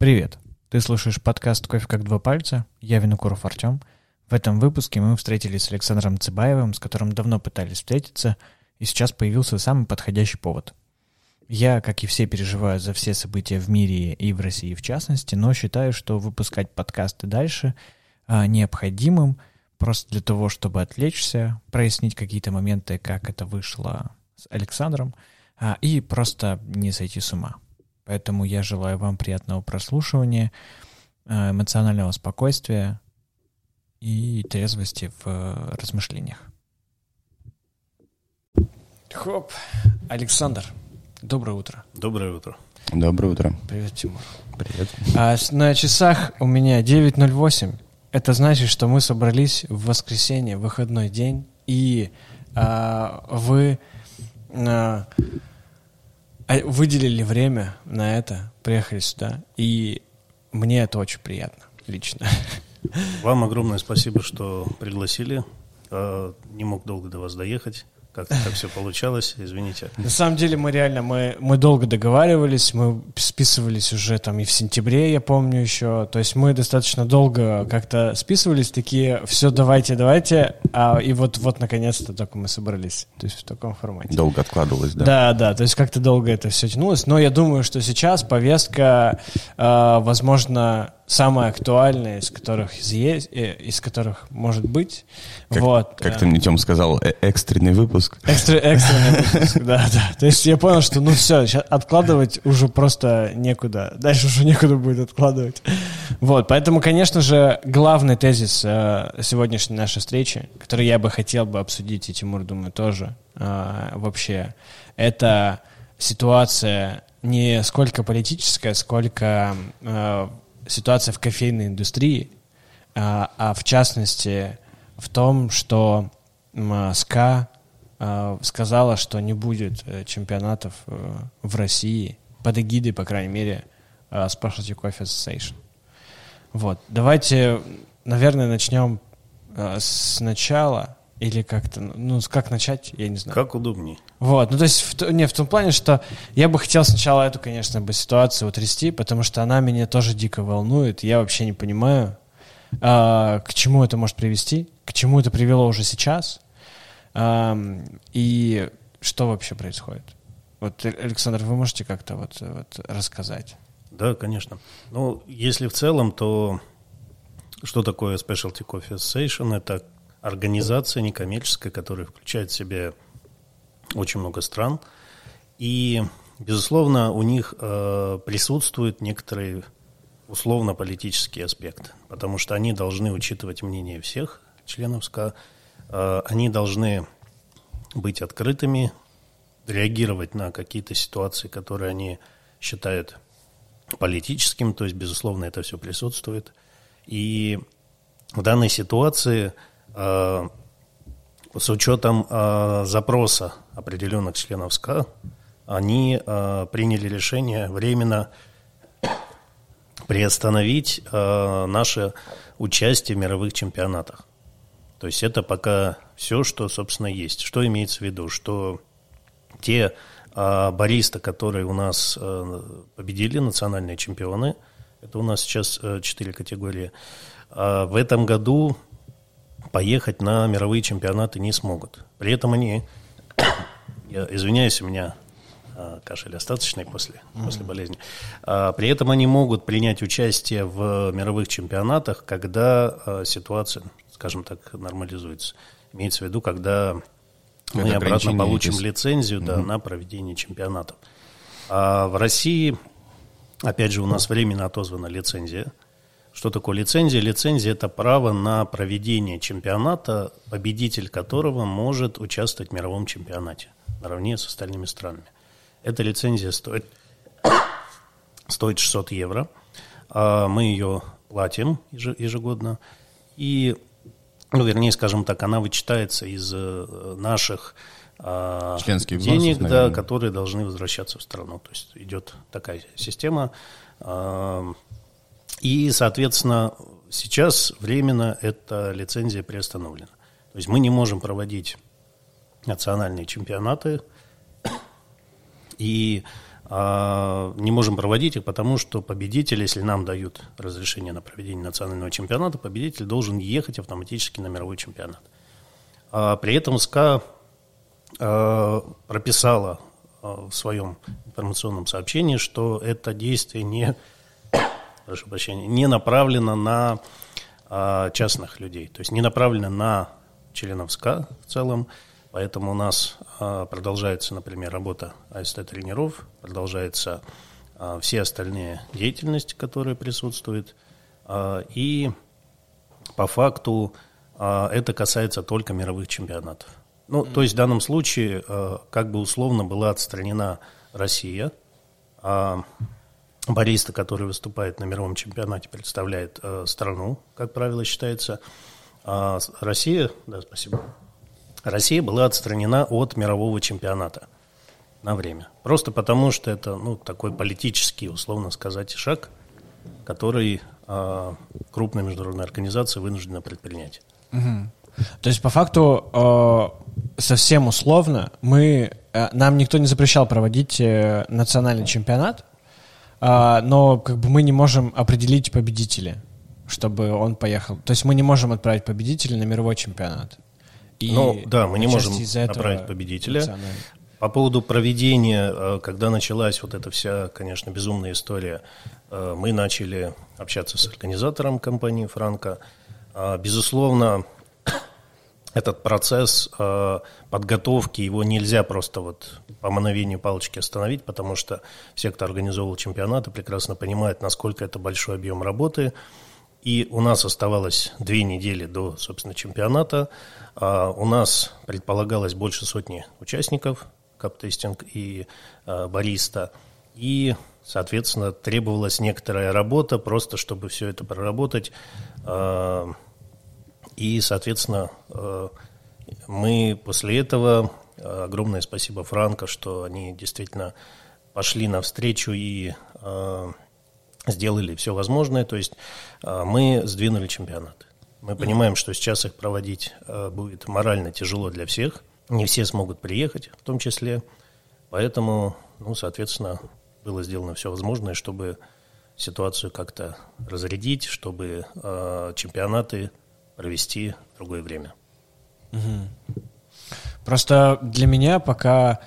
Привет! Ты слушаешь подкаст «Кофе как два пальца». Я Винокуров Артем. В этом выпуске мы встретились с Александром Цыбаевым, с которым давно пытались встретиться, и сейчас появился самый подходящий повод. Я, как и все, переживаю за все события в мире и в России в частности, но считаю, что выпускать подкасты дальше а, необходимым просто для того, чтобы отвлечься, прояснить какие-то моменты, как это вышло с Александром, а, и просто не сойти с ума. Поэтому я желаю вам приятного прослушивания, э, эмоционального спокойствия и трезвости в э, размышлениях. Хоп, Александр, доброе утро. Доброе утро. Доброе утро. Привет, Тимур. Привет. А, на часах у меня 9.08. Это значит, что мы собрались в воскресенье, выходной день, и а, вы а, а выделили время на это, приехали сюда, и мне это очень приятно, лично. Вам огромное спасибо, что пригласили. А, не мог долго до вас доехать как-то так все получалось, извините. На самом деле мы реально, мы, мы долго договаривались, мы списывались уже там и в сентябре, я помню еще, то есть мы достаточно долго как-то списывались, такие, все, давайте, давайте, а, и вот, вот наконец-то только мы собрались, то есть в таком формате. Долго откладывалось, да? Да, да, то есть как-то долго это все тянулось, но я думаю, что сейчас повестка, э, возможно, самые актуальные, из которых есть, э, из которых может быть. Как, вот. как ты мне, Тем, сказал, э экстренный выпуск. Экстр, экстренный выпуск, да, да. То есть я понял, что ну все, сейчас откладывать уже просто некуда. Дальше уже некуда будет откладывать. Вот, поэтому, конечно же, главный тезис э, сегодняшней нашей встречи, который я бы хотел бы обсудить, и Тимур, думаю, тоже вообще, это ситуация не сколько политическая, сколько э, ситуация в кофейной индустрии, а, а в частности в том, что СКА а, сказала, что не будет э, чемпионатов э, в России под эгидой, по крайней мере, а, Specialty Coffee Association. Вот. Давайте, наверное, начнем э, сначала или как-то, ну, как начать, я не знаю. Как удобнее. Вот, ну, то есть, в, не, в том плане, что я бы хотел сначала эту, конечно, бы ситуацию утрясти, потому что она меня тоже дико волнует, я вообще не понимаю, а, к чему это может привести, к чему это привело уже сейчас, а, и что вообще происходит. Вот, Александр, вы можете как-то вот, вот рассказать? Да, конечно. Ну, если в целом, то что такое Specialty Coffee Association? Это организация некоммерческая, которая включает в себя очень много стран. И, безусловно, у них э, присутствует некоторый условно-политический аспект, потому что они должны учитывать мнение всех членов СКА, э, они должны быть открытыми, реагировать на какие-то ситуации, которые они считают политическим, то есть, безусловно, это все присутствует. И в данной ситуации – Э, с учетом э, запроса определенных членов СКА, они э, приняли решение временно приостановить наше участие в мировых чемпионатах. То есть это пока все, что, собственно, есть. Что имеется в виду? Что те баристы, которые у нас победили, национальные чемпионы, это у нас сейчас четыре категории, в этом году поехать на мировые чемпионаты не смогут. При этом они, я извиняюсь, у меня а, кашель остаточный после, mm-hmm. после болезни. А, при этом они могут принять участие в мировых чемпионатах, когда а, ситуация, скажем так, нормализуется. Имеется в виду, когда Это мы обратно получим есть. лицензию mm-hmm. да, на проведение чемпионатов. А в России, опять же, у нас временно отозвана лицензия – что такое лицензия? Лицензия – это право на проведение чемпионата, победитель которого может участвовать в мировом чемпионате наравне с остальными странами. Эта лицензия стоит, стоит 600 евро. А мы ее платим ежегодно. И, ну, вернее, скажем так, она вычитается из э, наших а, Членских денег, взносов, да, которые должны возвращаться в страну. То есть идет такая система. А, и, соответственно, сейчас временно эта лицензия приостановлена. То есть мы не можем проводить национальные чемпионаты. И а, не можем проводить их, потому что победитель, если нам дают разрешение на проведение национального чемпионата, победитель должен ехать автоматически на мировой чемпионат. А при этом СКА а, прописала в своем информационном сообщении, что это действие не, прошу прощения, не направлено на частных людей, то есть не направлено на членов СКА в целом, Поэтому у нас а, продолжается, например, работа АСТ-тренеров, продолжается а, все остальные деятельности, которые присутствуют. А, и по факту это касается только мировых чемпионатов. Ну, то есть в данном случае как бы условно была отстранена Россия, бариста, который выступает на мировом чемпионате, представляет страну, как правило, считается. А Россия, да, спасибо, Россия была отстранена от мирового чемпионата на время. Просто потому, что это ну, такой политический, условно сказать, шаг, который э, крупная международная организация вынуждена предпринять. Угу. То есть, по факту, э, совсем условно, мы, э, нам никто не запрещал проводить э, национальный чемпионат, э, но как бы мы не можем определить победителя, чтобы он поехал. То есть мы не можем отправить победителя на мировой чемпионат. И ну, да, мы не можем направить победителя. По поводу проведения, э, когда началась вот эта вся, конечно, безумная история, э, мы начали общаться с организатором компании «Франко». А, безусловно, этот процесс э, подготовки, его нельзя просто вот по мановению палочки остановить, потому что все, кто организовывал чемпионаты, прекрасно понимают, насколько это большой объем работы – и у нас оставалось две недели до, собственно, чемпионата. А у нас предполагалось больше сотни участников, каптестинг и а, бариста. И, соответственно, требовалась некоторая работа, просто чтобы все это проработать. А, и, соответственно, а, мы после этого, а, огромное спасибо Франко, что они действительно пошли навстречу и а, сделали все возможное. То есть а, мы сдвинули чемпионат. Мы понимаем, что сейчас их проводить а, будет морально тяжело для всех. Не все смогут приехать, в том числе. Поэтому, ну, соответственно, было сделано все возможное, чтобы ситуацию как-то разрядить, чтобы э, чемпионаты провести в другое время. Угу. Просто для меня пока,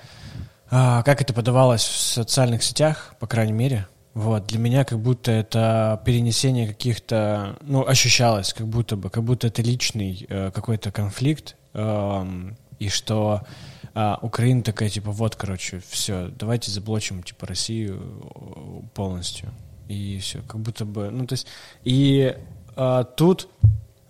э, как это подавалось в социальных сетях, по крайней мере, вот, для меня как будто это перенесение каких-то, ну, ощущалось, как будто бы, как будто это личный э, какой-то конфликт, э, и что э, Украина такая, типа, вот, короче, все, давайте заблочим, типа, Россию э, полностью. И все, как будто бы, ну, то есть, и э, тут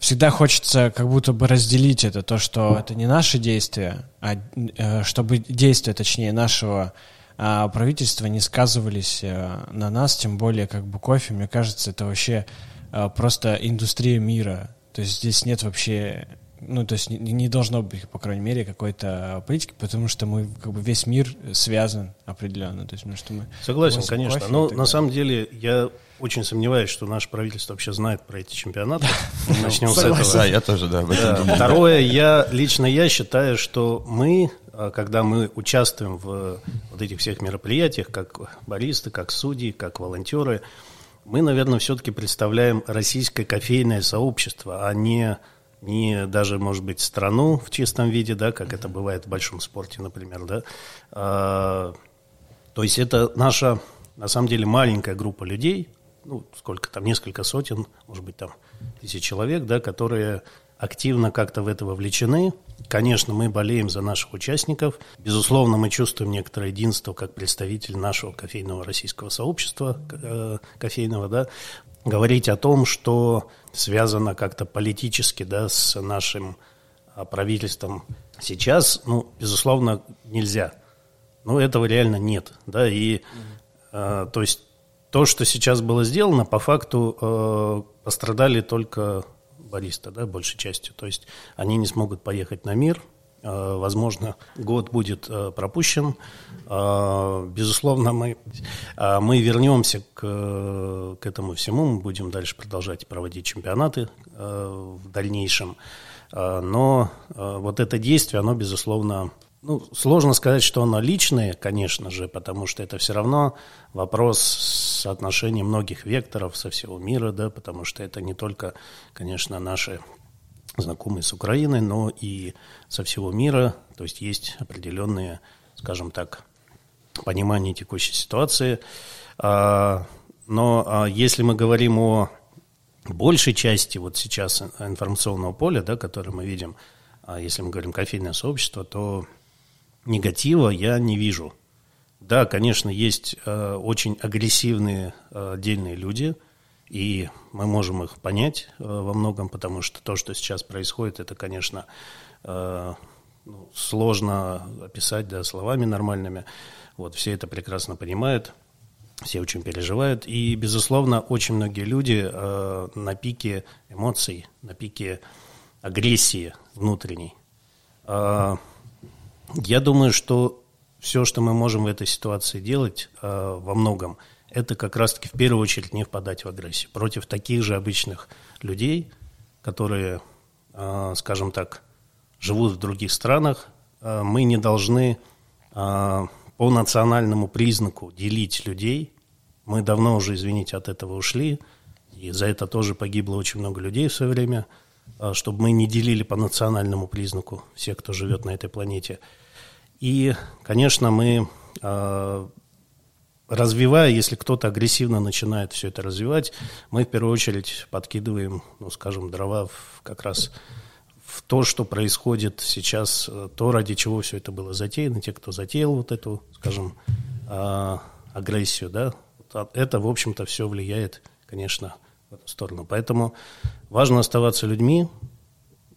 всегда хочется как будто бы разделить это, то, что это не наши действия, а э, чтобы действия, точнее, нашего а правительства не сказывались э, на нас, тем более как бы кофе, мне кажется, это вообще э, просто индустрия мира. То есть здесь нет вообще ну, то есть не, не должно быть, по крайней мере, какой-то политики, потому что мы, как бы, весь мир связан определенно. То есть, ну, что мы Согласен, конечно. Кофе, Но на самом деле я очень сомневаюсь, что наше правительство вообще знает про эти чемпионаты. Начнем с этого. Да, я тоже, да. Второе, я лично я считаю, что мы а когда мы участвуем в вот этих всех мероприятиях, как баристы, как судьи, как волонтеры, мы, наверное, все-таки представляем российское кофейное сообщество, а не, не даже, может быть, страну в чистом виде, да, как это бывает в большом спорте, например, да. А, то есть это наша, на самом деле, маленькая группа людей, ну, сколько там, несколько сотен, может быть, там тысяч человек, да, которые активно как-то в это вовлечены. Конечно, мы болеем за наших участников. Безусловно, мы чувствуем некоторое единство как представитель нашего кофейного российского сообщества э, кофейного, да, говорить о том, что связано как-то политически, да, с нашим а, правительством сейчас, ну, безусловно, нельзя. Ну, этого реально нет, да, и, э, то есть, то, что сейчас было сделано, по факту э, пострадали только бариста, да, большей частью. То есть они не смогут поехать на мир, возможно, год будет э, пропущен. Э, безусловно, мы, мы вернемся к, к этому всему, мы будем дальше продолжать проводить чемпионаты в дальнейшем. Но вот это действие, оно, безусловно, Ну, сложно сказать, что оно личное, конечно же, потому что это все равно вопрос соотношения многих векторов со всего мира, да, потому что это не только, конечно, наши знакомые с Украиной, но и со всего мира, то есть есть определенные, скажем так, понимание текущей ситуации. А, но а, если мы говорим о большей части вот сейчас информационного поля, да, которое мы видим, а если мы говорим кофейное сообщество, то негатива я не вижу. Да, конечно, есть э, очень агрессивные э, отдельные люди, и мы можем их понять э, во многом, потому что то, что сейчас происходит, это, конечно, э, ну, сложно описать да, словами нормальными. Вот, все это прекрасно понимают, все очень переживают. И, безусловно, очень многие люди э, на пике эмоций, на пике агрессии внутренней. Э, я думаю, что все, что мы можем в этой ситуации делать э, во многом, это как раз-таки в первую очередь не впадать в агрессию против таких же обычных людей, которые, э, скажем так, живут в других странах. Э, мы не должны э, по национальному признаку делить людей. Мы давно уже, извините, от этого ушли, и за это тоже погибло очень много людей в свое время, чтобы мы не делили по национальному признаку всех, кто живет на этой планете – и, конечно, мы, а, развивая, если кто-то агрессивно начинает все это развивать, мы в первую очередь подкидываем, ну, скажем, дрова в, как раз в то, что происходит сейчас, то, ради чего все это было затеяно, те, кто затеял вот эту, скажем, а, агрессию, да, это, в общем-то, все влияет, конечно, в эту сторону. Поэтому важно оставаться людьми,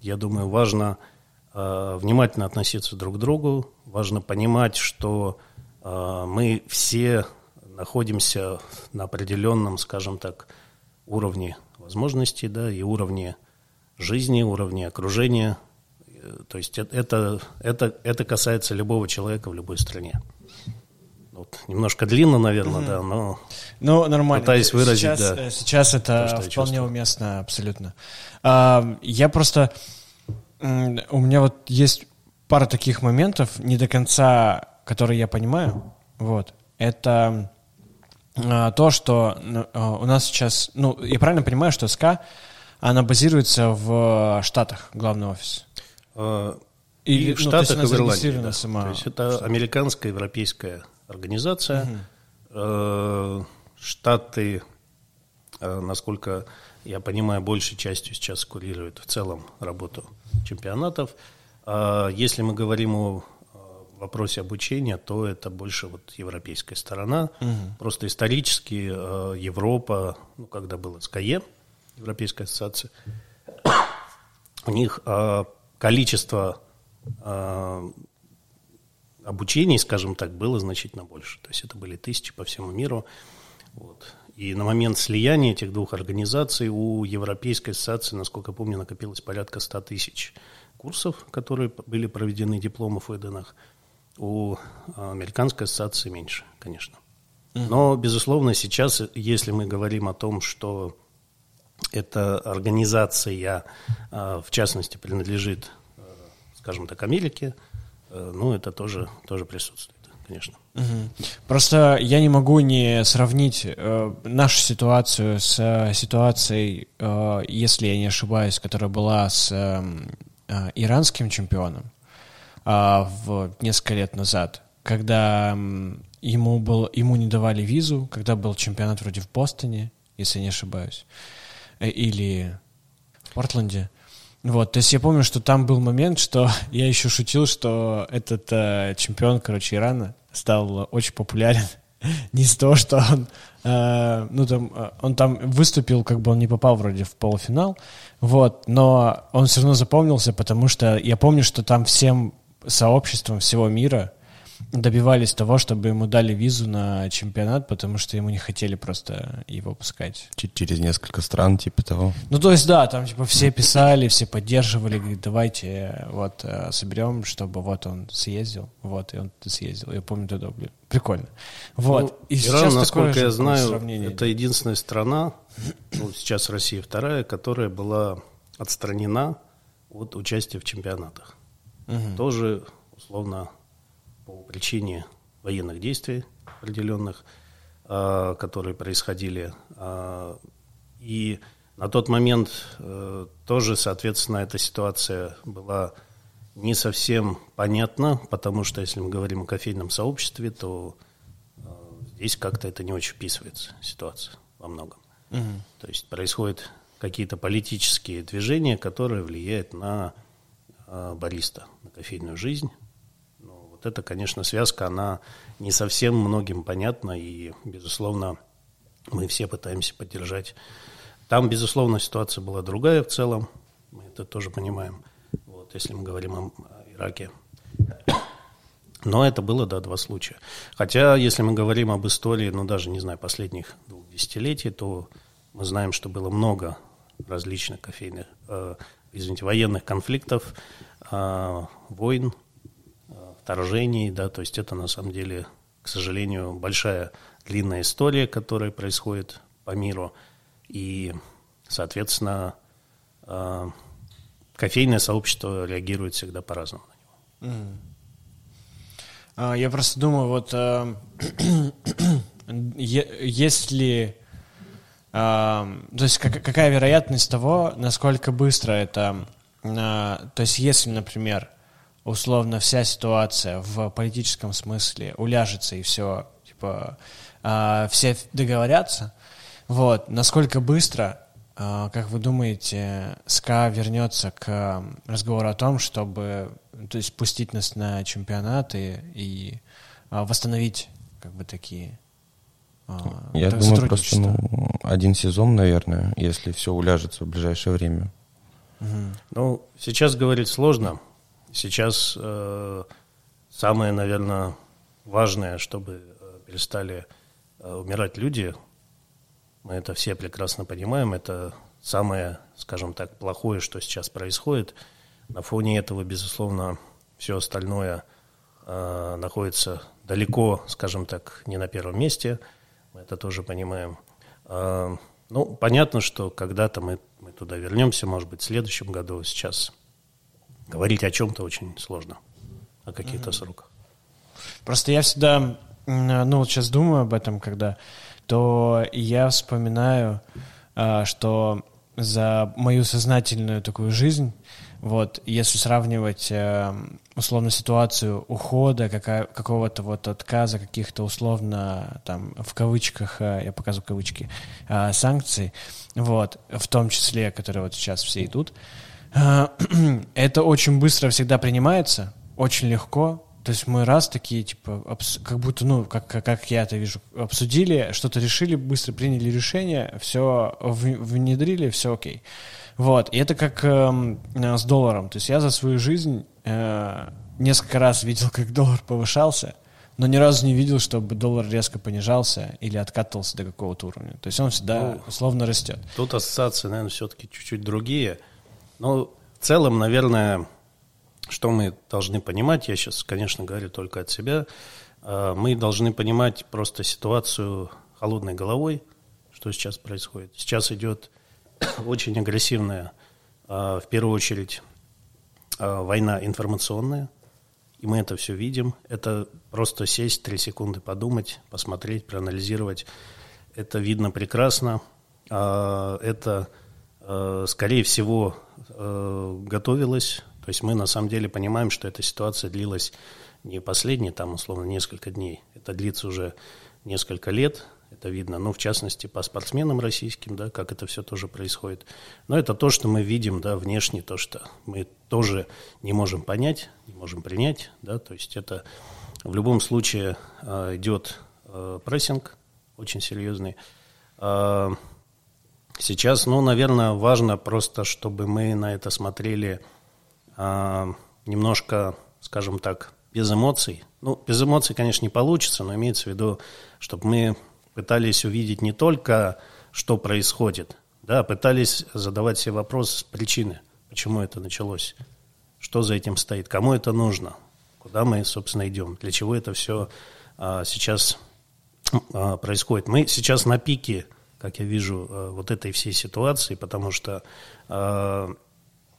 я думаю, важно Э, внимательно относиться друг к другу. Важно понимать, что э, мы все находимся на определенном, скажем так, уровне возможностей, да, и уровне жизни, уровне окружения. Э, то есть это, это, это касается любого человека в любой стране. Вот, немножко длинно, наверное, mm-hmm. да, но ну, нормально. пытаюсь выразить, сейчас, да. Сейчас это то, вполне уместно, абсолютно. А, я просто у меня вот есть пара таких моментов, не до конца, которые я понимаю. Вот. Это то, что а, у нас сейчас, ну, я правильно понимаю, что СКА, она базируется в Штатах, главный офис. А, и, и в ну, Штатах, и в Ирландии. Да. Сама то есть это американская, европейская организация. Угу. Штаты, насколько я понимаю, большей частью сейчас курируют в целом работу чемпионатов. А если мы говорим о вопросе обучения, то это больше вот европейская сторона. Угу. Просто исторически э, Европа, ну, когда было СКЕ, Европейская ассоциация, у них э, количество э, обучений, скажем так, было значительно больше. То есть это были тысячи по всему миру. Вот. И на момент слияния этих двух организаций у Европейской ассоциации, насколько я помню, накопилось порядка 100 тысяч курсов, которые были проведены, дипломов выданных. У Американской ассоциации меньше, конечно. Но, безусловно, сейчас, если мы говорим о том, что эта организация, а, в частности, принадлежит, э, скажем так, Америке, ну, это тоже, тоже присутствует конечно. Угу. Просто я не могу не сравнить э, нашу ситуацию с э, ситуацией, э, если я не ошибаюсь, которая была с э, э, иранским чемпионом э, в несколько лет назад, когда ему, был, ему не давали визу, когда был чемпионат вроде в Бостоне, если не ошибаюсь, э, или в Портленде. Вот, то есть я помню, что там был момент, что я еще шутил, что этот э, чемпион, короче, Ирана стал очень популярен. Не из-за того, что он, э, ну, там, э, он там выступил, как бы он не попал вроде в полуфинал, вот, но он все равно запомнился, потому что я помню, что там всем сообществом всего мира добивались того, чтобы ему дали визу на чемпионат, потому что ему не хотели просто его пускать. Через несколько стран, типа того. Ну, то есть, да, там, типа, все писали, все поддерживали, говорит, давайте, вот, э, соберем, чтобы вот он съездил, вот, и он съездил. Я помню тогда, блин, прикольно. Вот. Ну, и Иран, насколько я знаю, это единственная страна, ну, сейчас Россия вторая, которая была отстранена от участия в чемпионатах. Угу. Тоже условно по причине военных действий определенных, э, которые происходили. Э, и на тот момент э, тоже, соответственно, эта ситуация была не совсем понятна, потому что если мы говорим о кофейном сообществе, то здесь как-то это не очень вписывается, ситуация во многом. Угу. То есть происходят какие-то политические движения, которые влияют на бариста, на кофейную жизнь. Но вот эта, конечно, связка, она не совсем многим понятна, и, безусловно, мы все пытаемся поддержать. Там, безусловно, ситуация была другая в целом, мы это тоже понимаем, вот, если мы говорим о Ираке. Но это было, да, два случая. Хотя, если мы говорим об истории, ну, даже, не знаю, последних двух десятилетий, то мы знаем, что было много различных кофейных, э, извините, военных конфликтов, э, войн, э, вторжений, да, то есть это на самом деле, к сожалению, большая длинная история, которая происходит по миру, и, соответственно, э, кофейное сообщество реагирует всегда по-разному на него. Я просто думаю, вот если то есть как, какая вероятность того, насколько быстро это... то есть если, например, условно вся ситуация в политическом смысле уляжется и все, типа, а, все договорятся, вот, насколько быстро, а, как вы думаете, СКА вернется к разговору о том, чтобы, то есть, пустить нас на чемпионаты и а, восстановить, как бы, такие а, Я думаю, просто ну, один сезон, наверное, если все уляжется в ближайшее время. Угу. Ну, сейчас говорить сложно. Сейчас э, самое, наверное, важное, чтобы э, перестали э, умирать люди. Мы это все прекрасно понимаем. Это самое, скажем так, плохое, что сейчас происходит. На фоне этого, безусловно, все остальное э, находится далеко, скажем так, не на первом месте – мы это тоже понимаем. А, ну, понятно, что когда-то мы, мы туда вернемся, может быть, в следующем году. Сейчас говорить о чем-то очень сложно, о каких-то mm-hmm. сроках. Просто я всегда, ну, вот сейчас думаю об этом, когда, то я вспоминаю, а, что за мою сознательную такую жизнь вот, если сравнивать э, условно ситуацию ухода, какая, какого-то вот отказа, каких-то условно там в кавычках, э, я показываю кавычки, э, санкций, вот, в том числе, которые вот сейчас все идут, э, это очень быстро всегда принимается, очень легко, то есть мы раз такие, типа, как будто, ну, как, как я это вижу, обсудили, что-то решили, быстро приняли решение, все внедрили, все окей. Вот, и это как э, с долларом. То есть я за свою жизнь э, несколько раз видел, как доллар повышался, но ни разу не видел, чтобы доллар резко понижался или откатывался до какого-то уровня. То есть он всегда ну, условно растет. Тут ассоциации, наверное, все-таки чуть-чуть другие. Но в целом, наверное, что мы должны понимать, я сейчас, конечно, говорю только от себя, э, мы должны понимать просто ситуацию холодной головой, что сейчас происходит. Сейчас идет очень агрессивная, а, в первую очередь, а, война информационная, и мы это все видим. Это просто сесть, три секунды подумать, посмотреть, проанализировать. Это видно прекрасно. А, это, скорее всего, готовилось. То есть мы на самом деле понимаем, что эта ситуация длилась не последние, там, условно, несколько дней. Это длится уже несколько лет это видно, ну, в частности, по спортсменам российским, да, как это все тоже происходит. Но это то, что мы видим, да, внешне, то, что мы тоже не можем понять, не можем принять, да, то есть это в любом случае э, идет э, прессинг очень серьезный. Э, сейчас, ну, наверное, важно просто, чтобы мы на это смотрели э, немножко, скажем так, без эмоций. Ну, без эмоций, конечно, не получится, но имеется в виду, чтобы мы пытались увидеть не только, что происходит, да, пытались задавать себе вопрос причины, почему это началось, что за этим стоит, кому это нужно, куда мы, собственно, идем, для чего это все а, сейчас а, происходит. Мы сейчас на пике, как я вижу, а, вот этой всей ситуации, потому что а,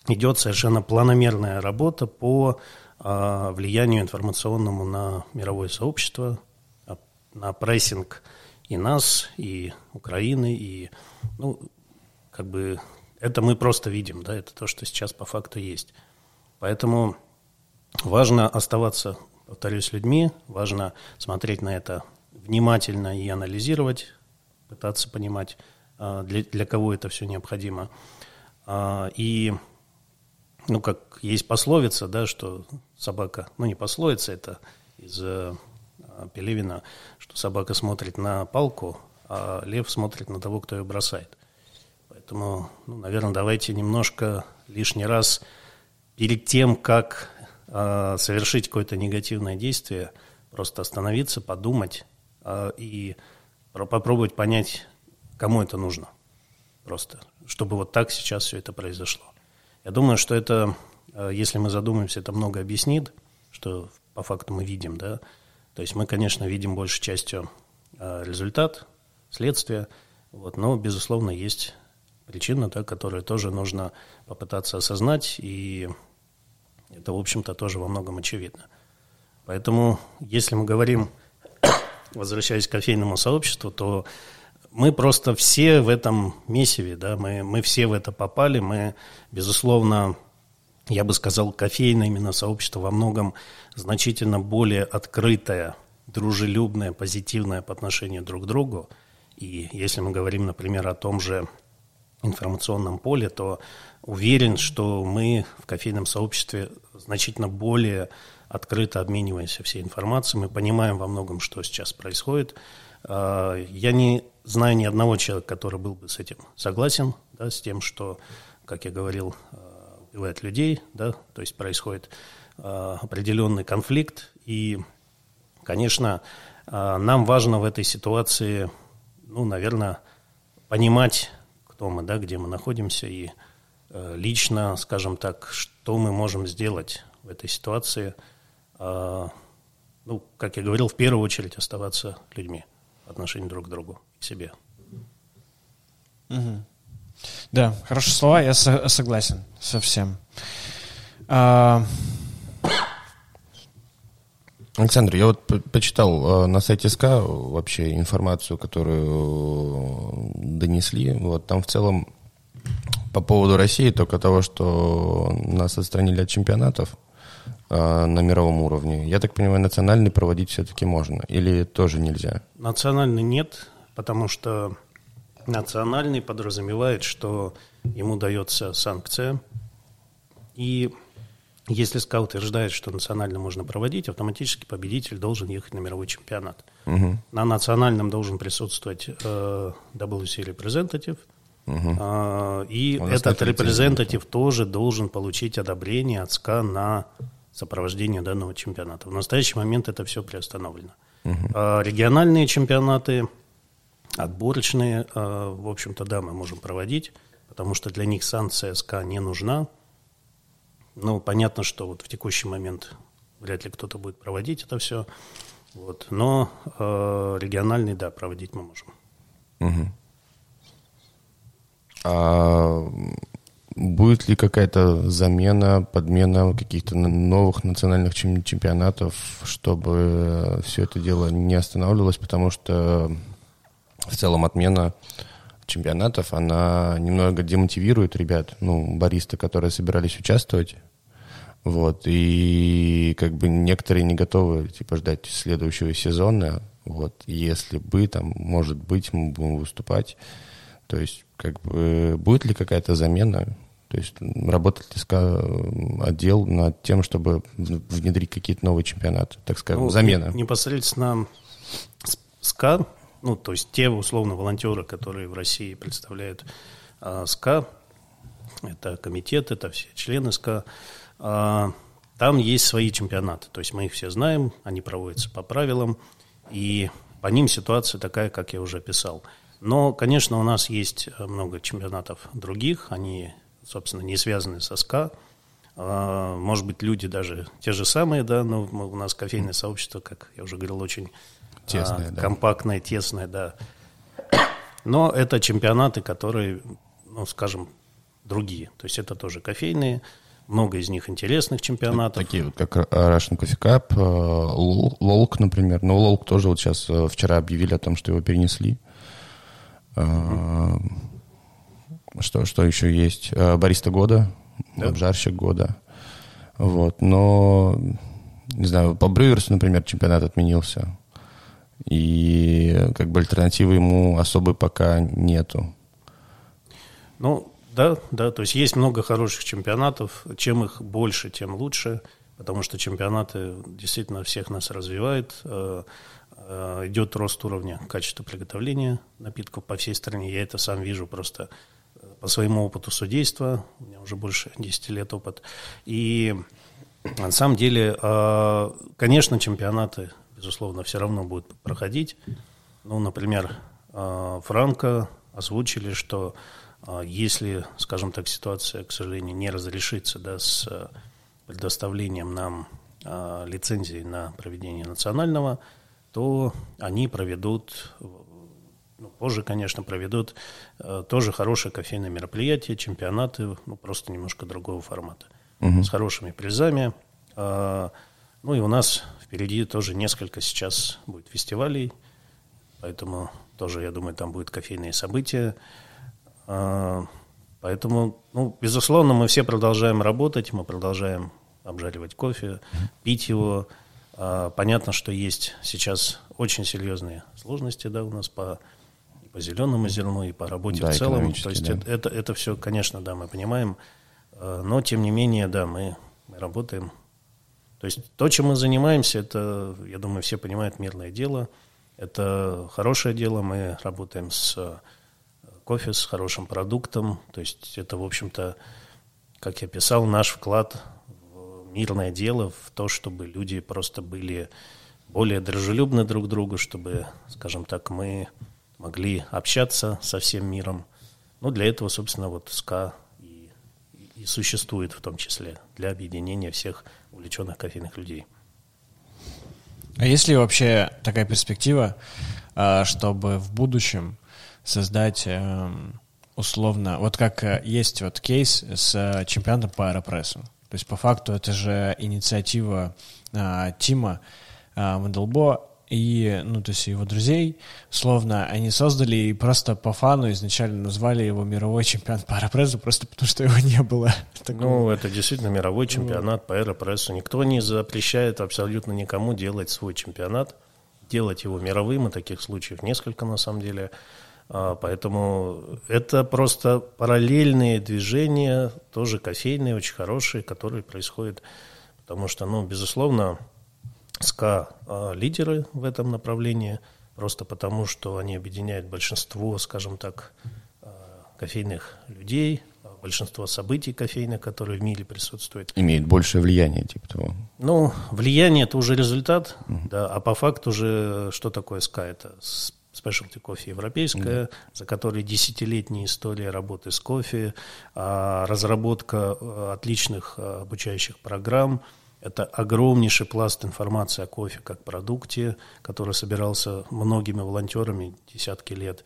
идет совершенно планомерная работа по а, влиянию информационному на мировое сообщество, а, на прессинг и нас, и Украины, и, ну, как бы, это мы просто видим, да, это то, что сейчас по факту есть. Поэтому важно оставаться, повторюсь, людьми, важно смотреть на это внимательно и анализировать, пытаться понимать, а, для, для кого это все необходимо. И ну, как есть пословица, да, что собака, ну, не пословица, это из э, Пелевина, что собака смотрит на палку, а лев смотрит на того, кто ее бросает. Поэтому, ну, наверное, давайте немножко лишний раз перед тем, как э, совершить какое-то негативное действие, просто остановиться, подумать э, и попробовать понять, кому это нужно. Просто, чтобы вот так сейчас все это произошло. Я думаю, что это, э, если мы задумаемся, это много объяснит, что по факту мы видим, да. То есть мы, конечно, видим большей частью э, результат, следствие, вот, но, безусловно, есть причина, да, которую тоже нужно попытаться осознать, и это, в общем-то, тоже во многом очевидно. Поэтому, если мы говорим, возвращаясь к кофейному сообществу, то мы просто все в этом месиве, да, мы, мы все в это попали, мы, безусловно, я бы сказал, кофейное именно сообщество во многом значительно более открытое, дружелюбное, позитивное по отношению друг к другу. И если мы говорим, например, о том же информационном поле, то уверен, что мы в кофейном сообществе значительно более открыто обмениваемся всей информацией, мы понимаем во многом, что сейчас происходит. А, я не знаю ни одного человека, который был бы с этим согласен, да, с тем, что, как я говорил, а, убивает людей, да, то есть происходит а, определенный конфликт. И, конечно, нам важно в этой ситуации, ну, наверное, понимать, кто мы, да, где мы находимся, и лично, скажем так, что мы можем сделать в этой ситуации. Ну, как я говорил, в первую очередь оставаться людьми по друг к другу, к себе. Угу. Да, хорошие слова, я со- согласен со всем. А... Александр, я вот по почитал э, на сайте СКА вообще информацию, которую донесли. Вот там в целом по поводу России только того, что нас отстранили от чемпионатов, Э, на мировом уровне. Я так понимаю, национальный проводить все-таки можно или тоже нельзя? Национальный нет, потому что национальный подразумевает, что ему дается санкция, и если СКА утверждает, что национально можно проводить, автоматически победитель должен ехать на мировой чемпионат. Угу. На национальном должен присутствовать э, WC representative, угу. э, и этот репрезентатив тоже должен получить одобрение от СКА на сопровождения данного чемпионата. В настоящий момент это все приостановлено. Угу. А региональные чемпионаты, отборочные, а, в общем-то, да, мы можем проводить, потому что для них санкция СК не нужна. Ну, понятно, что вот в текущий момент вряд ли кто-то будет проводить это все. Вот. Но э, региональный, да, проводить мы можем. Угу. А Будет ли какая-то замена, подмена каких-то новых национальных чемпионатов, чтобы все это дело не останавливалось, потому что в целом отмена чемпионатов, она немного демотивирует ребят, ну, баристы, которые собирались участвовать, вот, и как бы некоторые не готовы, типа, ждать следующего сезона, вот, если бы, там, может быть, мы будем выступать, то есть, как бы, будет ли какая-то замена, то есть работает ли отдел над тем, чтобы внедрить какие-то новые чемпионаты, так скажем, ну, замена? Непосредственно SCA, ну, то есть те, условно, волонтеры, которые в России представляют а, SCA, это комитет, это все члены SCA, а, там есть свои чемпионаты, то есть мы их все знаем, они проводятся по правилам, и по ним ситуация такая, как я уже писал. Но, конечно, у нас есть много чемпионатов других, они собственно, не связанные со СКА. Может быть, люди даже те же самые, да, но у нас кофейное сообщество, как я уже говорил, очень тесное, а, да. компактное, тесное, да. Но это чемпионаты, которые, ну, скажем, другие. То есть это тоже кофейные, много из них интересных чемпионатов. Такие вот, как Russian Coffee Cup, Лолк, например. Но Лолк тоже вот сейчас вчера объявили о том, что его перенесли. Mm-hmm. Что, что еще есть? Бариста года, да. обжарщик года. Вот, но, не знаю, по Брюверсу, например, чемпионат отменился. И как бы альтернативы ему особой пока нету. Ну, да, да, то есть есть много хороших чемпионатов. Чем их больше, тем лучше, потому что чемпионаты действительно всех нас развивают. Э, э, идет рост уровня качества приготовления напитков по всей стране. Я это сам вижу просто по своему опыту судейства, у меня уже больше 10 лет опыт. И на самом деле, конечно, чемпионаты, безусловно, все равно будут проходить. Ну, например, а, Франко озвучили, что а, если, скажем так, ситуация, к сожалению, не разрешится да, с предоставлением нам лицензии на проведение национального, то они проведут ну, позже, конечно, проведут э, тоже хорошее кофейное мероприятие, чемпионаты, ну, просто немножко другого формата, угу. с хорошими призами. Э, ну и у нас впереди тоже несколько сейчас будет фестивалей, поэтому тоже, я думаю, там будут кофейные события. Э, поэтому, ну, безусловно, мы все продолжаем работать, мы продолжаем обжаривать кофе, пить его. Э, понятно, что есть сейчас очень серьезные сложности да, у нас по по зеленому зерну, и по работе да, в целом. То есть да. это, это, это все, конечно, да, мы понимаем, э, но тем не менее, да, мы, мы работаем. То есть то, чем мы занимаемся, это, я думаю, все понимают, мирное дело. Это хорошее дело, мы работаем с э, кофе, с хорошим продуктом. То есть это, в общем-то, как я писал, наш вклад в мирное дело, в то, чтобы люди просто были более дружелюбны друг к другу, чтобы, скажем так, мы могли общаться со всем миром. Ну, для этого, собственно, вот СКА и, и существует в том числе, для объединения всех увлеченных кофейных людей. А есть ли вообще такая перспектива, а, чтобы в будущем создать эм, условно, вот как э, есть вот кейс с э, чемпионатом по аэропрессу. То есть по факту это же инициатива а, Тима а, и, ну, то есть его друзей, словно они создали и просто по фану изначально назвали его мировой чемпион по аэропрессу, просто потому что его не было. Ну, это действительно мировой чемпионат по аэропрессу. Никто не запрещает абсолютно никому делать свой чемпионат, делать его мировым, и таких случаев несколько на самом деле. А, поэтому это просто параллельные движения, тоже кофейные, очень хорошие, которые происходят. Потому что, ну, безусловно, СКА а, лидеры в этом направлении, просто потому что они объединяют большинство, скажем так, а, кофейных людей, а, большинство событий кофейных, которые в мире присутствуют. Имеет большее влияние, типа того. Ну, влияние это уже результат, uh-huh. да, а по факту уже что такое СКА? Это спешлти кофе европейская, uh-huh. за которой десятилетняя история работы с кофе, разработка отличных обучающих программ – это огромнейший пласт информации о кофе как продукте, который собирался многими волонтерами десятки лет.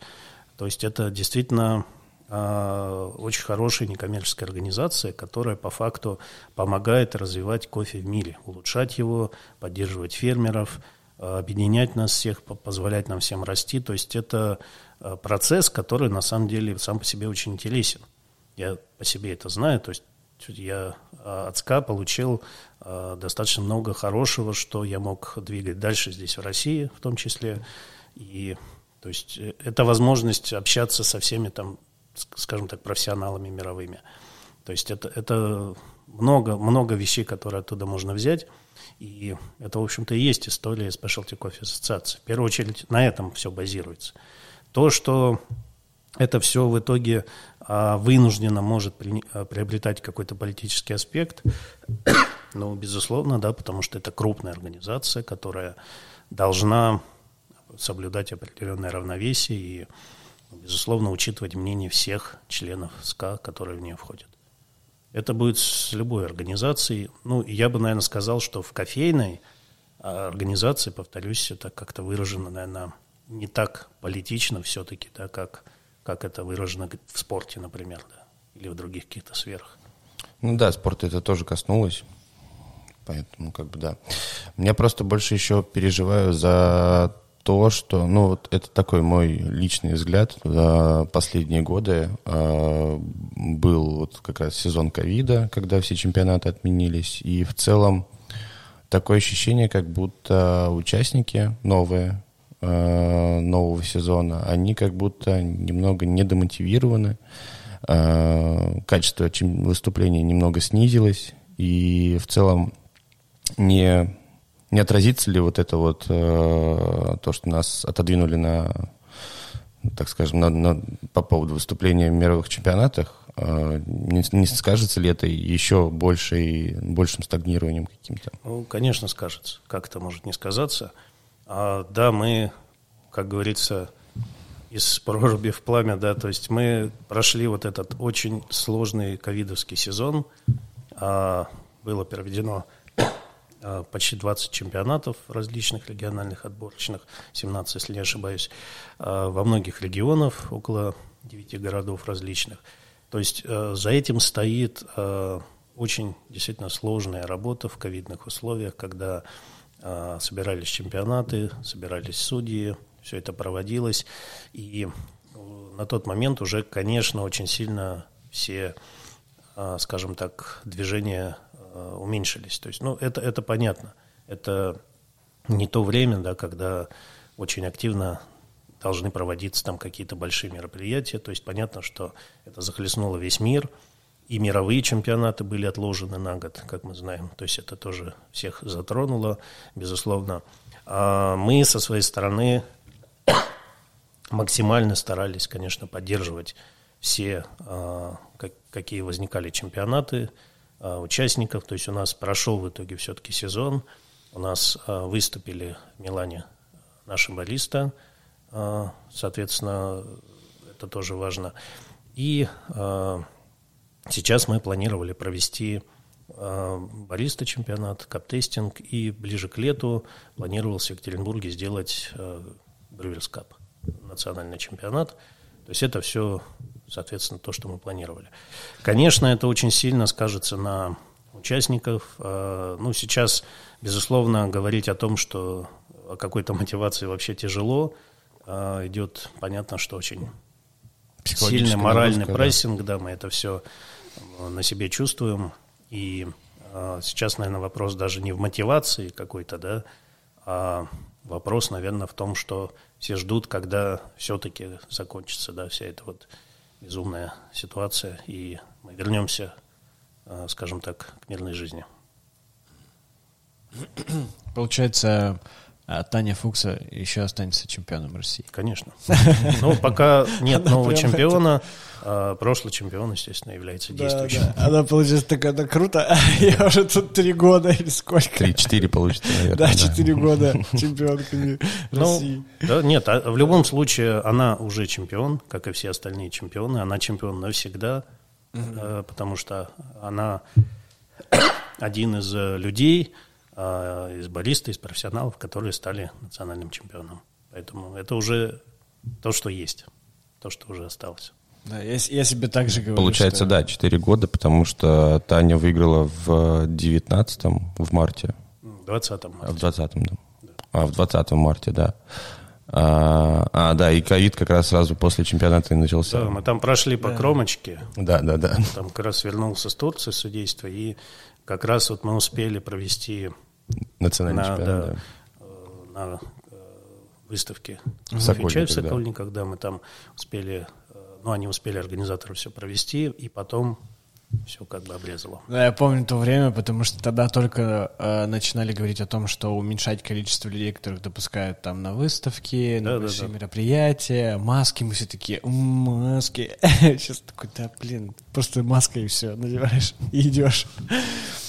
То есть это действительно э, очень хорошая некоммерческая организация, которая по факту помогает развивать кофе в мире, улучшать его, поддерживать фермеров, э, объединять нас всех, позволять нам всем расти. То есть это э, процесс, который на самом деле сам по себе очень интересен. Я по себе это знаю, то есть я от СКА получил Э, достаточно много хорошего, что я мог двигать дальше здесь, в России в том числе. И то есть э, это возможность общаться со всеми там, скажем так, профессионалами мировыми. То есть это, это много, много вещей, которые оттуда можно взять. И это, в общем-то, и есть история Specialty Coffee Ассоциации. В первую очередь на этом все базируется. То, что это все в итоге а, вынужденно может а, приобретать какой-то политический аспект. Ну, безусловно, да, потому что это крупная организация, которая должна соблюдать определенное равновесие и, безусловно, учитывать мнение всех членов СКА, которые в нее входят. Это будет с любой организацией. Ну, я бы, наверное, сказал, что в кофейной а, организации, повторюсь, это как-то выражено, наверное, не так политично все-таки, да, как как это выражено в спорте, например. Да. или в других каких-то сферах. Ну да, спорт это тоже коснулось. Поэтому, как бы, да. Я просто больше еще переживаю за то, что, ну, вот это такой мой личный взгляд. За последние годы э, был вот как раз сезон ковида, когда все чемпионаты отменились. И в целом такое ощущение, как будто участники новые, нового сезона, они как будто немного недомотивированы. Э, качество выступления немного снизилось. И в целом не, не отразится ли вот это вот э, то, что нас отодвинули на, так скажем, на, на, по поводу выступления в мировых чемпионатах, э, не, не скажется ли это еще большей, большим стагнированием каким-то? Ну, конечно, скажется. Как это может не сказаться? А, да, мы, как говорится, из проруби в пламя, да, то есть мы прошли вот этот очень сложный ковидовский сезон, а, было проведено а, почти 20 чемпионатов различных региональных отборочных, 17, если не ошибаюсь, а, во многих регионах, около 9 городов различных. То есть а, за этим стоит очень действительно сложная работа в ковидных условиях, когда собирались чемпионаты, собирались судьи, все это проводилось. И на тот момент уже, конечно, очень сильно все, скажем так, движения Э, уменьшились. То есть, ну, это, это понятно. Это не то время, да, когда очень активно должны проводиться там какие-то большие мероприятия. То есть понятно, что это захлестнуло весь мир, и мировые чемпионаты были отложены на год, как мы знаем. То есть это тоже всех затронуло, безусловно. А мы со своей стороны максимально старались, конечно, поддерживать все, а, какие возникали чемпионаты, а, участников. То есть у нас прошел в итоге все-таки сезон. У нас а, выступили в Милане наши бариста. А, соответственно, это тоже важно. И сейчас мы планировали провести бариста чемпионат, каптестинг, и ближе к лету планировался в Екатеринбурге сделать Брюверс Кап, национальный чемпионат. То есть это все соответственно, то, что мы планировали. Конечно, это очень сильно скажется на участников. А, ну, сейчас, безусловно, говорить о том, что о какой-то мотивации вообще тяжело. Идет, понятно, что очень сильный моральный нагрузка, прессинг, да. да, мы это все на себе чувствуем. И а, сейчас, наверное, вопрос даже не в мотивации какой-то, да, а вопрос, наверное, в том, что все ждут, когда все-таки закончится, да, вся эта вот безумная ситуация, и мы вернемся, э, скажем так, к мирной жизни. Получается, а Таня Фукса еще останется чемпионом России. Конечно. Ну, пока нет нового чемпиона, а прошлый чемпион, естественно, является действующим. Она, получается, такая, да круто, я уже тут три года или сколько. Три-четыре получится, наверное. Да, четыре года чемпионками ну, России. Да, нет, а в любом случае она уже чемпион, как и все остальные чемпионы. Она чемпион навсегда, э, потому что она один из э, людей, из бариста, из профессионалов, которые стали национальным чемпионом. Поэтому это уже то, что есть, то, что уже осталось. Да, я, я себе так же говорю. Получается, что... да, 4 года, потому что Таня выиграла в 19-м, в марте. В 20-м. А, в 20-м, да. да. А, в 20-м марте, да. А, а, да, и ковид как раз сразу после чемпионата и начался. Да, мы там прошли по да. кромочке. Да, да, да. Там как раз вернулся с Турции судейства, и как раз вот мы успели провести национальный на, чемпионат, да, да. Э, на э, выставке Сокольниках, в Сокольниках, да. да, мы там успели, э, ну, они успели организаторы все провести, и потом все как бы обрезало. Да, я помню то время, потому что тогда только э, начинали говорить о том, что уменьшать количество людей, которых допускают там на выставки, да, на большие да, да. мероприятия, маски, мы все такие, маски. Сейчас такой, да, блин, просто маска и все, надеваешь и идешь.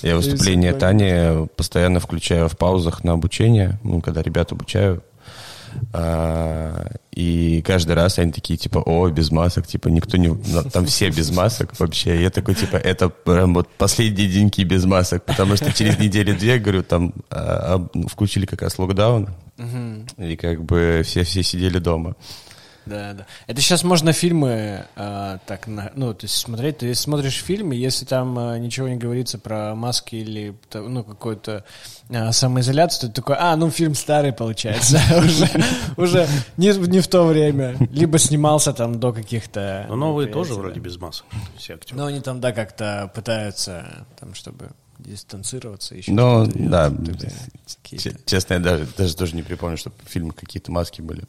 Я выступление Тани постоянно включаю в паузах на обучение, ну, когда ребят обучаю, и каждый раз они такие, типа, о, без масок, типа, никто не... Там все без масок вообще. Я такой, типа, это прям вот последние деньги без масок, потому что через неделю-две, говорю, там а, включили как раз локдаун, и как бы все-все сидели дома. Да, да. Это сейчас можно фильмы а, так, на, ну, то есть смотреть. Ты смотришь фильмы, если там а, ничего не говорится про маски или ну какой-то а, самоизоляцию, то ты такой, а, ну фильм старый получается, уже, уже не, не в то время. Либо снимался там до каких-то... Но новые тоже вроде без масок, все актеры. Но они там, да, как-то пытаются, там, чтобы дистанцироваться еще. Ну, да, честно, я даже, даже тоже не припомню, чтобы в фильмах какие-то маски были.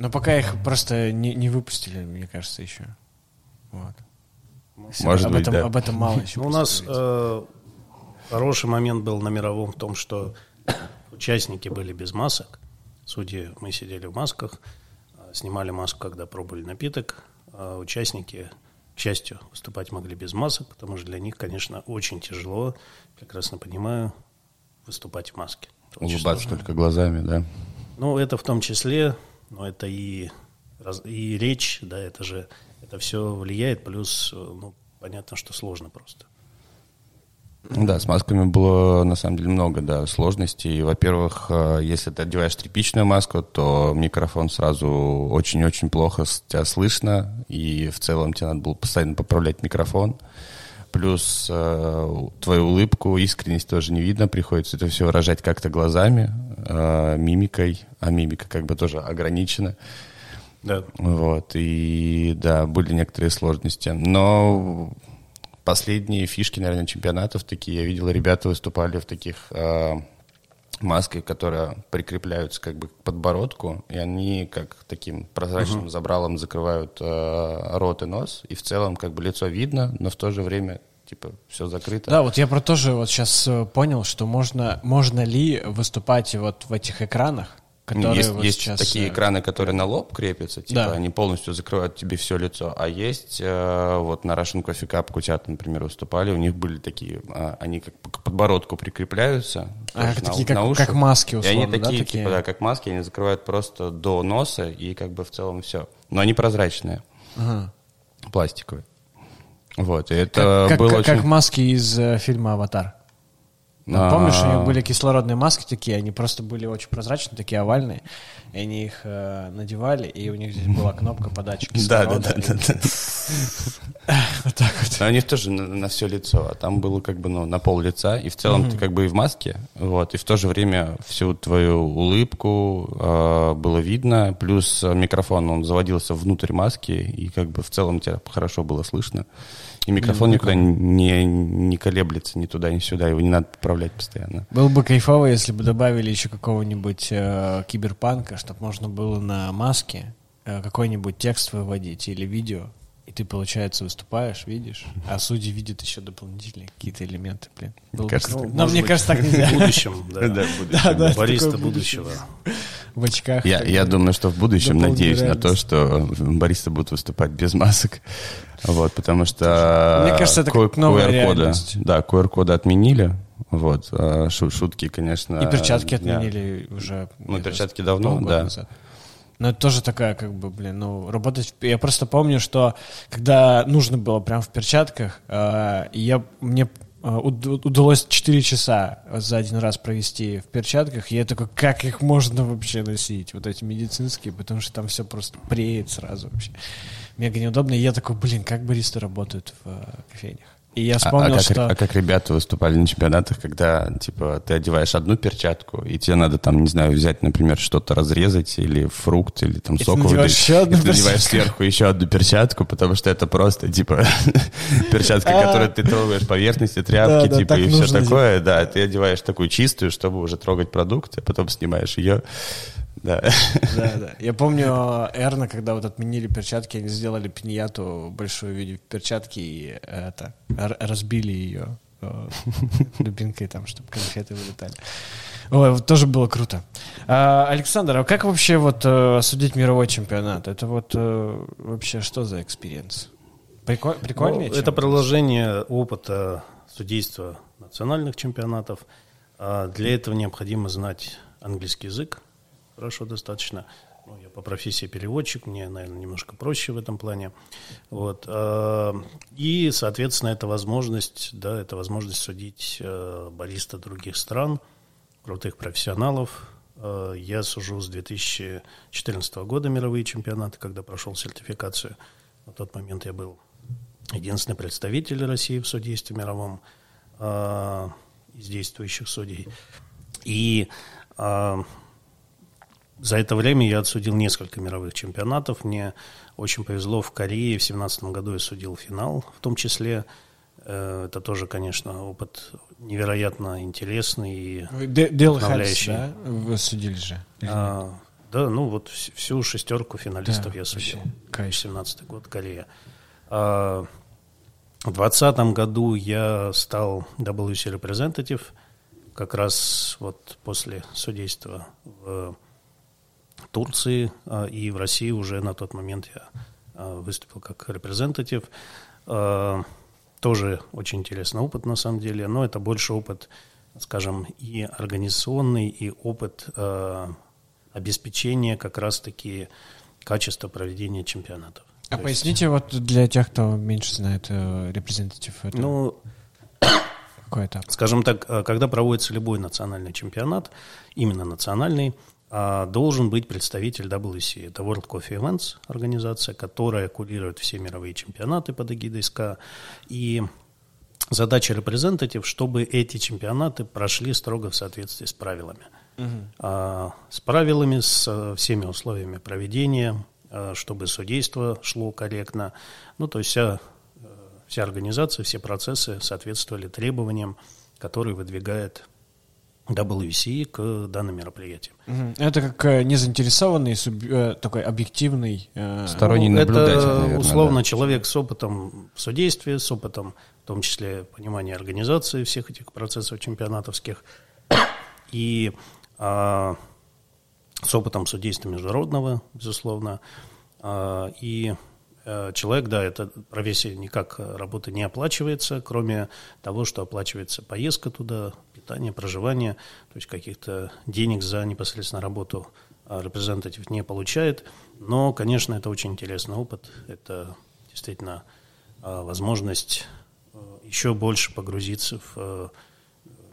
Но пока их просто не, не выпустили, мне кажется, еще. Вот. Может об быть, этом, да. об этом мало еще. Ну, у нас э, хороший момент был на мировом в том, что участники были без масок. Судьи, мы сидели в масках, э, снимали маску, когда пробовали напиток. А участники, к счастью, выступать могли без масок, потому что для них, конечно, очень тяжело, прекрасно понимаю, выступать в маске. Улыбаться только глазами, да. Ну, это в том числе, но это и, и речь, да, это же, это все влияет, плюс, ну, понятно, что сложно просто. Да, с масками было на самом деле много, да, сложностей. Во-первых, э, если ты одеваешь тряпичную маску, то микрофон сразу очень-очень плохо тебя слышно, и в целом тебе надо было постоянно поправлять микрофон. Плюс э, твою улыбку, искренность тоже не видно, приходится это все выражать как-то глазами, э, мимикой, а мимика как бы тоже ограничена. Да. Вот, и да, были некоторые сложности. Но последние фишки, наверное, чемпионатов такие, я видел, ребята выступали в таких э, масках, которые прикрепляются как бы к подбородку, и они как таким прозрачным забралом закрывают э, рот и нос, и в целом как бы лицо видно, но в то же время типа все закрыто. Да, вот я про тоже вот сейчас понял, что можно, можно ли выступать вот в этих экранах, которые есть вот есть сейчас... такие э, экраны, которые на лоб крепятся, типа Да. они полностью закрывают тебе все лицо. А есть э, вот на Russian Coffee Cup Кутят, например, выступали, у них были такие, а, они как к подбородку прикрепляются. А, такие на, как- на уши. как маски, И они условно, да, такие, такие? типа, да, как маски, они закрывают просто до носа и как бы в целом все. Но они прозрачные, ага. пластиковые. Вот, и это Как, было как- очень... как маски из э, фильма «Аватар». Ну. Помнишь, у них были кислородные маски такие, они просто были очень прозрачные, такие овальные, и они их э, надевали, и у них здесь была кнопка подачи Да, да, кислорода. да, да, да. Вот так вот. Но у них тоже на, все лицо, а там было как бы ну, на пол лица, и в целом ты как бы и в маске, вот, и в то же время всю твою улыбку э, было видно, плюс микрофон, он заводился внутрь маски, и как бы в целом тебя хорошо было слышно. И микрофон никуда не, не колеблется ни туда, ни сюда, его не надо поправлять постоянно. Было бы кайфово, если бы добавили еще какого-нибудь э, киберпанка, чтобы можно было на маске э, какой-нибудь текст выводить или видео, и ты, получается, выступаешь, видишь, а судьи видят еще дополнительные какие-то элементы, блин. Было бы кажется, так Но мне быть, кажется, так нельзя. В будущем, да. Да, Да, да, будущее. будущего. В очках. Я, я бы. думаю, что в будущем надеюсь на то, что баристы будут выступать без масок. Вот, потому что Мне кажется, это как новая QR-коды, реальность. да, QR-коды отменили. Вот, а шу- шутки, конечно. И перчатки отменили уже. Ну, перчатки давно, да. назад. Но это тоже такая, как бы, блин, ну, работать... Я просто помню, что когда нужно было прям в перчатках, э, я, мне э, уд- удалось 4 часа за один раз провести в перчатках, я такой, как их можно вообще носить, вот эти медицинские, потому что там все просто преет сразу вообще. Мега неудобно, и я такой, блин, как баристы работают в э, кофейнях. И я А- вспомнил, а, как, что... а как ребята выступали на чемпионатах, когда, типа, ты одеваешь одну перчатку, и тебе надо там, не знаю, взять, например, что-то разрезать, или фрукт, или там И сок выдавить, еще одну и ты надеваешь сверху еще одну перчатку, потому что это просто, типа, перчатка, А. которую ты трогаешь поверхности, тряпки, типа, и все такое, да, ты одеваешь такую чистую, чтобы уже трогать продукт, а потом снимаешь ее, да. Да, да. Я помню Эрна, когда вот отменили перчатки, они сделали пиньяту большую в виде перчатки и э, это разбили ее э, дубинкой там, чтобы конфеты вылетали. Ой, вот тоже было круто. А, Александр, а как вообще вот э, судить мировой чемпионат? Это вот э, вообще что за experience? Приколь, прикольнее? Ну, это продолжение опыта судейства национальных чемпионатов. А Для этого необходимо знать английский язык хорошо достаточно. Ну, я по профессии переводчик, мне, наверное, немножко проще в этом плане. Вот. а, И, соответственно, это возможность, да, это возможность судить э, бариста других стран, крутых профессионалов, Э, я сужу с 2014 года мировые чемпионаты, когда прошел сертификацию. На тот момент я был единственный представитель России в судействе мировом э, из действующих судей. И э, за это время я отсудил несколько мировых чемпионатов. Мне очень повезло в Корее. В 2017 году я судил финал, в том числе. Э, это тоже, конечно, опыт невероятно интересный и Дел вдохновляющий. да? Вы судили же? А, да, ну вот всю шестерку финалистов да, я судил. 2017 год, Корея. А, в 2020 году я стал WC Representative, как раз вот после судейства в Турции а, и в России уже на тот момент я а, выступил как репрезентатив. А, тоже очень интересный опыт на самом деле, но это больше опыт, скажем, и организационный, и опыт обеспечения как раз-таки качества проведения чемпионатов. А То поясните есть... вот для тех, кто меньше знает э, репрезентатив. Это... Ну, какой этап? Скажем так, когда проводится любой национальный чемпионат, именно национальный, должен быть представитель WC. Это World Coffee Events, организация, которая курирует все мировые чемпионаты под эгидой СКА. И задача репрезентатив, чтобы эти чемпионаты прошли строго в соответствии с правилами. Угу. А, с правилами, с всеми условиями проведения, а, чтобы судейство шло корректно. Ну, то есть вся, вся организация, все процессы соответствовали требованиям, которые выдвигает WC к данным мероприятиям. Это как э, незаинтересованный, э, такой объективный... Э, Сторонний ну, наблюдатель, Это, наверное, условно, да. человек с опытом в судействе, с опытом, в том числе, понимания организации всех этих процессов чемпионатовских, и а, с опытом судейства международного, безусловно, а, и Э, человек, да, это профессия никак э, работа не оплачивается, кроме того, что оплачивается поездка туда, питание, проживание, то есть каких-то денег за непосредственно работу а репрезентатив не получает. Но, конечно, это очень интересный опыт, это действительно э, возможность еще больше погрузиться в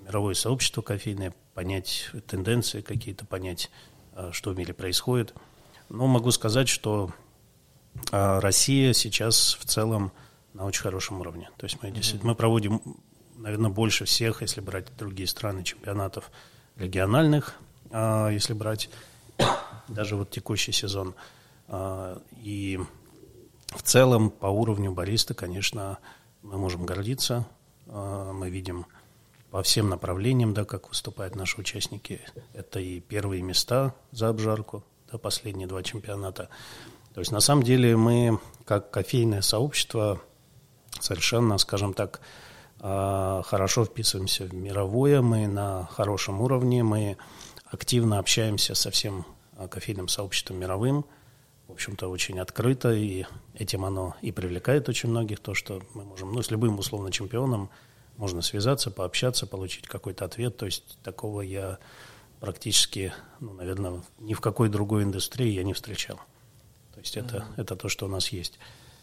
мировое сообщество кофейное, понять тенденции какие-то, понять, что в мире происходит. Но могу сказать, что а Россия сейчас в целом на очень хорошем уровне. То есть мы, действительно, мы проводим, наверное, больше всех, если брать другие страны, чемпионатов региональных, а если брать даже вот текущий сезон. А, и в целом по уровню бариста, конечно, мы можем гордиться. А, мы видим по всем направлениям, да, как выступают наши участники. Это и первые места за обжарку, да, последние два чемпионата. То есть на самом деле мы, как кофейное сообщество, совершенно, скажем так, а, хорошо вписываемся в мировое, мы на хорошем уровне, мы активно общаемся со всем а, кофейным сообществом мировым, в общем-то, очень открыто, и этим оно и привлекает очень многих, то, что мы можем, ну, с любым условно чемпионом можно связаться, пообщаться, получить какой-то ответ, то есть такого я практически, ну, наверное, ни в какой другой индустрии я не встречал. То есть это, mm-hmm. это то, что у нас есть.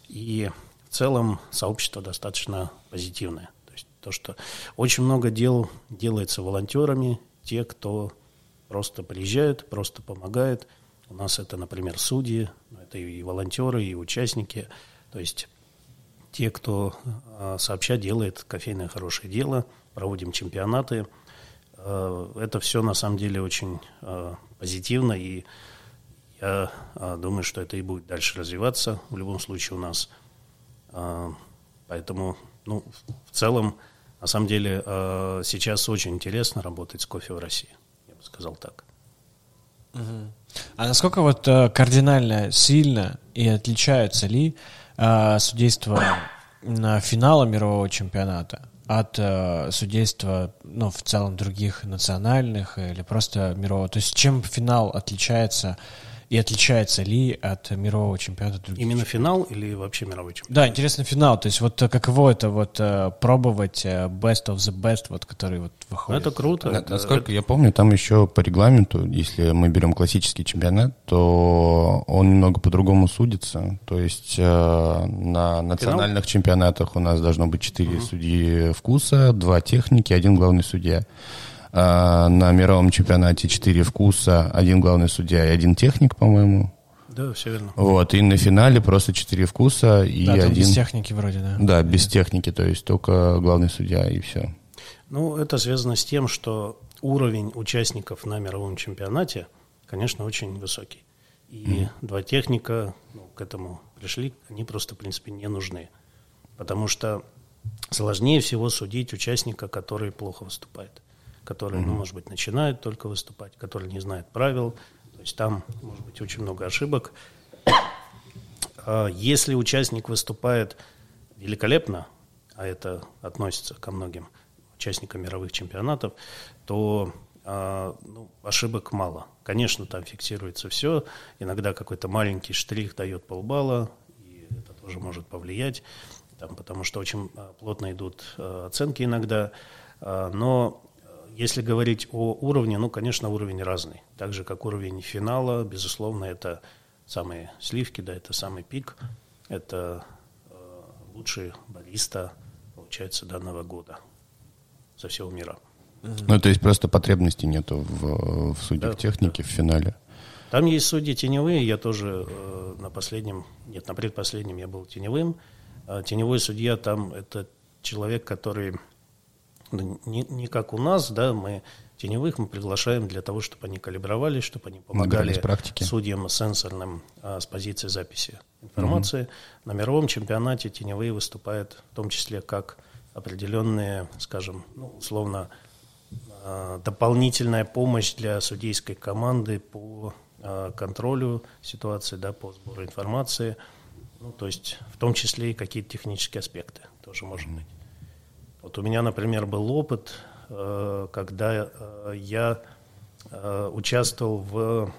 И в целом сообщество достаточно позитивное. То есть то, что очень много дел делается волонтерами, те, кто просто приезжают, просто помогают. У нас это, например, судьи, это и волонтеры, и участники. То есть те, кто а, сообща делает кофейное хорошее дело, проводим чемпионаты. А, это все на самом деле очень а, позитивно и я а, думаю, что это и будет дальше развиваться в любом случае у нас. А, поэтому, ну, в целом, на самом деле, а, сейчас очень интересно работать с кофе в России. Я бы сказал так. А насколько вот э, кардинально сильно и отличаются ли судейства на финала мирового чемпионата от э, судейства, ну, в целом других национальных или просто мирового? То есть чем финал отличается и отличается ли от мирового чемпионата других? Именно финал или вообще мировой чемпионат? Да, интересно финал. То есть вот э, каково это вот э, пробовать э, best of the best, вот который вот выходит? Это круто. На, насколько я помню, там еще по регламенту, если мы берем классический чемпионат, то он немного по-другому судится. То есть на национальных финал? чемпионатах у нас должно быть четыре угу. судьи вкуса, два техники, один главный судья. А, на мировом чемпионате четыре вкуса, один главный судья и один техник, по-моему. Да, все верно. Вот, и на финале просто четыре вкуса и Да, там один... без техники вроде, да. Да, без техники, то есть только главный судья и все. Ну, это связано с тем, что уровень участников на мировом чемпионате, конечно, очень высокий. И два техника ну, к этому пришли, они просто, в принципе, не нужны. Потому что сложнее всего судить участника, который плохо выступает, который, ну, может быть, начинает только выступать, который не знает правил. То есть там может быть очень много ошибок. А Если участник выступает великолепно, а это относится ко многим участникам мировых чемпионатов, то а, ну, ошибок мало. Конечно, там фиксируется все. Иногда какой-то маленький штрих дает полбалла, и это тоже может повлиять, там, потому что очень а, плотно идут а, оценки иногда. А, Но если говорить о уровне, ну, конечно, уровень разный. Так же, как уровень финала, безусловно, это самые сливки, да, это самый пик, это э, лучший бариста, получается, данного года со всего мира. Ну, то есть просто потребности нету в, в судьях Да, техники в финале. Там есть судьи теневые, я тоже э, на последнем, нет, на предпоследнем я был теневым. А теневой судья там это человек, который не, не как у нас, да, мы теневых мы приглашаем для того, чтобы они калибровались, чтобы они помогали практики. судьям сенсорным а, с позиции записи информации. На мировом чемпионате теневые выступают в том числе как определенные, скажем, ну, условно, а, дополнительная помощь для судейской команды по а, контролю ситуации, да, по сбору информации, ну, то есть в том числе и какие-то технические аспекты тоже может быть. Вот у меня, например, был опыт, э, когда э, я э, участвовал в,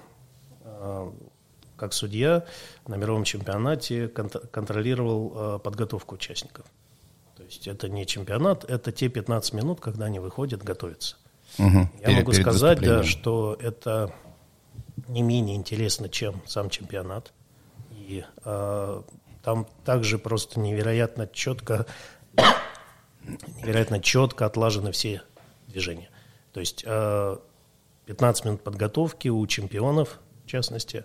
как судья на мировом чемпионате, кон- контролировал подготовку участников. То есть это не чемпионат, это те 15 минут, когда они выходят, готовятся. Мгм. Я Перед- могу перед сказать, да, что это не менее интересно, чем сам чемпионат. И э, там также просто невероятно четко, невероятно четко отлажены все движения. То есть э, 15 минут подготовки у чемпионов, в частности,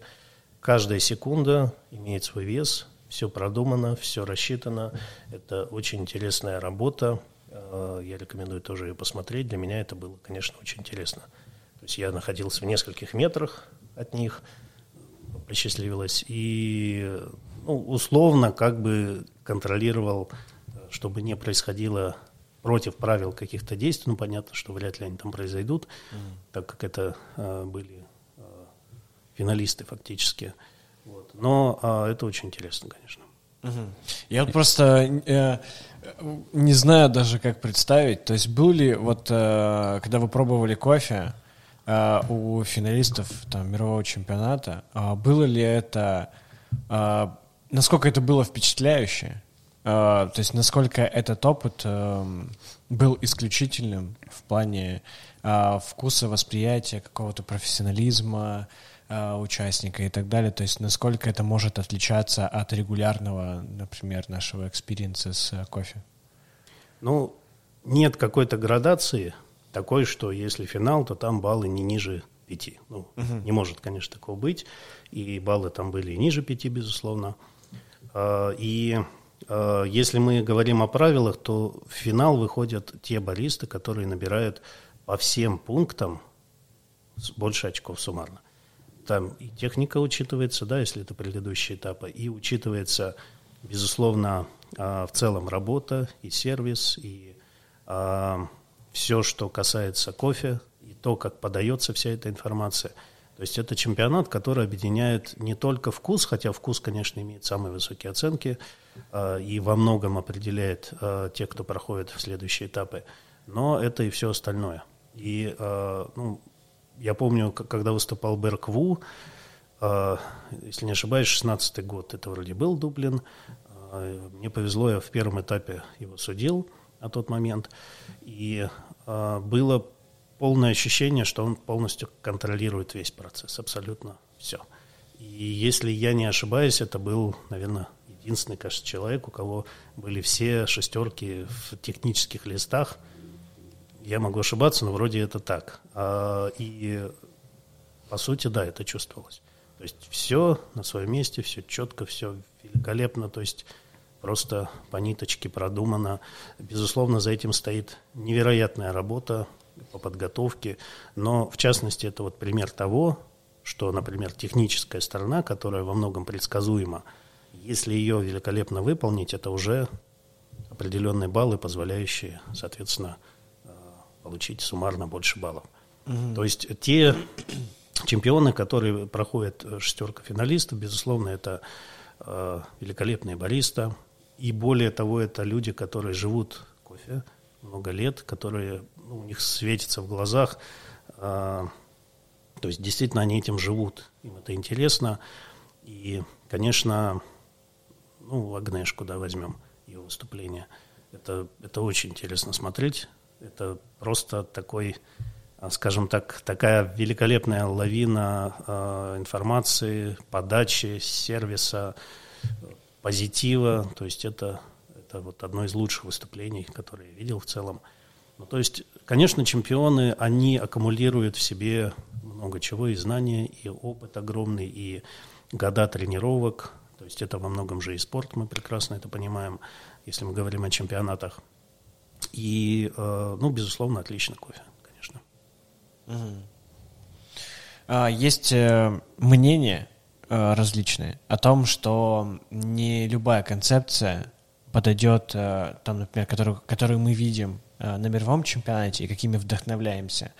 каждая секунда имеет свой вес, все продумано, все рассчитано. Это очень интересная работа. Э, Я рекомендую тоже ее посмотреть. Для меня это было, конечно, очень интересно. То есть я находился в нескольких метрах от них, посчастливилось, и ну, условно как бы контролировал, э, чтобы не происходило против правил каких-то действий. Ну, понятно, что вряд ли они там произойдут, так как это э, были э, финалисты фактически. Вот. Но а, это очень интересно, конечно. Я вот просто э, не знаю даже, как представить. То есть был ли, вот э, когда вы пробовали кофе э, у финалистов там, мирового чемпионата, э, было ли это, э, насколько это было впечатляюще? Э, то есть насколько этот опыт э, был исключительным в плане э, вкуса, восприятия, какого-то профессионализма, э, участника и так далее. То есть насколько это может отличаться от регулярного, например, нашего experience'а с кофе. Ну, нет какой-то градации такой, что если финал, то там баллы не ниже пяти. Ну, не может, конечно, такого быть. И баллы там были и ниже пяти, безусловно. А, И если мы говорим о правилах, то в финал выходят те баллисты, которые набирают по всем пунктам больше очков суммарно. Там и техника учитывается, да, если это предыдущие этапы, и учитывается, безусловно, а, в целом работа и сервис, и все, что касается кофе, и то, как подается вся эта информация. То есть это чемпионат, который объединяет не только вкус, хотя вкус, конечно, имеет самые высокие оценки а, и во многом определяет а, тех, кто проходит в следующие этапы, но это и все остальное. И а, ну, я помню, когда выступал Берк Ву, а, если не ошибаюсь, 16 год, это вроде был Дублин. А, Мне повезло, я в первом этапе его судил на тот момент. И а, было полное ощущение, что он полностью контролирует весь процесс, абсолютно все. И если я не ошибаюсь, это был, наверное, единственный, кажется, человек, у кого были все шестерки в технических листах, я могу ошибаться, но вроде это так. А, и по сути, да, это чувствовалось. То есть все на своем месте, все четко, все великолепно, то есть просто по ниточке продумано. Безусловно, за этим стоит невероятная работа по подготовке, но в частности это вот пример того, что, например, техническая сторона, которая во многом предсказуема, если ее великолепно выполнить, это уже определенные баллы, позволяющие, соответственно, э, получить суммарно больше баллов. Угу. То есть те чемпионы, которые проходят э, шестерка финалистов, безусловно, это э, великолепные бариста. И более того, это люди, которые живут кофе много лет, которые ну, у них светится в глазах. Э, то есть действительно они этим живут, им это интересно. И, конечно, ну, Агнешку, да, возьмем ее выступление. Это, это очень интересно смотреть. Это просто такой, скажем так, такая великолепная лавина э, информации, подачи, сервиса, позитива. То есть это, это вот одно из лучших выступлений, которые я видел в целом. Ну, то есть, конечно, чемпионы, они аккумулируют в себе много чего, и знания, и опыт огромный, и года тренировок. То есть это во многом же и спорт, мы прекрасно это понимаем, если мы говорим о чемпионатах. И, э, ну, безусловно, отлично кофе, конечно. А, есть э, мнение э, различные о том, что не любая концепция подойдет, там, например, которую, которую мы видим на мировом чемпионате и какими вдохновляемся,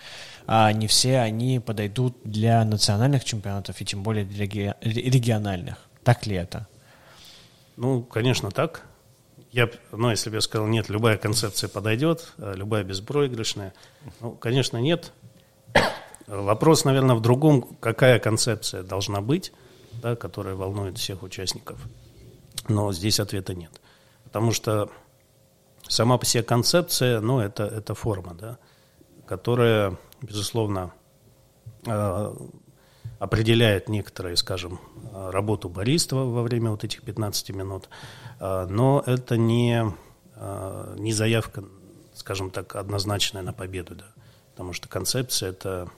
а не все они подойдут для национальных чемпионатов и тем более для региональных. Так ли это? Ну, конечно, так. Я, ну, если бы я сказал, нет, любая концепция подойдет, э, любая безпроигрышная. Ну, конечно, нет. Вопрос, наверное, в другом, какая концепция должна быть, да, которая волнует всех участников. Но здесь ответа нет. Потому что сама по себе концепция, ну, это, это форма, да, которая, безусловно, э, определяет некоторые, скажем, работу бариста во время вот этих 15 минут, э, но это не, э, не заявка, скажем так, однозначная на победу, да, потому что концепция это,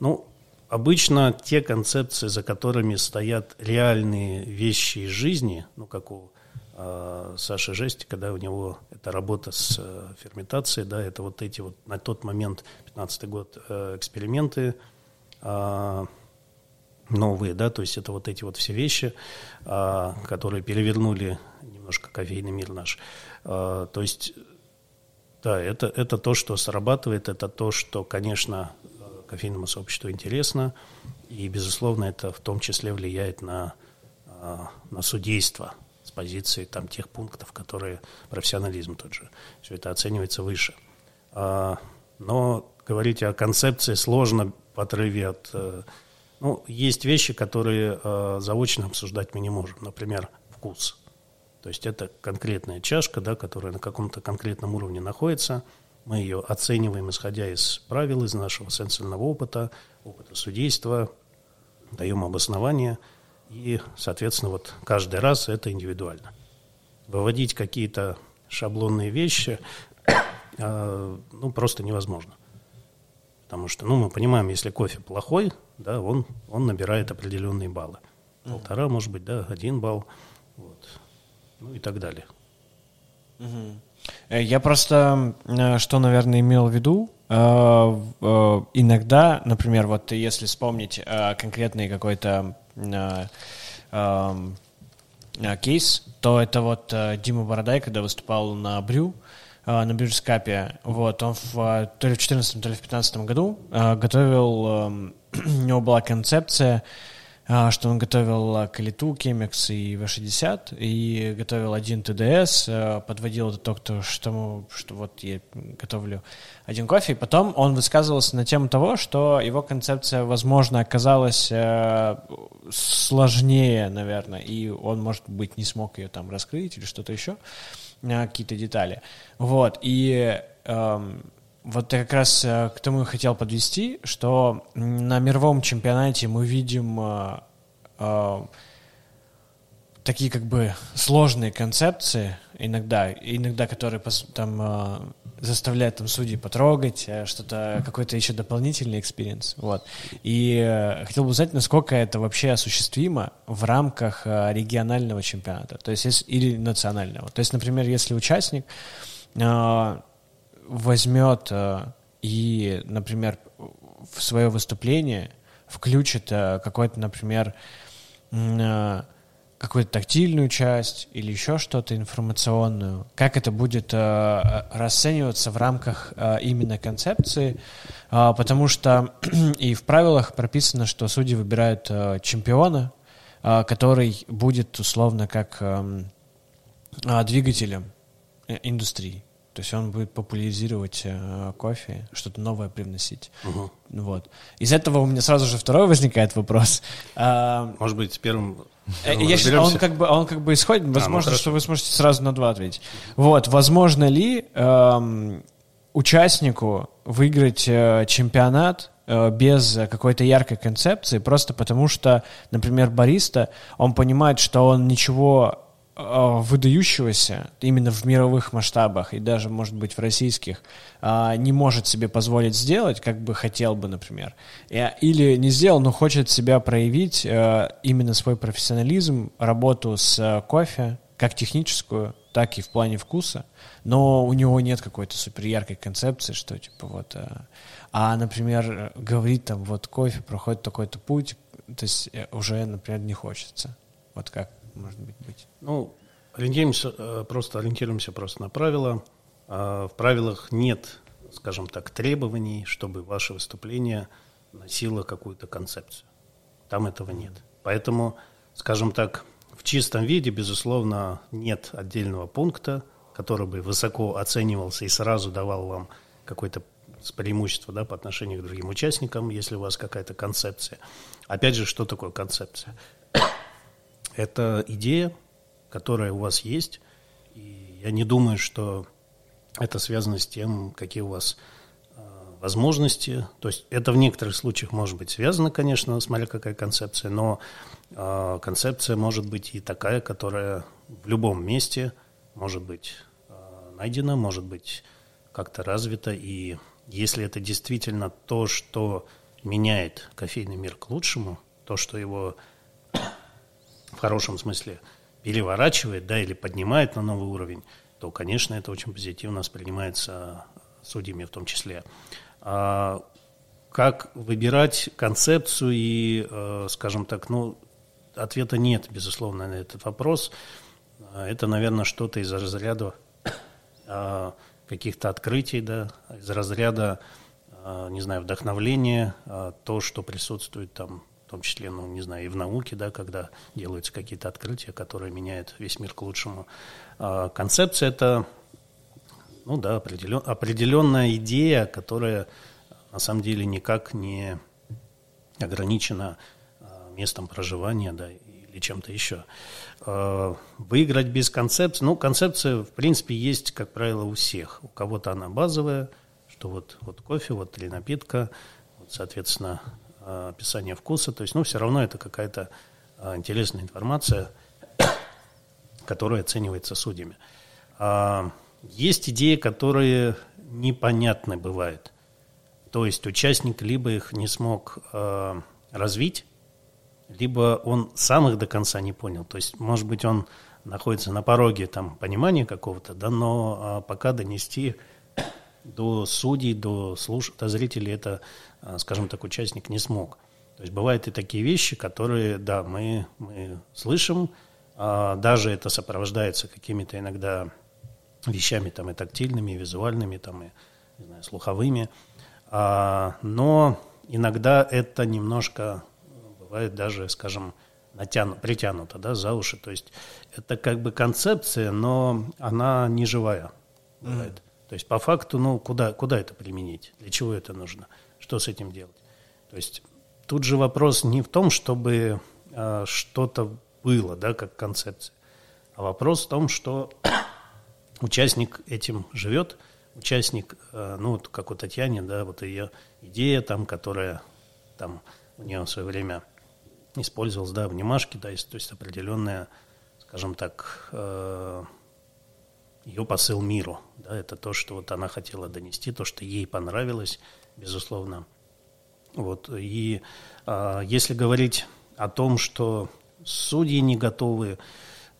ну, обычно те концепции, за которыми стоят реальные вещи из жизни, ну, как у Саши Жести, когда у него эта работа с э, ферментацией, да, это вот эти вот на тот момент, 15 год, э, эксперименты э, новые, да, то есть это вот эти вот все вещи, э, которые перевернули немножко кофейный мир наш. То есть, да, это, это то, что срабатывает, это то, что, конечно, кофейному сообществу интересно, и, безусловно, это в том числе влияет на, на судейство позиции там, тех пунктов, которые профессионализм тот же. Все это оценивается выше. А, но говорить о концепции сложно в отрыве от... Э, ну, есть вещи, которые э, заочно обсуждать мы не можем. Например, вкус. То есть это конкретная чашка, да, которая на каком-то конкретном уровне находится. Мы ее оцениваем, исходя из правил, из нашего сенсорного опыта, опыта судейства, даем обоснование – и, соответственно, вот каждый раз это индивидуально. Выводить какие-то шаблонные вещи э, ну, просто невозможно. Потому что, ну, мы понимаем, если кофе плохой, да, он, он набирает определенные баллы. Полтора, может быть, да, один балл, вот, ну и так далее. Э, я просто, э, что, наверное, имел в виду, иногда, например, вот если вспомнить конкретный какой-то Э, э, кейс, то это вот э, Дима Бородай, когда выступал на Брю, на Брюскапе, вот, он в, то ли в 2014, то ли в 2015 году готовил, эм, у него была концепция что он готовил а, Калиту, Кемекс и В60, и готовил один ТДС, а, подводил это только что, что вот я готовлю один кофе, и потом он высказывался на тему того, что его концепция, возможно, оказалась сложнее, наверное, и он, может быть, не смог ее там раскрыть или что-то еще, какие-то детали. Вот, и эм, вот как раз э, к тому и хотел подвести, что на мировом чемпионате мы видим э, э, такие как бы сложные концепции иногда, иногда которые там э, заставляют там судей потрогать, э, что-то, какой-то еще дополнительный experience, вот. И э, хотел бы узнать, насколько это вообще осуществимо в рамках э, регионального чемпионата, то есть если, или национального. То есть, например, если участник э, возьмет э, и, например, в свое выступление включит э, какой-то, например, э, какую-то тактильную часть или еще что-то информационную, как это будет э, расцениваться в рамках именно концепции, э, потому что и в правилах прописано, что судьи выбирают чемпиона, который будет условно как э, э, двигателем индустрии. То есть он будет популяризировать э, кофе, что-то новое привносить. Угу. Вот. Из этого у меня сразу же второй возникает вопрос. А, Может быть, с первым Э, я считаю, он как бы он как бы исходит. Возможно, а, ну, что вы сможете сразу на два ответить. Вот, возможно ли эм, участнику выиграть э, чемпионат э, без какой-то яркой концепции, просто потому что, например, бариста, он понимает, что он ничего Э, выдающегося именно в мировых масштабах и даже, может быть, в российских а, не может себе позволить сделать, как бы хотел бы, например. Или не сделал, но хочет себя проявить э, именно свой профессионализм, работу с э, кофе, как техническую, так и в плане вкуса, но у него нет какой-то супер яркой концепции, что типа вот... А, например, говорит там, вот кофе проходит такой-то путь, то есть уже, например, не хочется. Вот как может быть, быть? Ну, ориентируемся, э, просто ориентируемся просто на правила. А в правилах нет, скажем так, требований, чтобы ваше выступление носило какую-то концепцию. Там этого нет. Поэтому, скажем так, в чистом виде, безусловно, нет отдельного пункта, который бы высоко оценивался и сразу давал вам какое-то преимущество да, по отношению к другим участникам, если у вас какая-то концепция. Опять же, что такое концепция? Это идея, которая у вас есть, и я не думаю, что это связано с тем, какие у вас э, возможности. То есть это в некоторых случаях может быть связано, конечно, смотря какая концепция, но э, концепция может быть и такая, которая в любом месте может быть э, найдена, может быть как-то развита. И если это действительно то, что меняет кофейный мир к лучшему, то, что его в хорошем смысле переворачивает, да, или поднимает на новый уровень, то, конечно, это очень позитивно воспринимается судьями в том числе. А как выбирать концепцию и, э, скажем так, ну, ответа нет, безусловно, на этот вопрос. Это, наверное, что-то из разряда а, каких-то открытий, да, из разряда, а, не знаю, вдохновления, а, то, что присутствует там в том числе, ну, не знаю, и в науке, да, когда делаются какие-то открытия, которые меняют весь мир к лучшему. А концепция – это, ну да, определен, определенная идея, которая на самом деле никак не ограничена а, местом проживания, да, или чем-то еще. А, выиграть без концепции, ну, концепция, в принципе, есть, как правило, у всех. У кого-то она базовая, что вот, вот кофе, вот три напитка, вот, соответственно, описание вкуса. То есть, ну, все равно это какая-то э, интересная информация, которая оценивается судьями. А, есть идеи, которые непонятны бывают. То есть участник либо их не смог развить, либо он сам их до конца не понял. То есть, может быть, он находится на пороге там, понимания какого-то, да, но пока донести до судей, до, слуш... до зрителей это а, скажем так, участник не смог. То есть бывают и такие вещи, которые, да, мы, мы слышим, а даже это сопровождается какими-то иногда вещами там и тактильными, и визуальными, там и не знаю, слуховыми, а, но иногда это немножко бывает даже, скажем, натяну, притянуто да, за уши. То есть это как бы концепция, но она не живая бывает. Mm. То есть по факту, ну, куда, куда это применить? Для чего это нужно? Что с этим делать? То есть тут же вопрос не в том, чтобы э, что-то было, да, как концепция, а вопрос в том, что участник этим живет, участник, э, ну, вот как у Татьяны, да, вот ее идея там, которая там у нее в свое время использовалась, да, в Немашке, да, есть, то есть определенная, скажем так, э, ее посыл миру. Да, это то, что вот она хотела донести, то, что ей понравилось, безусловно. Вот, и э, если говорить о том, что судьи не готовы,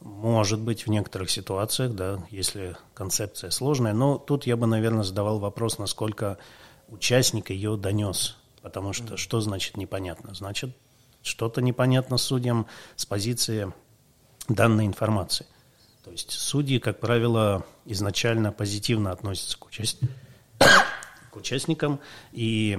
может быть, в некоторых ситуациях, да, если концепция сложная, но тут я бы, наверное, задавал вопрос, насколько участник ее донес, потому что что значит непонятно? Значит, что-то непонятно судьям с позиции данной информации. То есть судьи, как правило, изначально позитивно относятся к, участ... к участникам. И,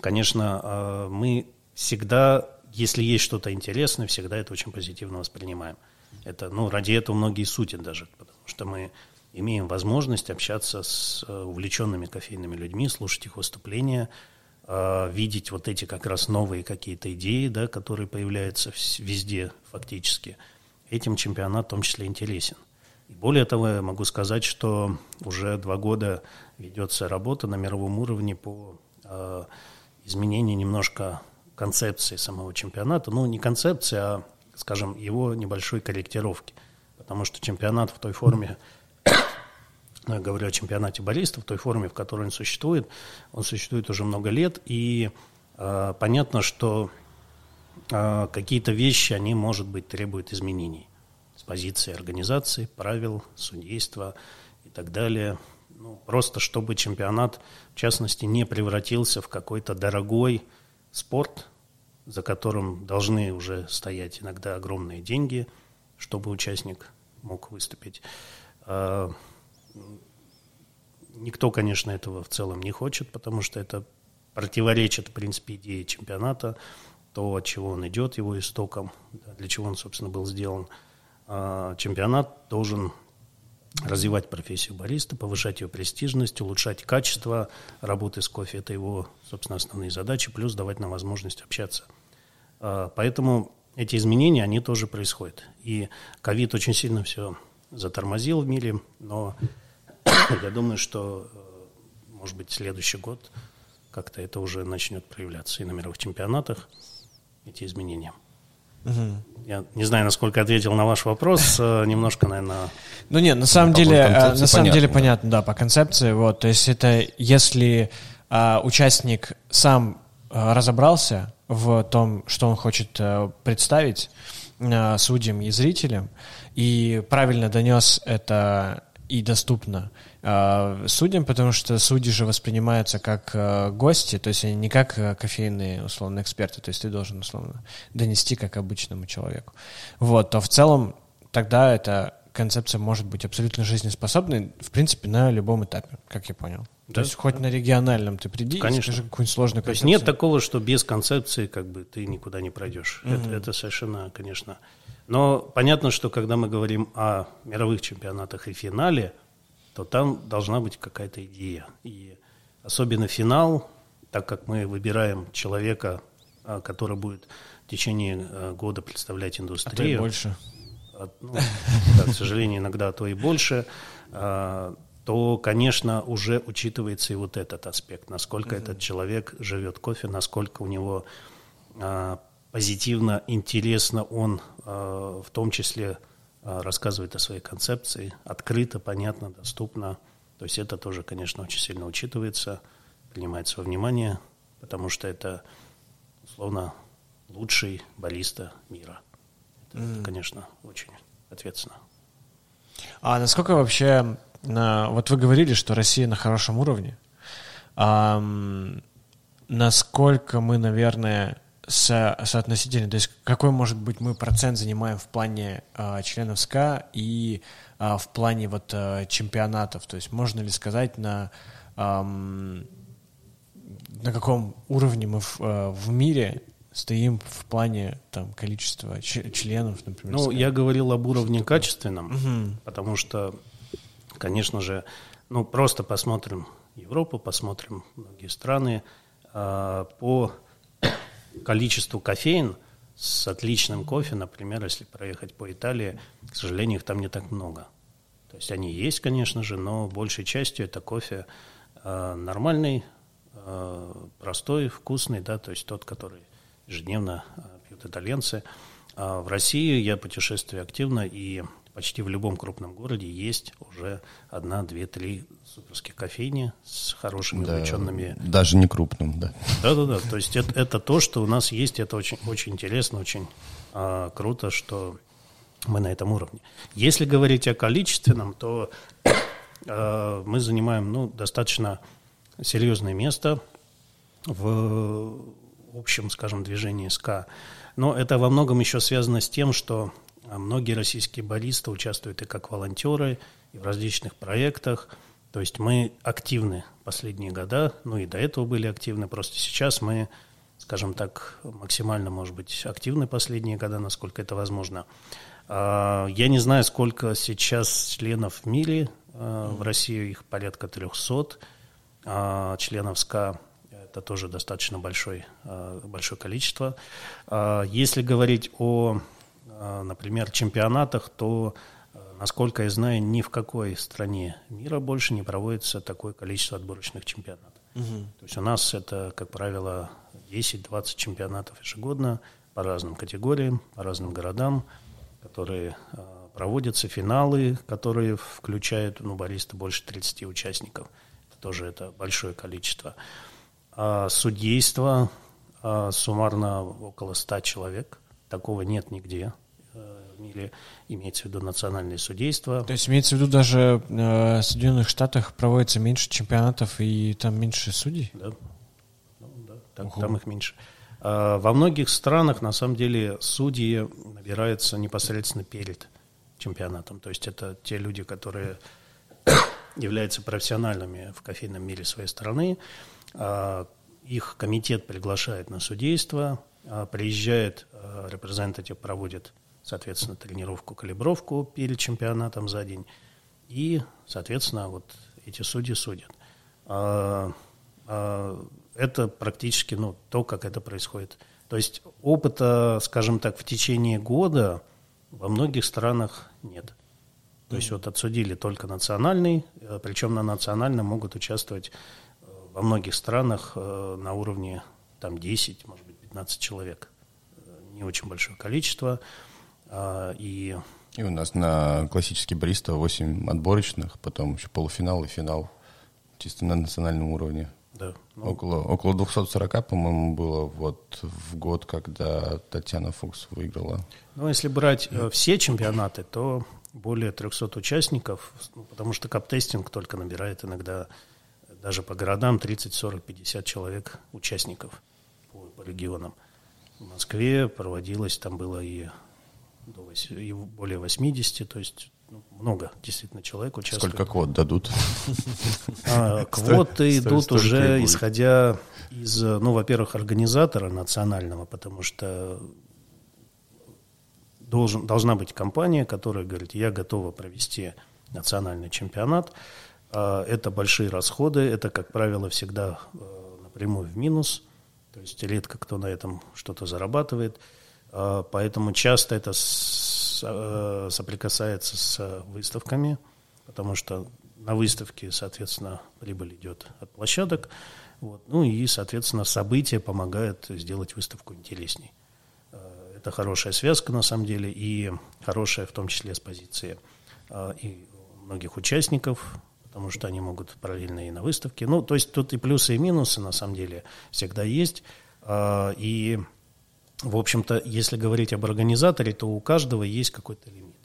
конечно, э, мы всегда, если есть что-то интересное, всегда это очень позитивно воспринимаем. Это, ну, ради этого многие судят даже, потому что мы имеем возможность общаться с э, увлеченными кофейными людьми, слушать их выступления, э, видеть вот эти как раз новые какие-то идеи, да, которые появляются везде фактически – этим чемпионат в том числе интересен. И более того, я могу сказать, что уже два года ведется работа на мировом уровне по э, изменению немножко концепции самого чемпионата. Ну, не концепции, а, скажем, его небольшой корректировки. Потому что чемпионат в той форме, я говорю о чемпионате баристов, в той форме, в которой он существует, он существует уже много лет, и э, понятно, что какие-то вещи, они, может быть, требуют изменений с позиции организации, правил, судейства и так далее. Ну, просто чтобы чемпионат, в частности, не превратился в какой-то дорогой спорт, за которым должны уже стоять иногда огромные деньги, чтобы участник мог выступить. А, никто, конечно, этого в целом не хочет, потому что это противоречит, в принципе, идее чемпионата то, от чего он идет, его истоком, для чего он, собственно, был сделан. А чемпионат должен развивать профессию бариста, повышать ее престижность, улучшать качество работы с кофе. Это его, собственно, основные задачи, плюс давать нам возможность общаться. А, поэтому эти изменения, они тоже происходят. И ковид очень сильно все затормозил в мире, но я думаю, что, э, может быть, следующий год как-то это уже начнет проявляться и на мировых чемпионатах эти изменения. Угу. Я не знаю, насколько ответил на ваш вопрос, э, немножко, наверное. Ну нет, на самом деле, э, на самом деле понятно, да, по концепции, вот, то есть это если а, участник сам а, разобрался в том, что он хочет а, представить а, судьям и зрителям, и правильно донес это и доступно судьям, потому что судьи же воспринимаются как э, гости, то есть они не как э, кофейные, условно, эксперты, то есть ты должен, условно, донести как обычному человеку. Вот, то в целом тогда эта концепция может быть абсолютно жизнеспособной, в принципе, на любом этапе, как я понял. Да, то есть да. хоть на региональном ты приди, Конечно. скажи какую-нибудь сложную концепцию. То есть нет такого, что без концепции как бы ты никуда не пройдешь. Mm-hmm. Это, это совершенно, конечно. Но понятно, что когда мы говорим о мировых чемпионатах и финале, то там должна быть какая-то идея. И особенно финал, так как мы выбираем человека, а, который будет в течение э, года представлять индустрию. А то и больше. Ну, да, к сожалению, иногда а то и больше а, то, конечно, уже учитывается и вот этот аспект, насколько mm-hmm. этот человек живет кофе, насколько у него позитивно, интересно он э, в том числе рассказывает о своей концепции, открыто, понятно, доступно. То есть это тоже, конечно, очень сильно учитывается, принимается во внимание, потому что это, условно, лучший баллиста мира. Это, mm. конечно, очень ответственно. А насколько вообще, вот вы говорили, что Россия на хорошем уровне, а, насколько мы, наверное, со, соотносительно, то есть какой, может быть, мы процент занимаем в плане э, членов СКА и э, в плане вот э, чемпионатов, то есть можно ли сказать на эм, на каком уровне мы в, э, в мире стоим в плане там количества членов, например. Ну, СКА? я говорил об уровне качественном, угу. потому что, конечно же, ну просто посмотрим Европу, посмотрим многие страны э, по количеству кофеин с отличным кофе, например, если проехать по Италии, к сожалению, их там не так много. То есть они есть, конечно же, но большей частью это кофе э, нормальный, э, простой, вкусный, да, то есть тот, который ежедневно э, пьют итальянцы. А в России я путешествую активно, и почти в любом крупном городе есть уже одна, две, три суперских кофейни с хорошими Да, увлеченными. Даже не крупным, да. Да-да-да, то есть это, это то, что у нас есть, это очень, очень интересно, очень а, круто, что мы на этом уровне. Если говорить о количественном, то а, мы занимаем ну, достаточно серьезное место в общем, скажем, движении СК. Но это во многом еще связано с тем, что а, многие российские баристы участвуют и как волонтеры, и в различных проектах. То есть мы активны последние года, ну и до этого были активны, просто сейчас мы, скажем так, максимально, может быть, активны последние года, насколько это возможно. А, Я не знаю, сколько сейчас членов в мире, а, в России их порядка 300, а, членов СКА это тоже достаточно большой, а, большое количество. Если говорить о, например, чемпионатах, то, а, насколько я знаю, ни в какой стране мира больше не проводится такое количество отборочных чемпионатов. То есть у нас это, как правило, 10-20 чемпионатов ежегодно по разным категориям, по разным городам, которые а, проводятся, финалы, которые включают, ну, баристы больше 30 участников. Это тоже это большое количество. А судейство а, суммарно около 100 человек. Такого нет нигде в мире. Имеется в виду национальное судейство. То есть имеется в виду даже э, в Соединенных Штатах проводится меньше чемпионатов и там меньше судей? Да. Ну, да, там, там их меньше. А, Во многих странах, на самом деле, судьи набираются непосредственно перед чемпионатом. То есть это те люди, которые являются профессиональными в кофейном мире своей страны. А, Их комитет приглашает на судейство, а, приезжает а, репрезентатив, проводит, соответственно, тренировку, калибровку перед чемпионатом за день. И, соответственно, вот эти судьи судят. А, а, Это практически ну, то, как это происходит. То есть опыта, скажем так, в течение года во многих странах нет. То есть вот отсудили только национальный, э, причем на национальном могут участвовать э, во многих странах э, на уровне там 10, может быть, 15 человек. Не очень большое количество. А, И И у нас на классический бариста 8 отборочных, потом еще полуфинал и финал чисто на национальном уровне. да, ну, Около, около 240, по-моему, было вот в год, когда Татьяна Фукс выиграла. Ну, если брать э, все чемпионаты, то более 300 участников, ну, потому что каптестинг только набирает иногда даже по городам 30, 40, 50 человек участников по, по регионам. В Москве проводилось, там было и, до вось- и более 80, то есть ну, много действительно человек участвует. Сколько квот дадут? А, Квоты идут уже исходя из, ну, во-первых, организатора национального, потому что должен, должна быть компания, которая говорит, я готова провести национальный чемпионат. А, Это большие расходы, это, как правило, всегда э, напрямую в минус, то есть редко кто на этом что-то зарабатывает. А, Поэтому часто это э, соприкасается с выставками, потому что на выставке, соответственно, прибыль идет от площадок. Вот. Ну и, соответственно, события помогают сделать выставку интересней. Э, Это хорошая связка, на самом деле, и хорошая в том числе с позиции э, и многих участников, потому что они могут параллельно и на выставке. Ну, то есть тут и плюсы, и минусы, на самом деле, всегда есть. А, И, в общем-то, если говорить об организаторе, то у каждого есть какой-то лимит.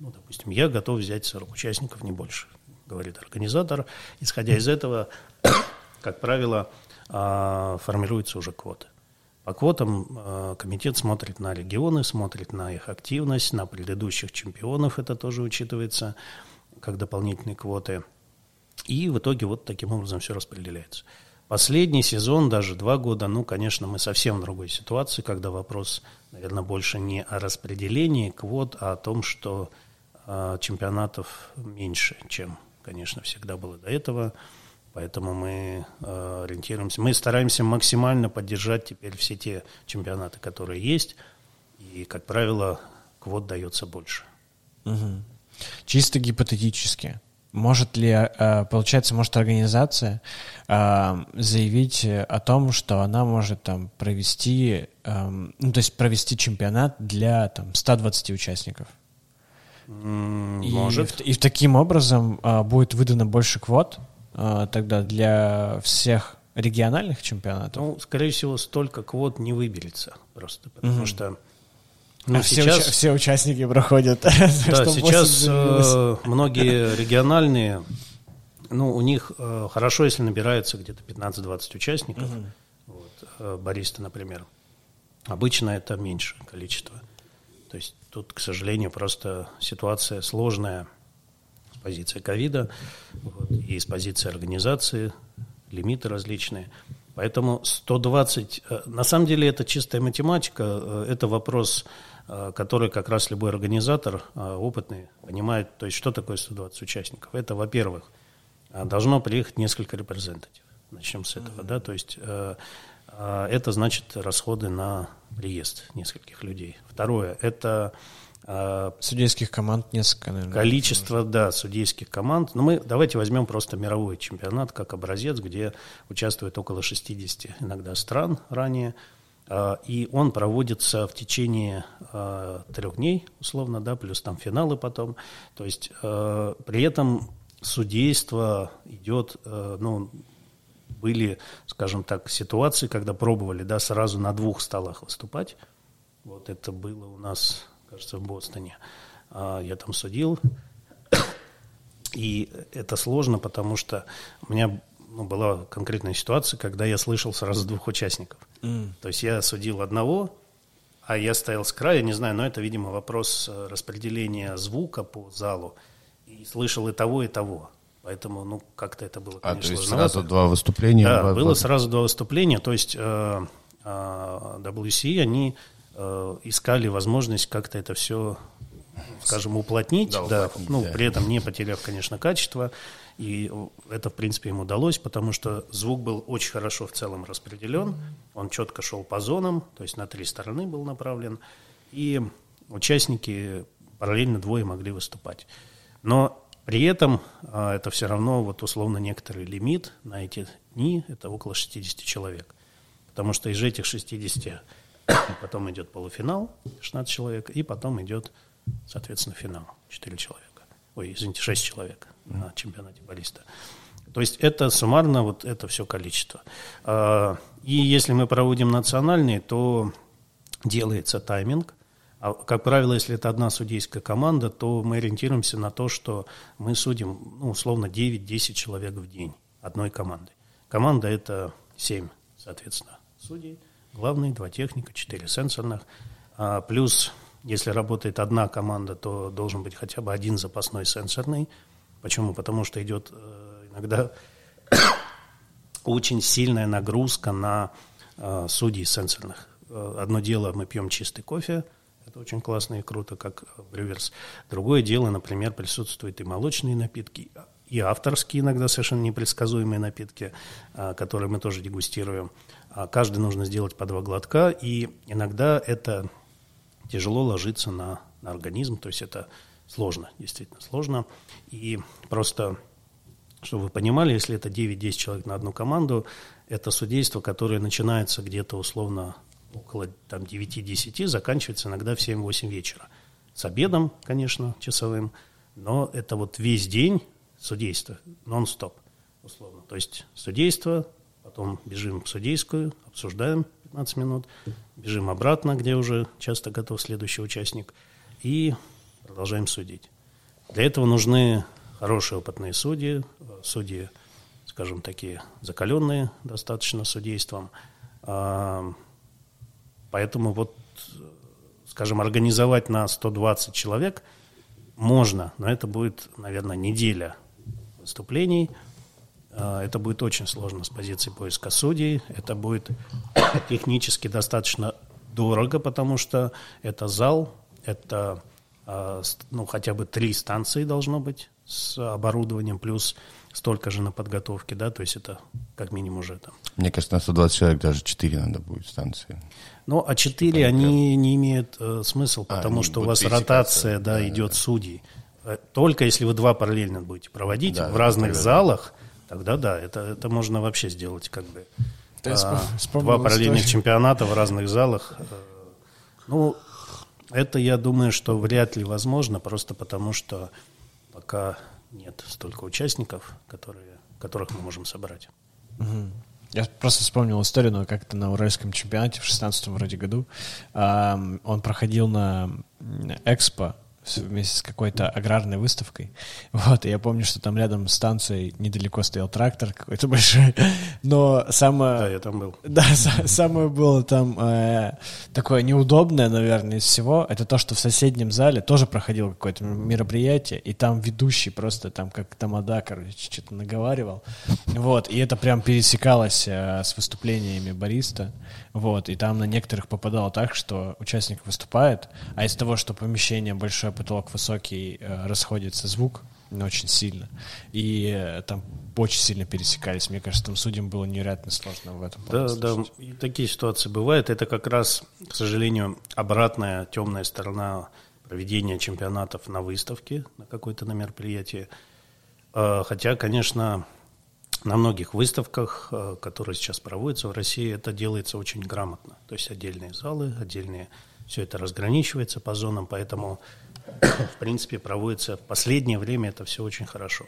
Ну, допустим, я готов взять 40 участников, не больше, говорит организатор. Исходя из этого, как правило, а, формируются уже квоты. По квотам а, комитет смотрит на регионы, смотрит на их активность, на предыдущих чемпионов, это тоже учитывается как дополнительные квоты. И в итоге вот таким образом все распределяется. Последний сезон, даже два года, ну, конечно, мы совсем в другой ситуации, когда вопрос, наверное, больше не о распределении квот, а о том, что а, чемпионатов меньше, чем, конечно, всегда было до этого. Поэтому мы а, ориентируемся, мы стараемся максимально поддержать теперь все те чемпионаты, которые есть. И, как правило, квот дается больше. Мгм. Чисто гипотетически. Может ли, э, получается, может организация э, заявить о том, что она может там провести, эм, ну, то есть провести чемпионат для там 120 участников? Может. И, и таким образом будет выдано больше квот тогда для всех региональных чемпионатов? Ну, скорее всего, столько квот не выберется просто, потому mm что ну, а сейчас... все, все участники проходят. Да, сейчас э, многие региональные, ну, у них э, хорошо, если набирается где-то 15-20 участников. Угу. Вот, э, например. Обычно это меньше количество. То есть тут, к сожалению, просто ситуация сложная с позиции ковида вот, и с позиции организации, лимиты различные. Поэтому 120, э, на самом деле это чистая математика, это вопрос который как раз любой организатор э, опытный понимает, то есть что такое 120 участников. Это, во-первых, э, должно приехать несколько репрезентатив. Начнем с этого, mm-hmm. да, то есть это значит расходы на приезд нескольких людей. Второе, это Судейских команд несколько, наверное. Количество, да, судейских команд. Но мы давайте возьмем просто мировой чемпионат как образец, где участвует около 60 иногда стран ранее. А, и он проводится в течение а, трех дней, условно, да, плюс там финалы потом. То есть а, при этом судейство идет, ну, были, скажем так, ситуации, когда пробовали, да, сразу на двух столах выступать. Вот это было у нас, кажется, в Бостоне. Я там судил. И это сложно, потому что у меня ну, была конкретная ситуация, когда я слышал сразу двух участников. Mm. То есть я судил одного, а я стоял с края, не знаю, но это, видимо, вопрос э, распределения звука по залу. И слышал и того, и того. Поэтому, ну, как-то это было, конечно, А, то есть сразу два выступления? Да, было два... сразу два выступления. То есть э, э, WC, они э, искали возможность как-то это все, скажем, уплотнить, да, да, уплотнить ну, да. при этом не потеряв, конечно, качество. И это, в принципе, им удалось, потому что звук был очень хорошо в целом распределен. Он четко шел по зонам, то есть на три стороны был направлен. И участники параллельно двое могли выступать. Но при этом а, это все равно вот условно некоторый лимит на эти дни, это около 60 человек. Потому что из этих 60 потом идет полуфинал, 16 человек, и потом идет, соответственно, финал, 4 человека ой, извините, 6 человек на чемпионате баллиста. То есть это суммарно вот это все количество. А, и если мы проводим национальные, то делается тайминг. А, как правило, если это одна судейская команда, то мы ориентируемся на то, что мы судим, ну, условно, 9-10 человек в день одной команды. Команда – это 7, соответственно, судей. Главные, два техника, 4 сенсорных. А, плюс если работает одна команда, то должен быть хотя бы один запасной сенсорный. Почему? Потому что идет э, иногда очень сильная нагрузка на э, судей сенсорных. Э, одно дело, мы пьем чистый кофе, это очень классно и круто, как брюверс. Другое дело, например, присутствуют и молочные напитки, и авторские иногда совершенно непредсказуемые напитки, которые мы тоже дегустируем. А каждый нужно сделать по два глотка, и иногда это тяжело ложится на, на организм, то есть это сложно, действительно сложно. И просто, чтобы вы понимали, если это 9-10 человек на одну команду, это судейство, которое начинается где-то условно около там, 9-10, заканчивается иногда в 7-8 вечера. С обедом, конечно, часовым, но это вот весь день судейства, нон-стоп, условно. То есть судейство, потом бежим в судейскую, обсуждаем 15 минут, бежим обратно, где уже часто готов следующий участник, и продолжаем судить. Для этого нужны хорошие опытные судьи, судьи, скажем, такие закаленные достаточно судейством. А, поэтому вот, скажем, организовать на 120 человек можно, но это будет, наверное, неделя выступлений – это будет очень сложно с позиции поиска судей. Это будет технически достаточно дорого, потому что это зал, это а, ну, хотя бы три станции должно быть с оборудованием, плюс столько же на подготовке, да, то есть это как минимум уже там. Мне кажется, на 120 человек даже 4 надо будет станции. Ну, а 4 они не имеют э, смысл, а, потому что у вас ротация, да, да, идет да. судей. э, только если вы два параллельно будете проводить Да, в разных залах, тогда да, это, это можно вообще сделать как бы. А, два параллельных историю. чемпионата в разных залах. э, Ну, это, я думаю, что вряд ли возможно, просто потому что пока нет столько участников, которые, которых мы можем собрать. Я просто вспомнил историю, но как-то на Уральском чемпионате в 16 вроде году ам, он проходил на Экспо вместе с какой-то аграрной выставкой. Вот, и я помню, что там рядом с станцией недалеко стоял трактор какой-то большой. Но самое... Да, я там был. Да, са- самое было там э, такое неудобное, наверное, из всего, это то, что в соседнем зале тоже проходило какое-то мероприятие, и там ведущий просто там как тамада, короче, что-то наговаривал. Вот, и это прям пересекалось э, с выступлениями бариста. Вот, и там на некоторых попадало так, что участник выступает, а из того, что помещение большое, потолок высокий, э, расходится звук, ну, очень сильно. И э, там очень сильно пересекались. Мне кажется, там судьям было невероятно сложно в этом Да, да, и такие ситуации бывают. Это как раз, к сожалению, обратная темная сторона проведения чемпионатов на выставке, на какой-то на мероприятии. А, Хотя, конечно, на многих выставках, а, которые сейчас проводятся в России, это делается очень грамотно. То есть отдельные залы, отдельные, все это разграничивается по зонам, поэтому, в принципе, проводится в последнее время это все очень хорошо.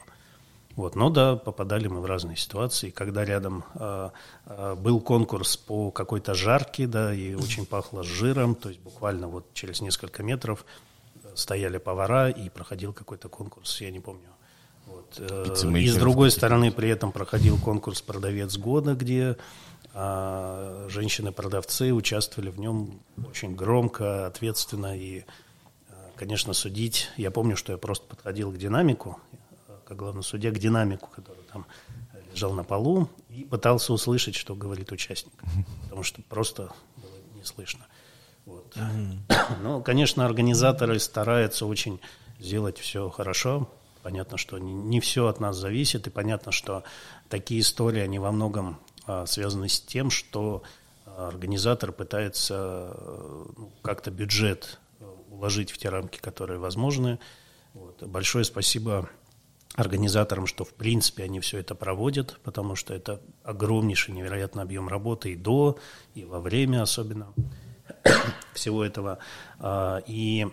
Вот, но да, попадали мы в разные ситуации. Когда рядом э, э, был конкурс по какой-то жарке, да, и очень пахло жиром, то есть буквально вот через несколько метров э, стояли повара и проходил какой-то конкурс, я не помню. Вот, э, и с другой стороны при этом проходил конкурс «Продавец года», где а, женщины-продавцы участвовали в нем очень громко, ответственно и, а, конечно, судить. Я помню, что я просто подходил к динамику, а, как главный судья, к динамику, который там лежал на полу, и пытался услышать, что говорит участник, потому что просто было не слышно. Вот. Ну, конечно, организаторы стараются очень сделать все хорошо. Понятно, что не, все от нас зависит, и понятно, что такие истории, они во многом а, связаны с тем, что а, организатор пытается э, ну, как-то бюджет э, уложить в те рамки, которые возможны. Вот. Большое спасибо организаторам, что в принципе они все это проводят, потому что это огромнейший, невероятный объем работы и до, и во время особенно всего этого. А, И,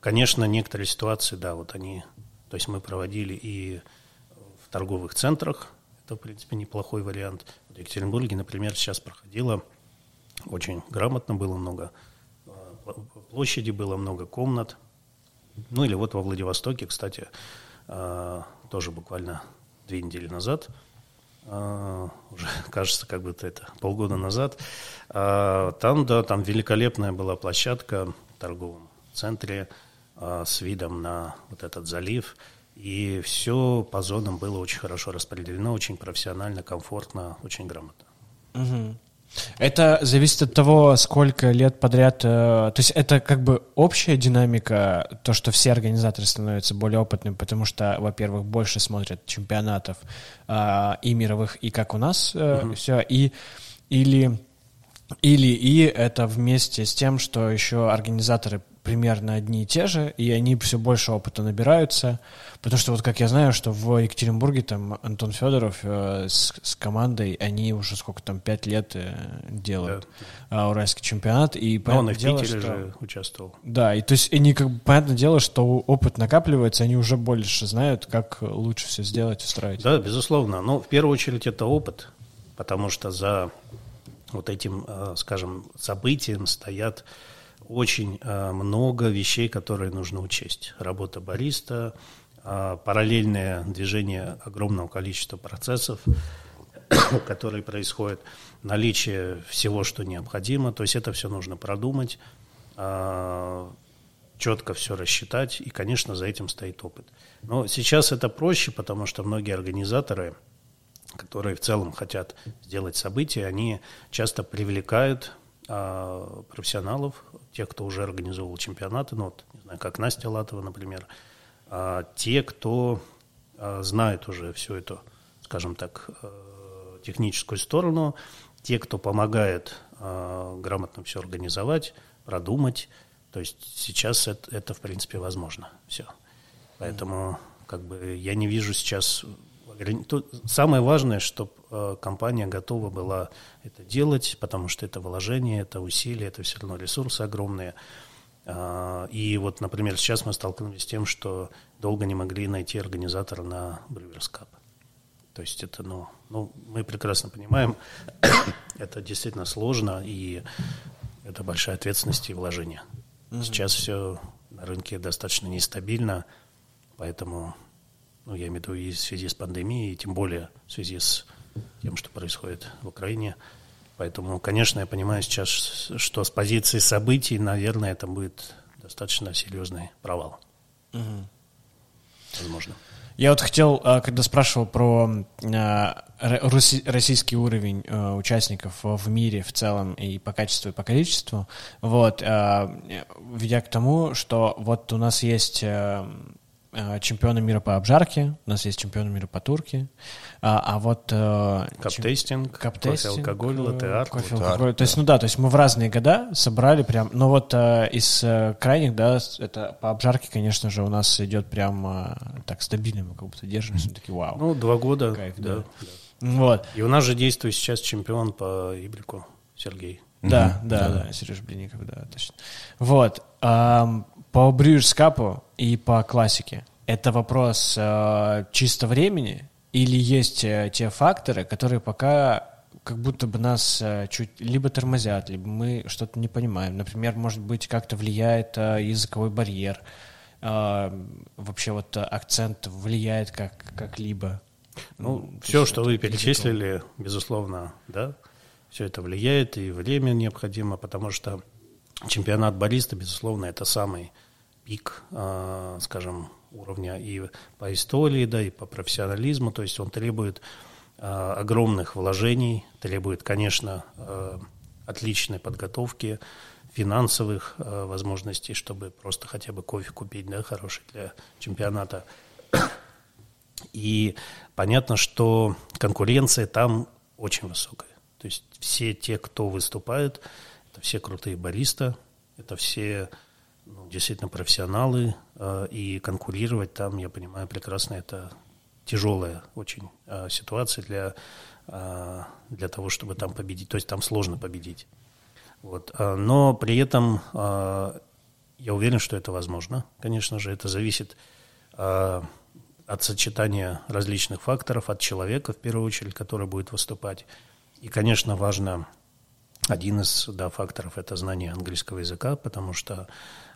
конечно, некоторые ситуации, да, вот они, то есть мы проводили и в торговых центрах, это, в принципе, неплохой вариант. В Екатеринбурге, например, сейчас проходило очень грамотно, было много а, пл- площади, было много комнат. Ну или вот во Владивостоке, кстати, а, тоже буквально две недели назад, а, уже кажется, как будто это полгода назад, а, там, да, там великолепная была площадка в центре а, с видом на вот этот залив. И все по зонам было очень хорошо распределено, очень профессионально, комфортно, очень грамотно. Это зависит от того, сколько лет подряд... э, то есть это как бы общая динамика, то, что все организаторы становятся более опытными, потому что, во-первых, больше смотрят чемпионатов э, и мировых, и как у нас все, и или, или и это вместе с тем, что еще организаторы примерно одни и те же, и они все больше опыта набираются, потому что вот как я знаю, что в Екатеринбурге там Антон Федоров э, с, с командой, они уже сколько там, пять лет э, делают а, уральский чемпионат, и Но он и в дело, Питере что- же участвовал. Да, и то есть они как бы, понятное дело, что опыт накапливается, они уже больше знают, как лучше все сделать, устроить. Да, безусловно. Но в первую очередь это опыт, потому что за вот этим, э, скажем, событием стоят очень э, много вещей, которые нужно учесть. Работа бариста, э, параллельное движение огромного количества процессов, которые происходят, наличие всего, что необходимо. То есть это все нужно продумать, э, четко все рассчитать, и, конечно, за этим стоит опыт. Но сейчас это проще, потому что многие организаторы, которые в целом хотят сделать события, они часто привлекают а, профессионалов, тех, кто уже организовывал чемпионаты, ну, вот, не знаю, как Настя Латова, например, а, те, кто а, знает уже всю эту, скажем так, э, техническую сторону, те, кто помогает а, грамотно все организовать, продумать, То есть сейчас это, это в принципе, возможно. Все. Поэтому как бы я не вижу сейчас... Самое важное, чтобы э, компания готова была это делать, потому что это вложение, это усилия, это все равно ресурсы огромные. А, и вот, например, сейчас мы столкнулись с тем, что долго не могли найти организатора на Brewers Cup. То есть это, ну, ну, мы прекрасно понимаем, это действительно сложно, и это большая ответственность и вложение. Сейчас все на рынке достаточно нестабильно, поэтому, ну, я имею в виду и в связи с пандемией, и тем более в связи с тем, что происходит в Украине. Поэтому, конечно, я понимаю сейчас, что с позиции событий, наверное, это будет достаточно серьезный провал. Угу. Возможно. Я вот хотел, а, когда спрашивал про а, российский уровень а, участников в мире в целом и по качеству, и по количеству, вот, ведя к тому, что вот у нас есть чемпионы мира по обжарке, у нас есть чемпионы мира по турке, а, а вот... Э, каптестинг, кофе, алкоголь, э, латте-арт. Кофе, алкоголь. То есть, ну да, то есть мы в разные года собрали прям... Но вот из крайних, да, это по обжарке, конечно же, у нас идет прям так стабильно, мы как будто держимся, мы такие, вау. Ну, два года, Кайф, да. да. Вот. И у нас же действует сейчас чемпион по Ибрику, Сергей. Да, да, да, да, Сереж Блинников, да, точно. Вот. По Брюерс Капу и по классике это вопрос э, чисто времени или есть э, те факторы, которые пока как будто бы нас э, чуть либо тормозят, либо мы что-то не понимаем. Например, может быть, как-то влияет э, языковой барьер, э, вообще вот акцент влияет как, как-либо. Ну, ну все, что вы перечислили, безусловно, да, все это влияет, и время необходимо, потому что чемпионат бариста, безусловно, это самый пик, а, скажем, уровня и по истории, да, и по профессионализму, то есть он требует а, огромных вложений, требует, конечно, а, отличной подготовки, финансовых возможностей, чтобы просто хотя бы кофе купить, да, хороший для чемпионата. И понятно, что конкуренция там очень высокая. То есть все те, кто выступает, это все крутые бариста, это все ну, действительно профессионалы, э, и конкурировать там, я понимаю прекрасно, это тяжелая очень э, ситуация для, э, для того, чтобы там победить. То есть там сложно победить. Вот. Но при этом я уверен, что это возможно. Конечно же, это зависит от сочетания различных факторов, от человека, в первую очередь, который будет выступать. И, конечно, важно один из да, факторов – это знание английского языка, потому что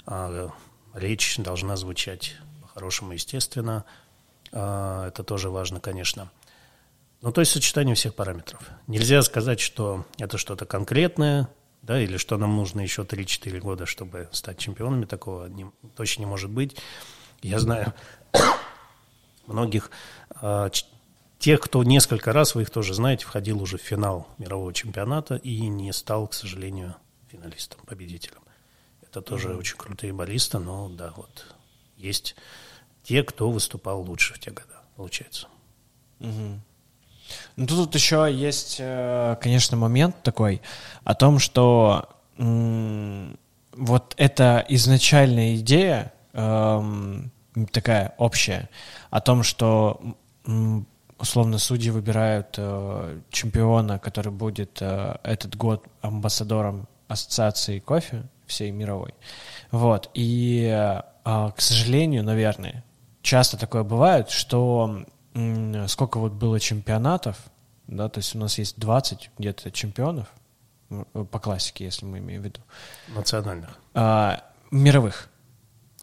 а, речь должна звучать по-хорошему, естественно. А, это тоже важно, конечно. Ну, то есть сочетание всех параметров. Нельзя сказать, что это что-то конкретное, да, или что нам нужно еще 3-4 года, чтобы стать чемпионами, такого не, точно не может быть. Я знаю многих э, тех, кто несколько раз, вы их тоже знаете, входил уже в финал мирового чемпионата и не стал, к сожалению, финалистом, победителем. Это тоже mm-hmm. очень крутые баллисты, но да, вот есть те, кто выступал лучше в те годы, получается. Mm-hmm. Ну, тут еще есть, э, конечно, момент такой о том, что м- вот эта изначальная идея, эм, такая общая, о том, что м- условно судьи выбирают э, чемпиона, который будет э, этот год амбассадором ассоциации кофе, всей мировой. Вот. И, а, к сожалению, наверное, часто такое бывает, что сколько вот было чемпионатов, да, то есть у нас есть 20 где-то чемпионов, по классике, если мы имеем в виду. Национальных. А, мировых.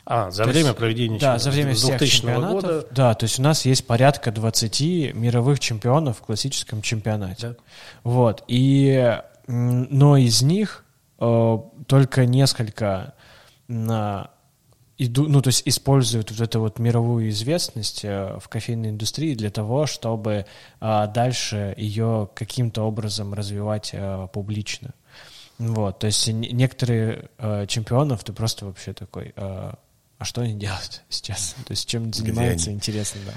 А, за то время есть, проведения Да, за время всех чемпионатов. Года. Да, то есть у нас есть порядка 20 мировых чемпионов в классическом чемпионате. Да. Вот. И, но из них Э, только несколько на иду, ну, то есть используют вот эту вот мировую известность э, в кофейной индустрии для того, чтобы а, дальше ее каким-то образом развивать а, публично. Вот, то есть некоторые а, чемпионов ты просто вообще такой, а, а что они делают сейчас? То есть чем занимаются, интересно, да.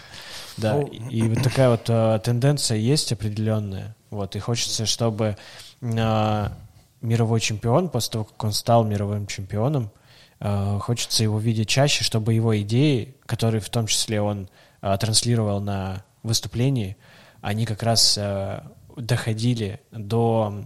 Да, ну, и, вот такая вот а, тенденция есть определенная, вот, и хочется, чтобы а, мировой чемпион, после того, как он стал мировым чемпионом, э, хочется его видеть чаще, чтобы его идеи, которые в том числе он э, транслировал на выступлении, они как раз э, доходили до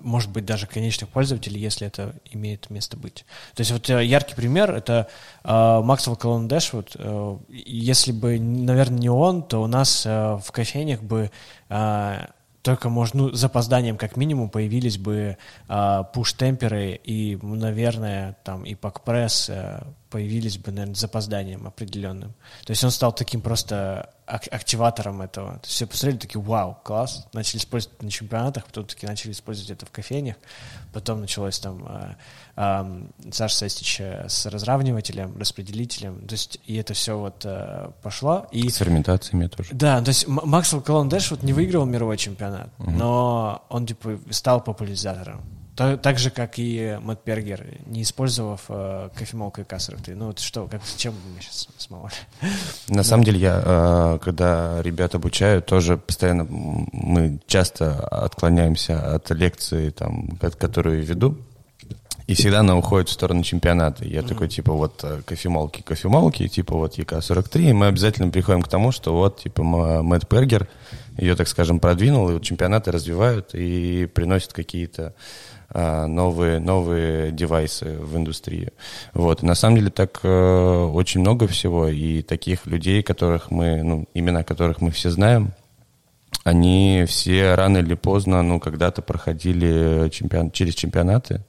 может быть, даже конечных пользователей, если это имеет место быть. То есть вот э, яркий пример — это э, Максвелл Колон Дэшвуд. Э, если бы, наверное, не он, то у нас э, в кофейнях бы э, только, может, ну, с опозданием как минимум появились бы пуш-темперы и, наверное, там и пак-пресс появились бы, наверное, с запозданием определенным. То есть он стал таким просто активатором этого. То есть все посмотрели, такие, вау, класс. Начали использовать на чемпионатах, потом таки начали использовать это в кофейнях. Потом началось там э, э, Саша Састич с разравнивателем, распределителем. То есть и это все вот э, пошло. И, с ферментациями тоже. Да, то есть Максвелл Колон Дэш вот не выиграл мировой чемпионат, угу. но он типа стал популяризатором. Так, же, как и Мэтт Бергер, не использовав э, кофемолку и К-43. Ну вот что, как, чем мы сейчас смололи? На самом деле я, э, когда ребят обучаю, тоже постоянно, мы часто отклоняемся от лекции, там, которую веду, и всегда она уходит в сторону чемпионата. Я mm-hmm. такой, типа, вот э, кофемолки, кофемолки, типа, вот ЕК-43, и мы обязательно приходим к тому, что вот, типа, Мэтт Бергер ее, так скажем, продвинул, и вот чемпионаты развивают и приносят какие-то новые, новые девайсы в индустрии. Вот. на самом деле так э, очень много всего, и таких людей, которых мы, ну, имена которых мы все знаем, они все рано или поздно, ну, когда-то проходили чемпион, через чемпионаты,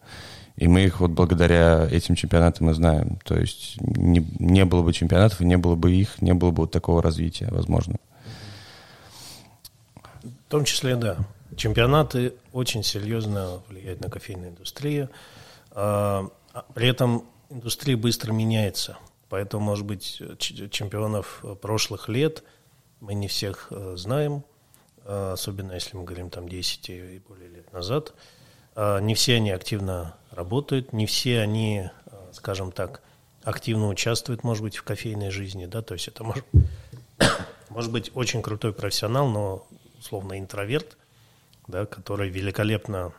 и мы их вот благодаря этим чемпионатам и знаем. То есть не, не было бы чемпионатов, не было бы их, не было бы вот такого развития, возможно. В том числе, да. Чемпионаты очень серьезно влияют на кофейную индустрию. А, а при этом индустрия быстро меняется. Поэтому, может быть, чемпионов прошлых лет мы не всех э, знаем, а, особенно если мы говорим там 10 и более лет назад. Не все они активно работают, не все они, скажем так, активно участвуют, может быть, в кофейной жизни, да, то есть это может, может быть очень крутой профессионал, но условно интроверт, да, который великолепно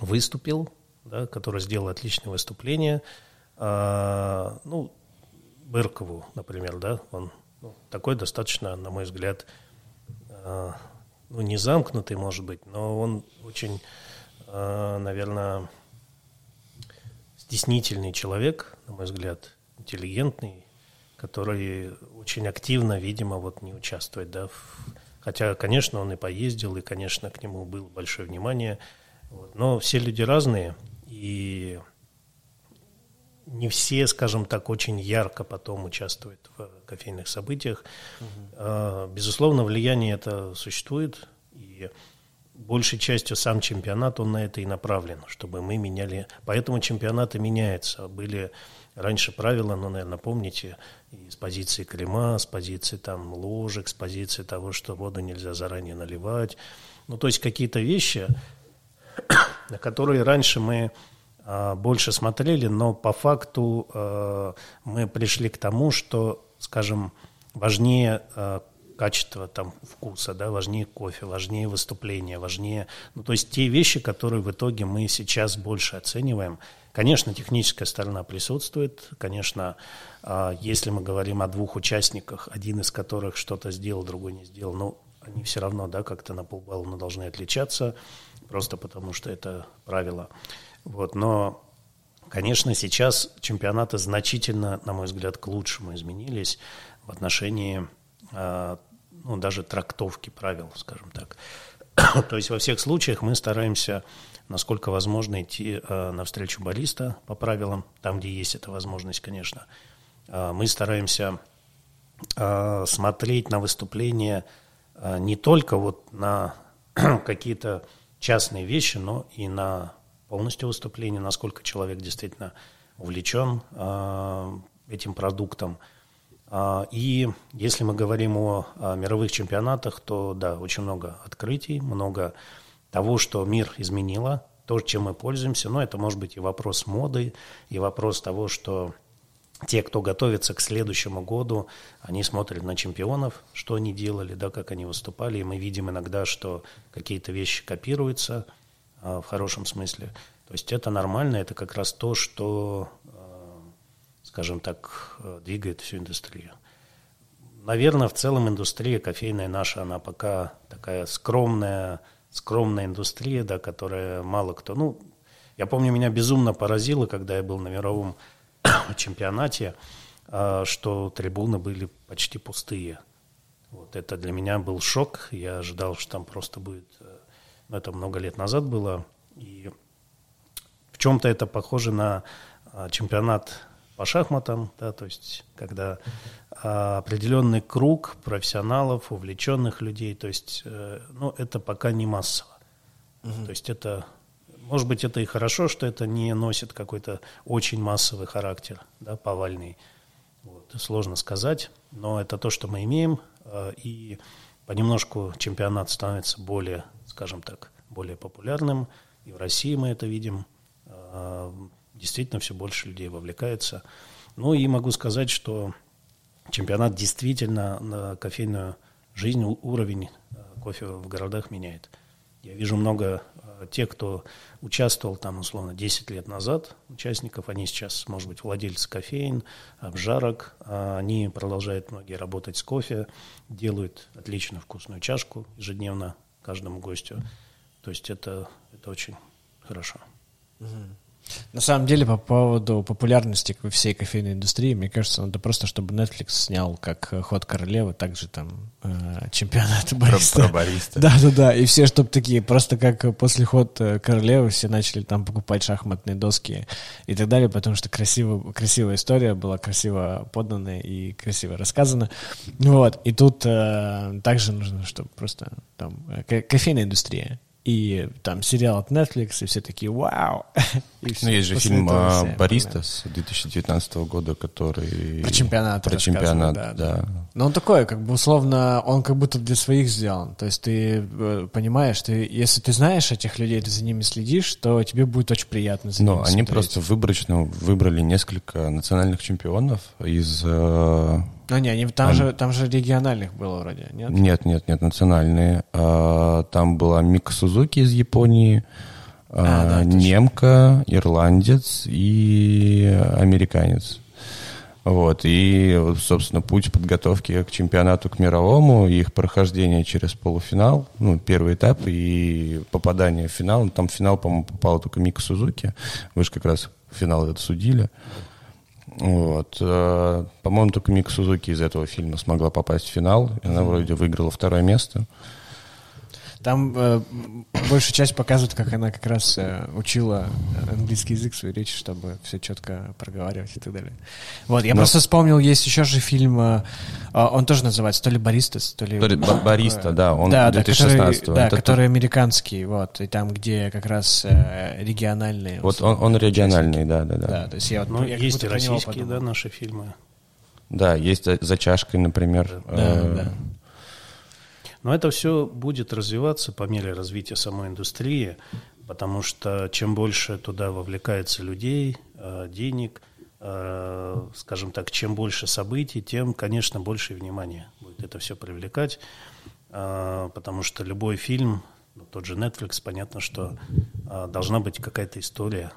выступил, да, который сделал отличное выступление. А, ну, Быркову, например, да, он ну, такой достаточно, на мой взгляд, а, ну, не замкнутый, может быть, но он очень, а, наверное, стеснительный человек, на мой взгляд, интеллигентный, который очень активно, видимо, вот не участвует, да, в Хотя, конечно, он и поездил, и, конечно, к нему было большое внимание. Вот. Но все люди разные, и не все, скажем так, очень ярко потом участвуют в кофейных событиях. Угу. Безусловно, влияние это существует, и большей частью сам чемпионат, он на это и направлен, чтобы мы меняли. Поэтому чемпионаты меняются. Были раньше правила, ну, наверное, помните, с позиции крема, с позиции там ложек, с позиции того, что воду нельзя заранее наливать. Ну, то есть какие-то вещи, на которые раньше мы а, больше смотрели, но по факту а, мы пришли к тому, что, скажем, важнее а, качество там вкуса, да, важнее кофе, важнее выступление, важнее, ну, то есть те вещи, которые в итоге мы сейчас больше оцениваем. Конечно, техническая сторона присутствует, конечно, а, если мы говорим о двух участниках, один из которых что-то сделал, другой не сделал, но они все равно, да, как-то на полбалла должны отличаться, просто потому что это правило. Вот, но Конечно, сейчас чемпионаты значительно, на мой взгляд, к лучшему изменились в отношении а, ну, даже трактовки правил, скажем так. То есть во всех случаях мы стараемся, насколько возможно, идти э, навстречу баллиста по правилам, там, где есть эта возможность, конечно. Э, мы стараемся э, смотреть на выступления э, не только вот на какие-то частные вещи, но и на полностью выступление, насколько человек действительно увлечен этим продуктом – и если мы говорим о, мировых чемпионатах, то да, очень много открытий, много того, что мир изменило, то, чем мы пользуемся. Но это может быть и вопрос моды, и вопрос того, что те, кто готовится к следующему году, они смотрят на чемпионов, что они делали, да, как они выступали, и мы видим иногда, что какие-то вещи копируются а, в хорошем смысле. То есть это нормально, это как раз то, что, скажем так, двигает всю индустрию. Наверное, в целом индустрия кофейная наша, она пока такая скромная, скромная индустрия, да, которая мало кто... Ну, я помню, меня безумно поразило, когда я был на мировом чемпионате, а, что трибуны были почти пустые. Вот это для меня был шок. Я ожидал, что там просто будет... Э, ну, это много лет назад было. И в чем-то это похоже на а, чемпионат по шахматам, да, то есть когда определенный круг профессионалов, увлеченных людей, то есть, э, ну, это пока не массово. Угу. То есть это может быть, это и хорошо, что это не носит какой-то очень массовый характер, да, повальный. Вот, сложно сказать, но это то, что мы имеем, э, и понемножку чемпионат становится более, скажем так, более популярным, и в России мы это видим. Э, действительно, все больше людей вовлекается. Ну и могу сказать, что чемпионат действительно на кофейную жизнь, уровень э, кофе в городах меняет. Я вижу много тех, кто участвовал там, условно, 10 лет назад, участников, они сейчас, может быть, владельцы кофеин, обжарок, а они продолжают многие работать с кофе, делают отлично вкусную чашку ежедневно каждому гостю. То есть это, это очень хорошо. Угу. На самом деле, по поводу популярности всей кофейной индустрии, мне кажется, надо просто, чтобы Netflix снял как ход королевы, также там э, чемпионат бариста. Про, про бариста. Да, да, да. И все, чтобы такие, просто как после ход э, королевы все начали там покупать шахматные доски и так далее, потому что красиво, красивая история была красиво подана и красиво рассказана. Вот. И тут э, также нужно, чтобы просто там э, кофейная индустрия и там сериал от Netflix, и все такие «Вау!» и все, Ну, есть же фильм а, «Бариста» с 2019 года, который... Про чемпионат Про чемпионат, да, да. Но он такой, как бы, условно, он как будто для своих сделан. То есть ты э, понимаешь, ты, если ты знаешь этих людей, ты за ними следишь, то тебе будет очень приятно за Но ними они смотреть. просто выборочно выбрали несколько национальных чемпионов из э, ну не, они, там, а, же, там же региональных было вроде, нет? Нет, нет, нет, национальные. А, там была Мика Сузуки из Японии, а, а, да, немка, ирландец и американец. Вот, и, собственно, путь подготовки к чемпионату, к мировому, их прохождение через полуфинал, ну, первый этап и попадание в финал. Там в финал, по-моему, попала только Мика Сузуки. Вы же как раз финал этот судили. Вот. Э, по-моему, только Мика Сузуки из этого фильма смогла попасть в финал. Она вроде выиграла второе место. Там э, большая часть показывает, как она как раз э, учила английский язык, свою речь, чтобы все четко проговаривать и так далее. Вот, я Но... просто вспомнил, есть еще же фильм, э, а, он тоже называется то ли «Баристас», то ли... «Бариста», да, он да, 2016 да, который, да, который американский, вот, и там, где как раз э, региональные... Вот он, он региональный, да, да, да. Да, то есть я вот... Ну, я есть и российские, да, наши фильмы. Да, есть «За чашкой», например. Да, э, да. Но это все будет развиваться по мере развития самой индустрии, потому что чем больше туда вовлекается людей, э, денег, э, скажем так, чем больше событий, тем, конечно, больше внимания будет это все привлекать, э, потому что любой фильм, ну, тот же Netflix, понятно, что должна быть какая-то история,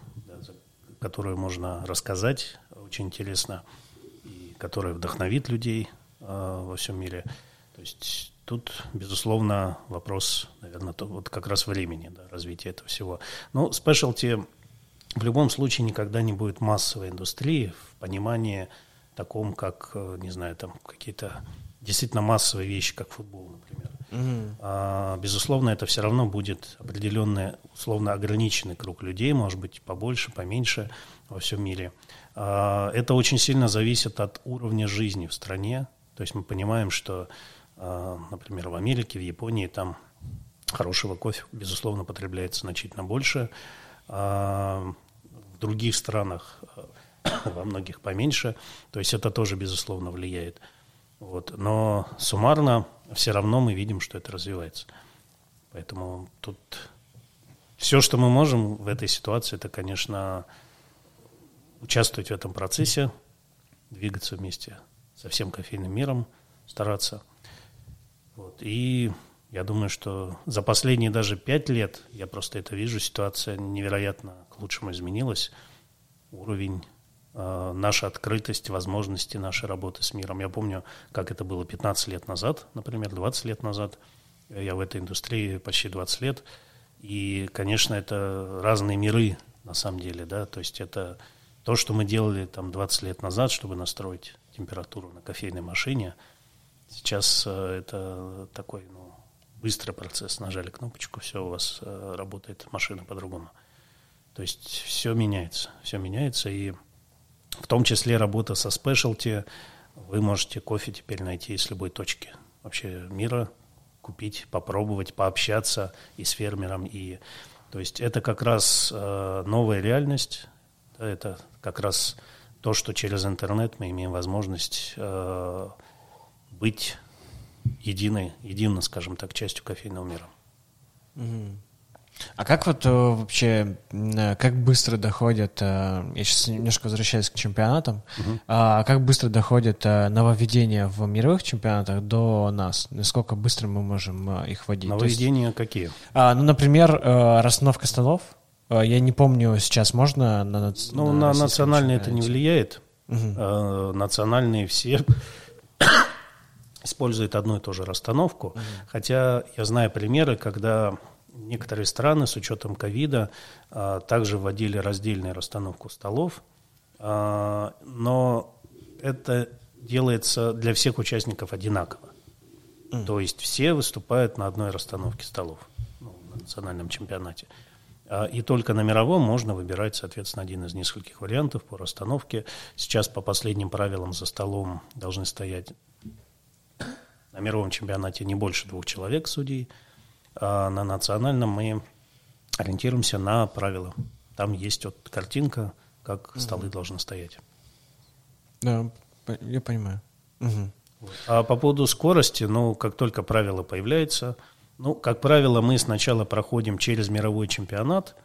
которую можно рассказать очень интересно, и которая вдохновит людей во всем мире. То есть Тут, безусловно, вопрос, наверное, то, вот как раз времени, да, развития этого всего. Но спешлти в любом случае никогда не будет массовой индустрии в понимании таком, как, э, не знаю, там какие-то действительно массовые вещи, как футбол, например. Mm-hmm. А, безусловно, это все равно будет определенный, условно ограниченный круг людей, может быть, побольше, поменьше во всем мире. А, это очень сильно зависит от уровня жизни в стране. То есть мы понимаем, что например, в Америке, в Японии, там хорошего кофе, безусловно, потребляется значительно больше. А, в других странах во многих поменьше. То есть это тоже, безусловно, влияет. Вот. Но суммарно все равно мы видим, что это развивается. Поэтому тут все, что мы можем в этой ситуации, это, конечно, участвовать в этом процессе, двигаться вместе со всем кофейным миром, стараться – вот. И Я думаю, что за последние даже пять лет, я просто это вижу, ситуация невероятно к лучшему изменилась. Уровень, э, наша открытость, возможности нашей работы с миром. Я помню, как это было 15 лет назад, например, 20 лет назад. Я в этой индустрии почти 20 лет. И, конечно, это разные миры на самом деле, да, то есть это то, что мы делали там 20 лет назад, чтобы настроить температуру на кофейной машине, сейчас э, это такой, ну, быстрый процесс. Нажали кнопочку, все, у вас э, работает машина по-другому. То есть все меняется, все меняется, и в том числе работа со спешлти, вы можете кофе теперь найти с любой точки вообще мира, купить, попробовать, пообщаться и с фермером, и то есть это как раз э, новая реальность, это как раз то, что через интернет мы имеем возможность быть единой, единой, скажем так, частью кофейного мира. А как вот э, вообще, э, как быстро доходят, э, я сейчас немножко возвращаюсь к чемпионатам, угу. а как быстро доходят нововведения в мировых чемпионатах до нас? Насколько быстро мы можем их вводить? Нововведения есть, какие? А, ну, например, расстановка столов. Я не помню, сейчас можно на Ну, на, на национальные это не влияет. Угу. национальные все используют одну и ту же расстановку. Угу. Хотя я знаю примеры, когда некоторые страны с учетом ковида а, также вводили раздельную расстановку столов, а, но это делается для всех участников одинаково. Mm. То есть все выступают на одной расстановке столов ну, на национальном чемпионате. А, и только на мировом можно выбирать, соответственно, один из нескольких вариантов по расстановке. Сейчас по последним правилам за столом должны стоять на мировом чемпионате не больше двух человек судей, а на национальном мы ориентируемся на правила. Там есть вот картинка, как столы должны стоять. Да, я понимаю. Угу. А по поводу скорости, ну, как только правило появляется, ну, как правило, мы сначала проходим через мировой чемпионат.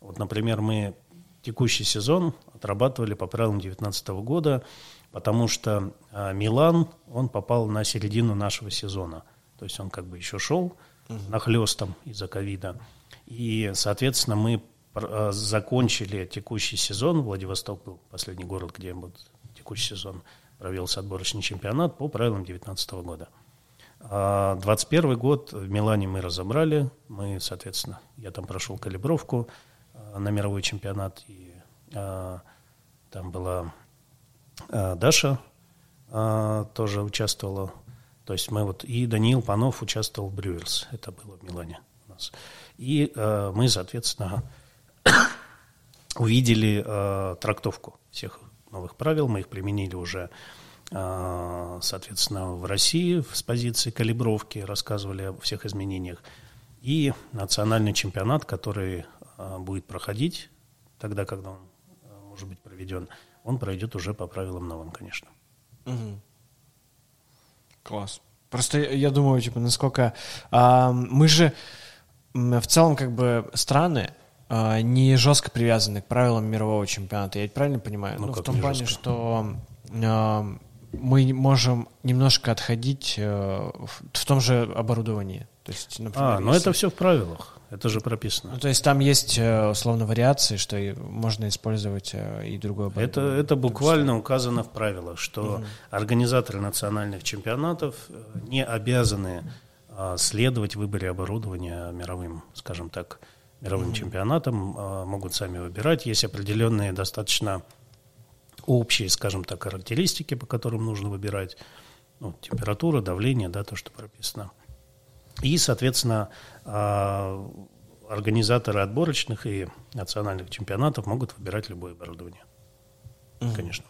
Вот, например, мы текущий сезон отрабатывали по правилам 2019 года потому что а, Милан, он попал на середину нашего сезона. То есть он как бы еще шел угу. нахлестом из-за ковида. И, соответственно, мы а, закончили текущий сезон. Владивосток был последний город, где вот текущий сезон провелся отборочный чемпионат по правилам 2019 года. 2021 а, год в Милане мы разобрали. Мы, соответственно, я там прошел калибровку на мировой чемпионат. И там была Даша а, тоже участвовала. То есть мы вот и Даниил Панов участвовал в Брюерс. Это было в Милане у нас. И а, мы, соответственно, увидели трактовку всех новых правил. Мы их применили уже, соответственно, в России с позиции калибровки, рассказывали о всех изменениях. И национальный чемпионат, который будет проходить тогда, когда он может быть проведен, он пройдет уже по правилам новым, конечно. Угу. Класс. Просто я думаю, типа, насколько... А, мы же в целом как бы страны а, не жестко привязаны к правилам мирового чемпионата. Я правильно понимаю? Ну, ну в том плане, жестко? что а, мы можем немножко отходить а, в, в том же оборудовании. То есть, например, а, но если... это все в правилах. Это же прописано. Ну, то есть там есть, э, условно, вариации, что можно использовать э, и другое Это, это буквально указано в правилах, что угу. организаторы национальных чемпионатов э, не обязаны следовать выборе оборудования мировым, скажем так, мировым угу. чемпионатам, а, могут сами выбирать. Есть определенные достаточно общие, скажем так, характеристики, по которым нужно выбирать. Ну, температура, давление, да, то, что прописано. И, соответственно, а, организаторы отборочных и национальных чемпионатов могут выбирать любое оборудование. Mm. Конечно.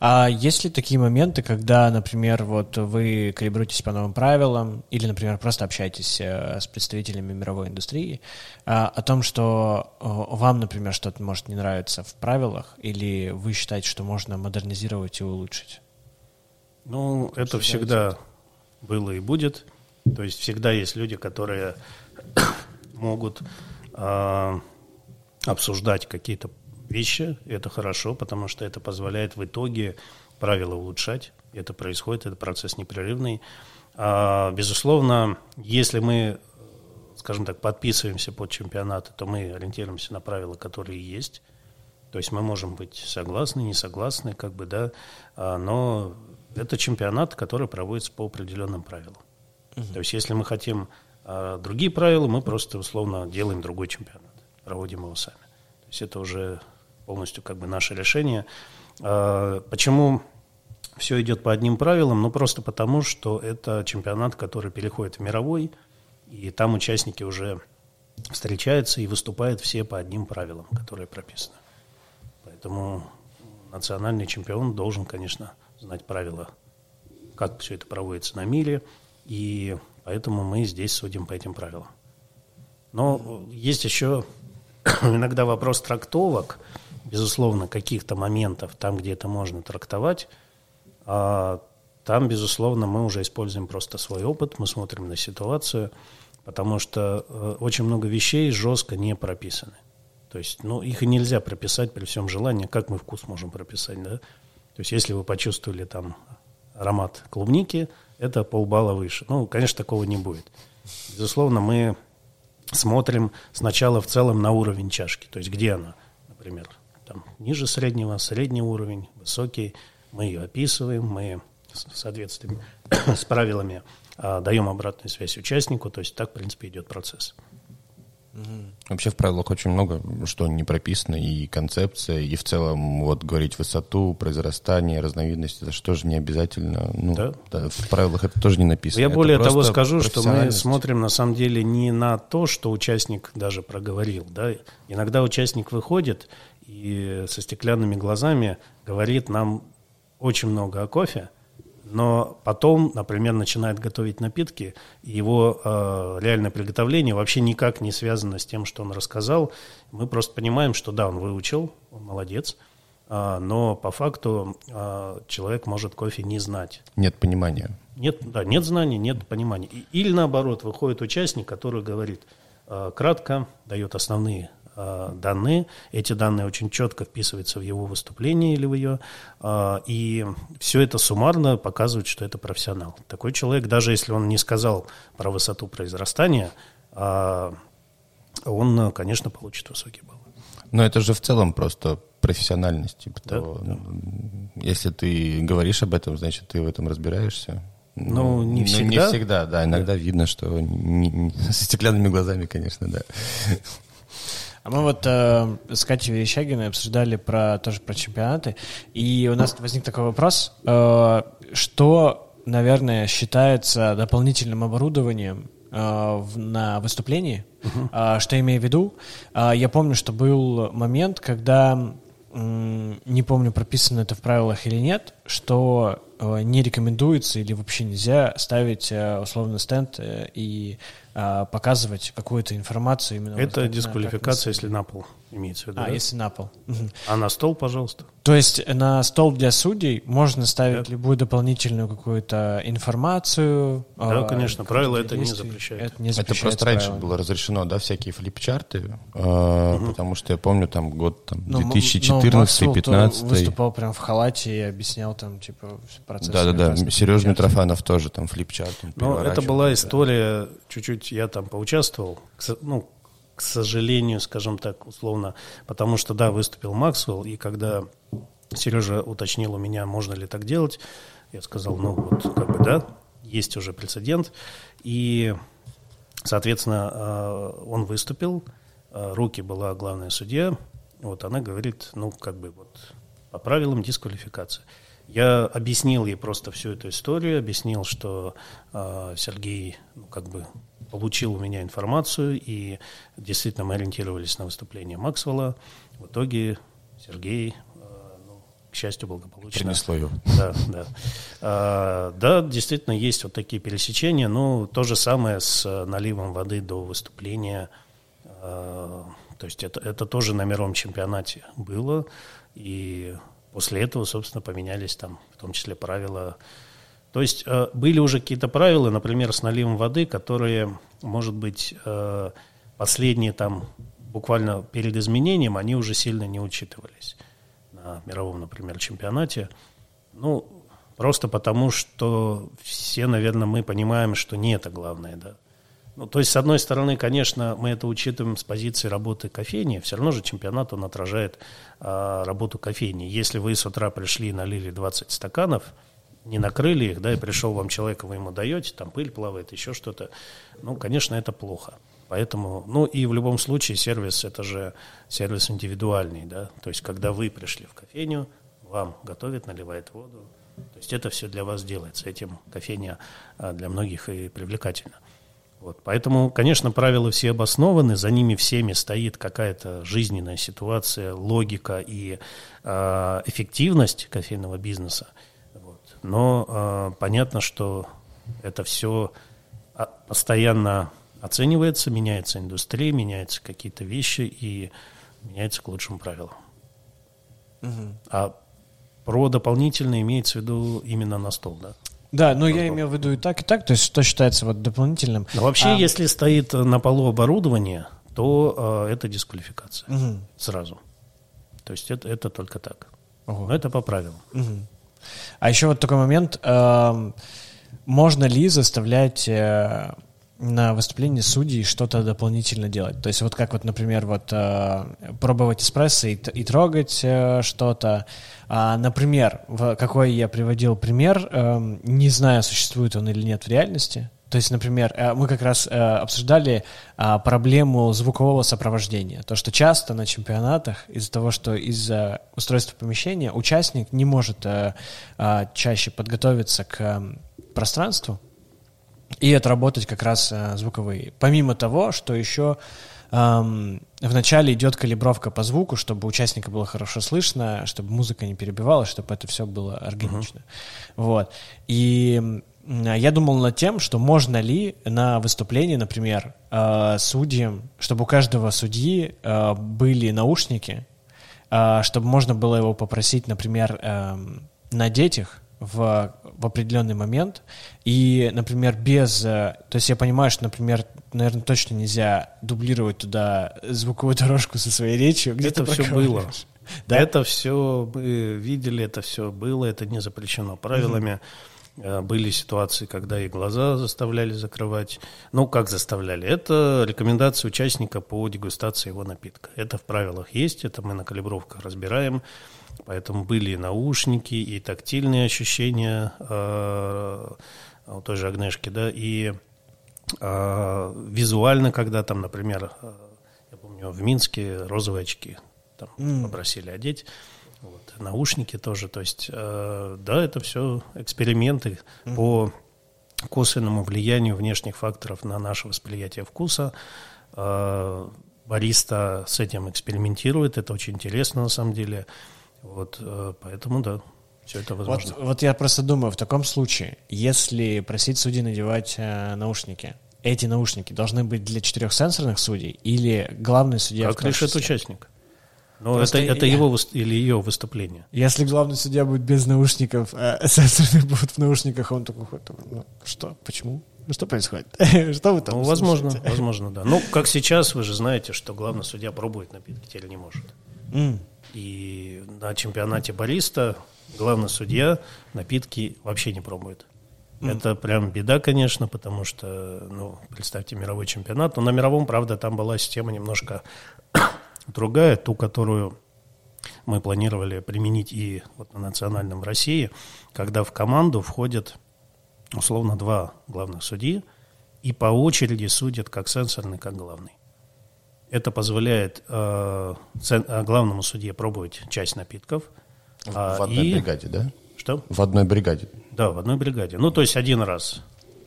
А есть ли такие моменты, когда, например, вот вы калибруетесь по новым правилам, или, например, просто общаетесь э, с представителями мировой индустрии, а, о том, что вам, например, что-то может не нравиться в правилах, или вы считаете, что можно модернизировать и улучшить? Ну, это всегда было и будет. То есть всегда есть люди, которые могут э, обсуждать какие-то вещи, это хорошо, потому что это позволяет в итоге правила улучшать. Это происходит, это процесс непрерывный. А, безусловно, если мы, скажем так, подписываемся под чемпионаты, то мы ориентируемся на правила, которые есть. То есть мы можем быть согласны, не согласны, как бы, да, а, но это чемпионат, который проводится по определенным правилам. Угу. То есть если мы хотим а, другие правила, мы просто условно делаем другой чемпионат, проводим его сами. То есть это уже полностью как бы наше решение. А, почему все идет по одним правилам? Ну, просто потому, что это чемпионат, который переходит в мировой, и там участники уже встречаются и выступают все по одним правилам, которые прописаны. Поэтому национальный чемпион должен, конечно, знать правила, как все это проводится на мире, и поэтому мы здесь судим по этим правилам. Но есть еще иногда вопрос трактовок, безусловно, каких-то моментов, там, где это можно трактовать, а там, безусловно, мы уже используем просто свой опыт, мы смотрим на ситуацию, потому что э, очень много вещей жестко не прописаны. То есть, ну, их и нельзя прописать при всем желании. Как мы вкус можем прописать, да? То есть, если вы почувствовали там аромат клубники, это полбалла выше. Ну, конечно, такого не будет. Безусловно, мы смотрим сначала в целом на уровень чашки. То есть, где она, например, там ниже среднего, средний уровень, высокий. Мы ее описываем, мы в соответствии с правилами а, даем обратную связь участнику. То есть, так, в принципе, идет процесс. Вообще в правилах очень много, что не прописано, и концепция, и в целом вот говорить высоту, произрастание, разновидность, это что же не обязательно. Ну, да. Да, в правилах это тоже не написано. Я это более того скажу, что мы смотрим на самом деле не на то, что участник даже проговорил. Да? Иногда участник выходит и со стеклянными глазами говорит нам очень много о кофе, но потом, например, начинает готовить напитки, и его э, реальное приготовление вообще никак не связано с тем, что он рассказал. Мы просто понимаем, что да, он выучил, он молодец, э, но по факту э, человек может кофе не знать. Нет понимания. Нет, да, нет знаний, нет понимания. Или наоборот, выходит участник, который говорит э, кратко, дает основные данные. Эти данные очень четко вписываются в его выступление или в ее. Э, и все это суммарно показывает, что это профессионал. Такой человек, даже если он не сказал про высоту произрастания, э, он, конечно, получит высокий балл. Но это же в целом просто профессиональность. Типа да, того, да. Если ты говоришь об этом, значит, ты в этом разбираешься. Ну, не всегда. Ну, не всегда, да. Иногда да. видно, что не, не, со стеклянными глазами, конечно, да. А мы вот э, с Катей Верещагиной обсуждали про, тоже про чемпионаты, и у нас возник такой вопрос, э, что, наверное, считается дополнительным оборудованием э, на выступлении, uh-huh. что имею в виду. Э, я помню, что был момент, когда не помню, прописано это в правилах или нет, что не рекомендуется или вообще нельзя ставить э, условно стенд э, и а, показывать какую-то информацию именно. Это вот, дисквалификация, если на пол имеется в виду. А, да? если на пол. А на стол, пожалуйста. То есть на стол для судей можно ставить да. любую дополнительную какую-то информацию. Да, а, конечно, правила это не запрещают. Это, не это просто правилами. раньше было разрешено, да, всякие флипчарты, э, угу. потому что я помню там год там, 2014-2015. выступал прям в халате и объяснял там типа процесс. Да-да-да, Сережа Митрофанов тоже там флипчарт. Ну, это была история, чуть-чуть я там поучаствовал, ну, к сожалению, скажем так, условно, потому что, да, выступил Максвелл, и когда Сережа уточнил у меня, можно ли так делать, я сказал, ну, вот, как бы, да, есть уже прецедент, и, соответственно, э, он выступил, э, руки была главная судья, вот она говорит, ну, как бы, вот, по правилам дисквалификации. Я объяснил ей просто всю эту историю, объяснил, что э, Сергей, ну, как бы, получил у меня информацию, и действительно мы ориентировались на выступление Максвелла. В итоге Сергей, э, ну, к счастью, благополучно. Принесло его. Да, да. А, да, действительно, есть вот такие пересечения. Ну, то же самое с наливом воды до выступления. А, то есть это, это тоже на мировом чемпионате было. И после этого, собственно, поменялись там, в том числе правила то есть э, были уже какие-то правила, например, с наливом воды, которые, может быть, э, последние там буквально перед изменением, они уже сильно не учитывались на мировом, например, чемпионате. Ну, Просто потому, что все, наверное, мы понимаем, что не это главное, да. Ну, то есть, с одной стороны, конечно, мы это учитываем с позиции работы кофейни. Все равно же чемпионат, он отражает а, работу кофейни. Если вы с утра пришли и налили 20 стаканов, не накрыли их, да, и пришел вам человек, вы ему даете, там пыль плавает, еще что-то, ну, конечно, это плохо. Поэтому, ну и в любом случае сервис это же сервис индивидуальный, да, то есть когда вы пришли в кофейню, вам готовят, наливает воду, то есть это все для вас делается, этим кофейня а, для многих и привлекательна. Вот, поэтому, конечно, правила все обоснованы, за ними всеми стоит какая-то жизненная ситуация, логика и э, эффективность кофейного бизнеса. Но э, понятно, что это все постоянно оценивается, меняется индустрия, меняются какие-то вещи и меняется к лучшим правилам. Угу. А про дополнительное имеется в виду именно на стол, да? Да, но я имел в виду и так, и так, то есть что считается вот дополнительным. Но вообще, а... если стоит на полу оборудование, то э, это дисквалификация угу. сразу. То есть это, это только так. Ого. Но это по правилам. Угу. А еще вот такой момент. Э, можно ли заставлять... Э, на выступлении судей что-то дополнительно делать. То есть вот как вот, например, вот э, пробовать эспрессо и, и трогать э, что-то. А, например, в, какой я приводил пример, э, не знаю, существует он или нет в реальности. То есть, например, э, мы как раз э, обсуждали э, проблему звукового сопровождения. То, что часто на чемпионатах из-за того, что из-за устройства помещения участник не может э, э, чаще подготовиться к э, пространству, и отработать как раз звуковые. Помимо того, что еще эм, вначале идет калибровка по звуку, чтобы участника было хорошо слышно, чтобы музыка не перебивалась, чтобы это все было органично. Uh-huh. Вот. И я думал над тем, что можно ли на выступлении, например, э, судьям, чтобы у каждого судьи э, были наушники, э, чтобы можно было его попросить, например, э, надеть их, в, в определенный момент. И, например, без... То есть я понимаю, что, например, наверное, точно нельзя дублировать туда звуковую дорожку со своей речью. Где это все было. Да? Это все мы видели, это все было, это не запрещено правилами. Угу. Были ситуации, когда и глаза заставляли закрывать. Ну, как заставляли? Это рекомендация участника по дегустации его напитка. Это в правилах есть, это мы на калибровках разбираем. Поэтому были и наушники, и тактильные ощущения э, у той же Агнешки, да, и э, визуально, когда там, например, э, я помню, в Минске розовые очки там mm. попросили одеть, наушники тоже, то есть, э, да, это все эксперименты mm. по косвенному влиянию внешних факторов на наше восприятие вкуса. Э, бариста с этим экспериментирует, это очень интересно на самом деле. Вот, э, поэтому да, все это возможно. Вот, вот я просто думаю, в таком случае, если просить судей надевать э, наушники, эти наушники должны быть для четырехсенсорных судей или главный судья как решит участник? Ну, это, это я... его или ее выступление. Если главный судья будет без наушников, а сенсорные будут в наушниках, он такой, ну, что, почему? Ну, что происходит? что вы там Ну, возможно, возможно, да. Ну, как сейчас, вы же знаете, что главный судья пробует напитки, теперь не может. Mm. И на чемпионате бариста главный судья напитки вообще не пробует. Mm. Это прям беда, конечно, потому что, ну, представьте, мировой чемпионат. Но на мировом, правда, там была система немножко другая, ту, которую мы планировали применить и вот на национальном в России, когда в команду входят условно два главных судьи и по очереди судят как сенсорный, как главный. Это позволяет э, э, главному судье пробовать часть напитков. В, а, в одной и... бригаде, да? Что? В одной бригаде. Да, в одной бригаде. Ну, то есть один раз,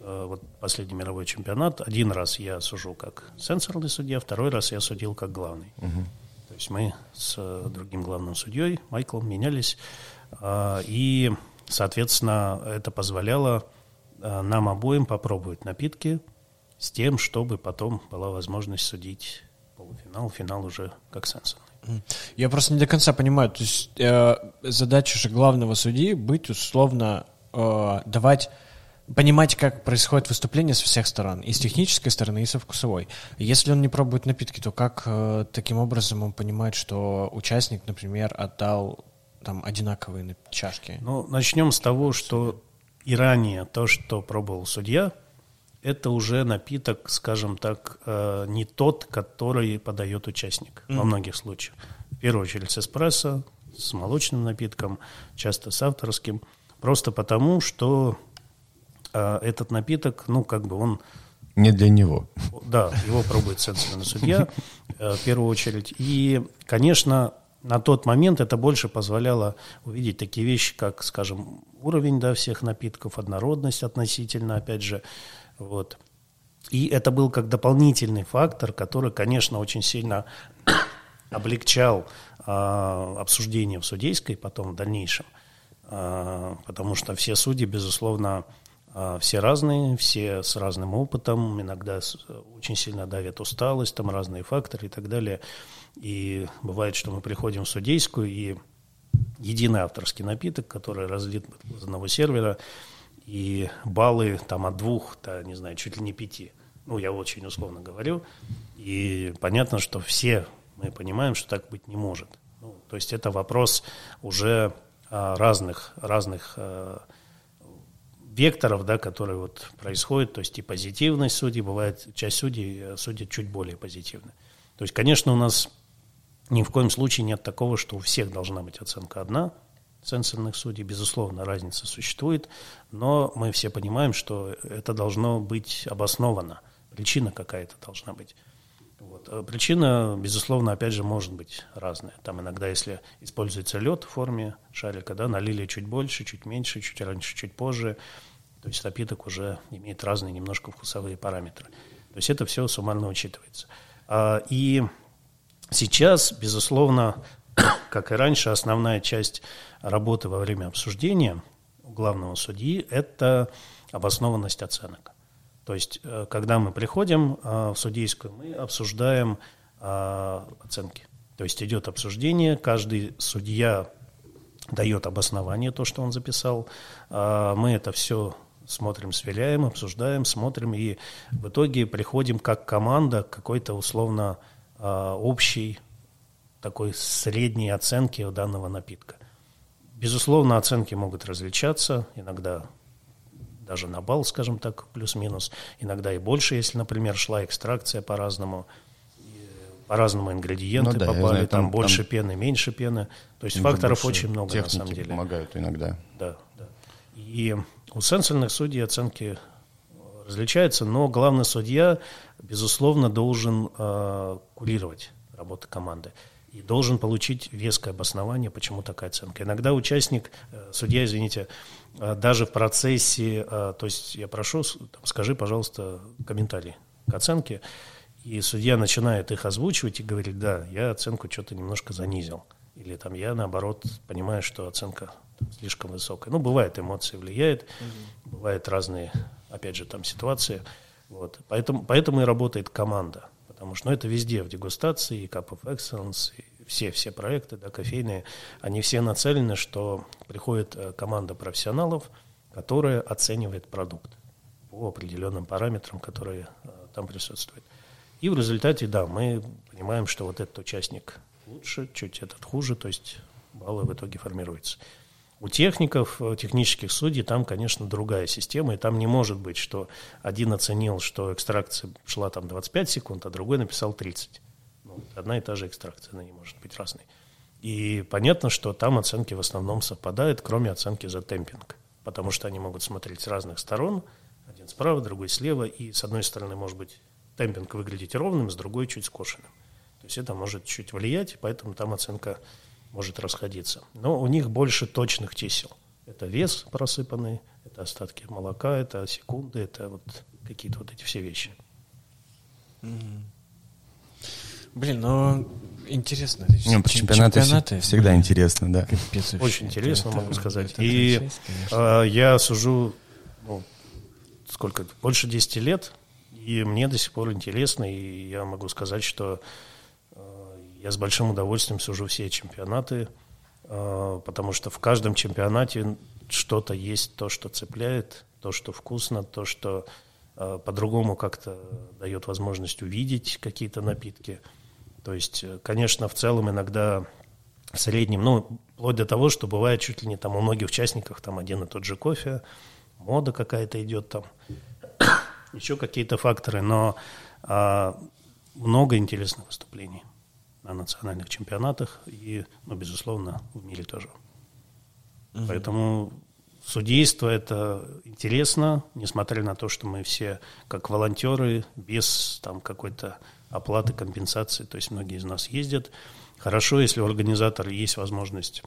вот последний мировой чемпионат, один раз я сужу как сенсорный судья, второй раз я судил как главный. Угу. То есть мы с э, другим главным судьей, Майклом, менялись. Э, и, соответственно, это позволяло э, нам обоим попробовать напитки с тем, чтобы потом была возможность судить полуфинал, финал уже как сенсорный. Я просто не до конца понимаю, то есть э, задача же главного судьи быть условно э, давать понимать, как происходит выступление со всех сторон, и с технической стороны, и со вкусовой. Если он не пробует напитки, то как э, таким образом он понимает, что участник, например, отдал там одинаковые чашки? Ну, начнем с того, что и ранее то, что пробовал судья, это уже напиток, скажем так, э, не тот, который подает участник mm. во многих случаях. В первую очередь с эспрессо, с молочным напитком, часто с авторским. Просто потому, что э, этот напиток, ну, как бы он... Не для него. Да, его пробует сенсорный судья э, в первую очередь. И, конечно, на тот момент это больше позволяло увидеть такие вещи, как, скажем, уровень да, всех напитков, однородность относительно, опять же, вот. И это был как дополнительный фактор, который, конечно, очень сильно облегчал э, обсуждение в судейской потом в дальнейшем, э, потому что все судьи, безусловно, все разные, все с разным опытом, иногда очень сильно давят усталость, там разные факторы и так далее. И бывает, что мы приходим в судейскую, и единый авторский напиток, который разлит из одного сервера, и баллы там от двух до, не знаю, чуть ли не пяти. Ну, я очень условно говорю. И понятно, что все мы понимаем, что так быть не может. Ну, то есть это вопрос уже а, разных, разных а, векторов, да, которые вот происходят. То есть и позитивность судей, бывает часть судей э, судят чуть более позитивно. То есть, конечно, у нас ни в коем случае нет такого, что у всех должна быть оценка одна – сенсорных судей. Безусловно, разница существует, но мы все понимаем, что это должно быть обосновано. Причина какая-то должна быть. Вот. А причина, безусловно, опять же, может быть разная. Там иногда, если используется лед в форме шарика, да, налили чуть больше, чуть меньше, чуть раньше, чуть позже, то есть напиток уже имеет разные немножко вкусовые параметры. То есть это все суммарно учитывается. А, и сейчас, безусловно, как и раньше, основная часть работы во время обсуждения у главного судьи – это обоснованность оценок. То есть, э, когда мы приходим э, в судейскую, мы обсуждаем э, оценки. То есть идет обсуждение, каждый судья дает обоснование, то, что он записал. Мы это все смотрим, сверяем, обсуждаем, смотрим, и в итоге приходим как команда к какой-то условно общей такой средней оценки у данного напитка. Безусловно, оценки могут различаться, иногда даже на балл, скажем так, плюс-минус, иногда и больше, если, например, шла экстракция по-разному, по-разному ингредиенты ну, да, попали, знаю, там, там больше там пены, меньше пены. То есть факторов очень много на самом деле. помогают иногда. Да, да. И у сенсорных судей оценки различаются, но главный судья, безусловно, должен э, курировать работу команды и должен получить веское обоснование, почему такая оценка. Иногда участник, э, судья, извините, даже в процессе, э, то есть я прошу, скажи, пожалуйста, комментарий к оценке, и судья начинает их озвучивать и говорит, да, я оценку что-то немножко занизил. Или там я, наоборот, понимаю, что оценка слишком высокая. Ну, бывает, эмоции влияют, mm-hmm. бывают разные, опять же, там ситуации. Вот. Поэтому, поэтому и работает команда. Потому что ну, это везде, в дегустации, и Cup of Excellence, и все, все проекты да, кофейные, они все нацелены, что приходит э, команда профессионалов, которая оценивает продукт по определенным параметрам, которые э, там присутствуют. И в результате, да, мы понимаем, что вот этот участник лучше, чуть этот хуже, то есть баллы в итоге формируются. У техников, э, технических судей там, конечно, другая система, и там не может быть, что один оценил, что экстракция шла там 25 секунд, а другой написал 30. Ну, одна и та же экстракция, она не может быть разной. И понятно, что там оценки в основном совпадают, кроме оценки за темпинг, потому что они могут смотреть с разных сторон, один справа, другой слева, и с одной стороны может быть темпинг выглядеть ровным, с другой чуть скошенным. То есть это может чуть влиять, поэтому там оценка может расходиться. Но у них больше точных чисел. Это вес просыпанный, это остатки молока, это секунды, это вот какие-то вот эти все вещи. Блин, ну интересно. По чемпионаты, чемпионаты всегда блин, интересно, да. Капец, Очень интересно, это, могу это, сказать. Это И жесть, э, я сужу ну, сколько больше 10 лет, и мне до сих пор интересно, и я могу сказать, что я с большим удовольствием сужу все чемпионаты, э, потому что в каждом чемпионате что-то есть, то, что цепляет, то, что вкусно, то, что э, по-другому как-то дает возможность увидеть какие-то напитки. То есть, э, конечно, в целом иногда в среднем, ну, вплоть до того, что бывает чуть ли не там у многих участников там один и тот же кофе, мода какая-то идет там, еще какие-то факторы, но а, много интересных выступлений на национальных чемпионатах и, ну, безусловно, в мире тоже. Угу. Поэтому судейство это интересно, несмотря на то, что мы все как волонтеры, без там какой-то оплаты, компенсации, то есть многие из нас ездят. Хорошо, если у организатора есть возможность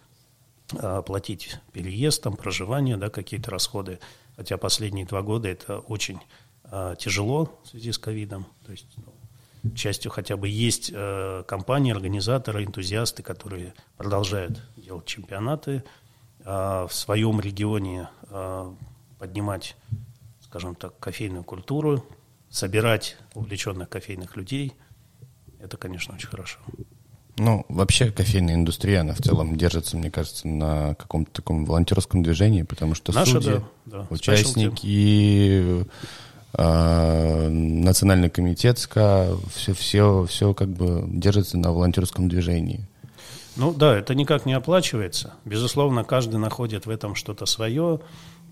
а, оплатить переезд, там, проживание, да, какие-то расходы. Хотя последние два года это очень а, тяжело в связи с ковидом. То есть, ну, к счастью, хотя бы есть э, компании, организаторы, энтузиасты, которые продолжают делать чемпионаты, в своем регионе э, поднимать, скажем так, кофейную культуру, собирать увлеченных кофейных людей. Это, конечно, очень хорошо. Ну, вообще кофейная индустрия, она в целом держится, мне кажется, на каком-то таком волонтерском движении, потому что Наша, судьи, да, да. участники, э, национальный комитет СКА, все, все, все как бы держится на волонтерском движении. Ну да, это никак не оплачивается. Безусловно, каждый находит в этом что-то свое.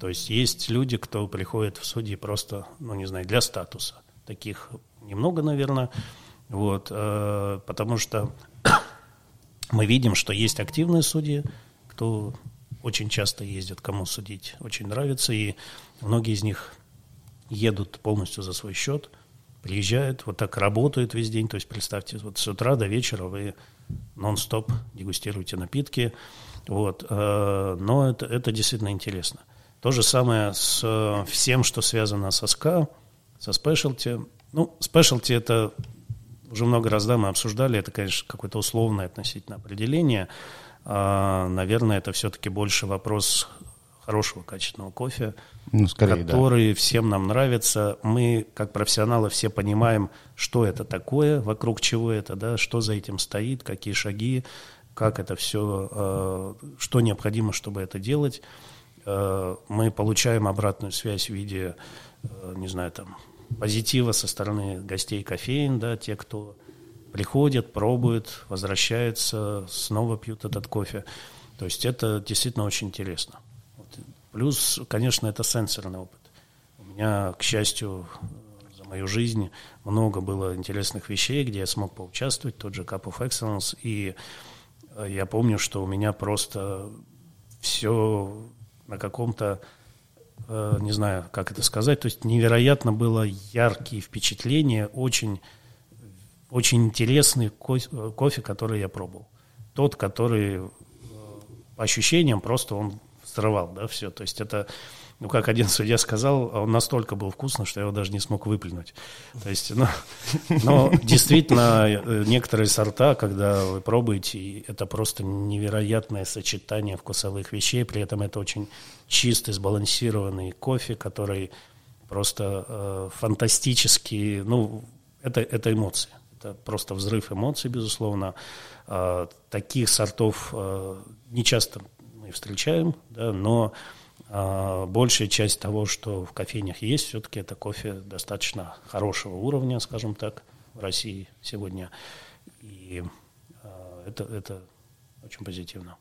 То есть есть люди, кто приходит в судьи просто, ну не знаю, для статуса. Таких немного, наверное. Вот, э, потому что мы видим, что есть активные судьи, кто очень часто ездит, кому судить очень нравится, и многие из них едут полностью за свой счет, приезжают, вот так работают весь день, то есть представьте, вот с утра до вечера вы нон-стоп дегустируете напитки, вот, э, но это, это действительно интересно. То же самое с всем, что связано со СКА, со спешлти. Ну, спешлти это уже много раз да, мы обсуждали, это, конечно, какое-то условное относительно определение. А, наверное, это все-таки больше вопрос хорошего, качественного кофе, ну, скорее, который да. всем нам нравится. Мы, как профессионалы, все понимаем, что это такое, вокруг чего это, да, что за этим стоит, какие шаги, как это все, э, что необходимо, чтобы это делать. Э, мы получаем обратную связь в виде, э, не знаю, там, позитива со стороны гостей кофеин, да, те, кто приходят, пробуют, возвращаются, снова пьют этот кофе. То есть это действительно очень интересно. Плюс, конечно, это сенсорный опыт. У меня, к счастью, за мою жизнь много было интересных вещей, где я смог поучаствовать, тот же Cup of Excellence, и э, я помню, что у меня просто все на каком-то Э, не знаю, как это сказать, то есть невероятно было яркие впечатления, очень, очень интересный кофе, кофе, который я пробовал. Тот, который э, по ощущениям просто он взрывал, да, все. То есть это ну, как один судья сказал, он настолько был вкусно, что я его даже не смог выплюнуть. То есть, ну, но действительно, э, некоторые сорта, когда вы пробуете, это просто невероятное сочетание вкусовых вещей, при этом это очень чистый, сбалансированный кофе, который просто э, фантастический, ну, это, это эмоции. Это просто взрыв эмоций, безусловно. Э, таких сортов э, не часто мы встречаем, да, но а, большая часть того, что в кофейнях есть, все-таки это кофе достаточно хорошего уровня, скажем так, в России сегодня. И а, это, это очень позитивно.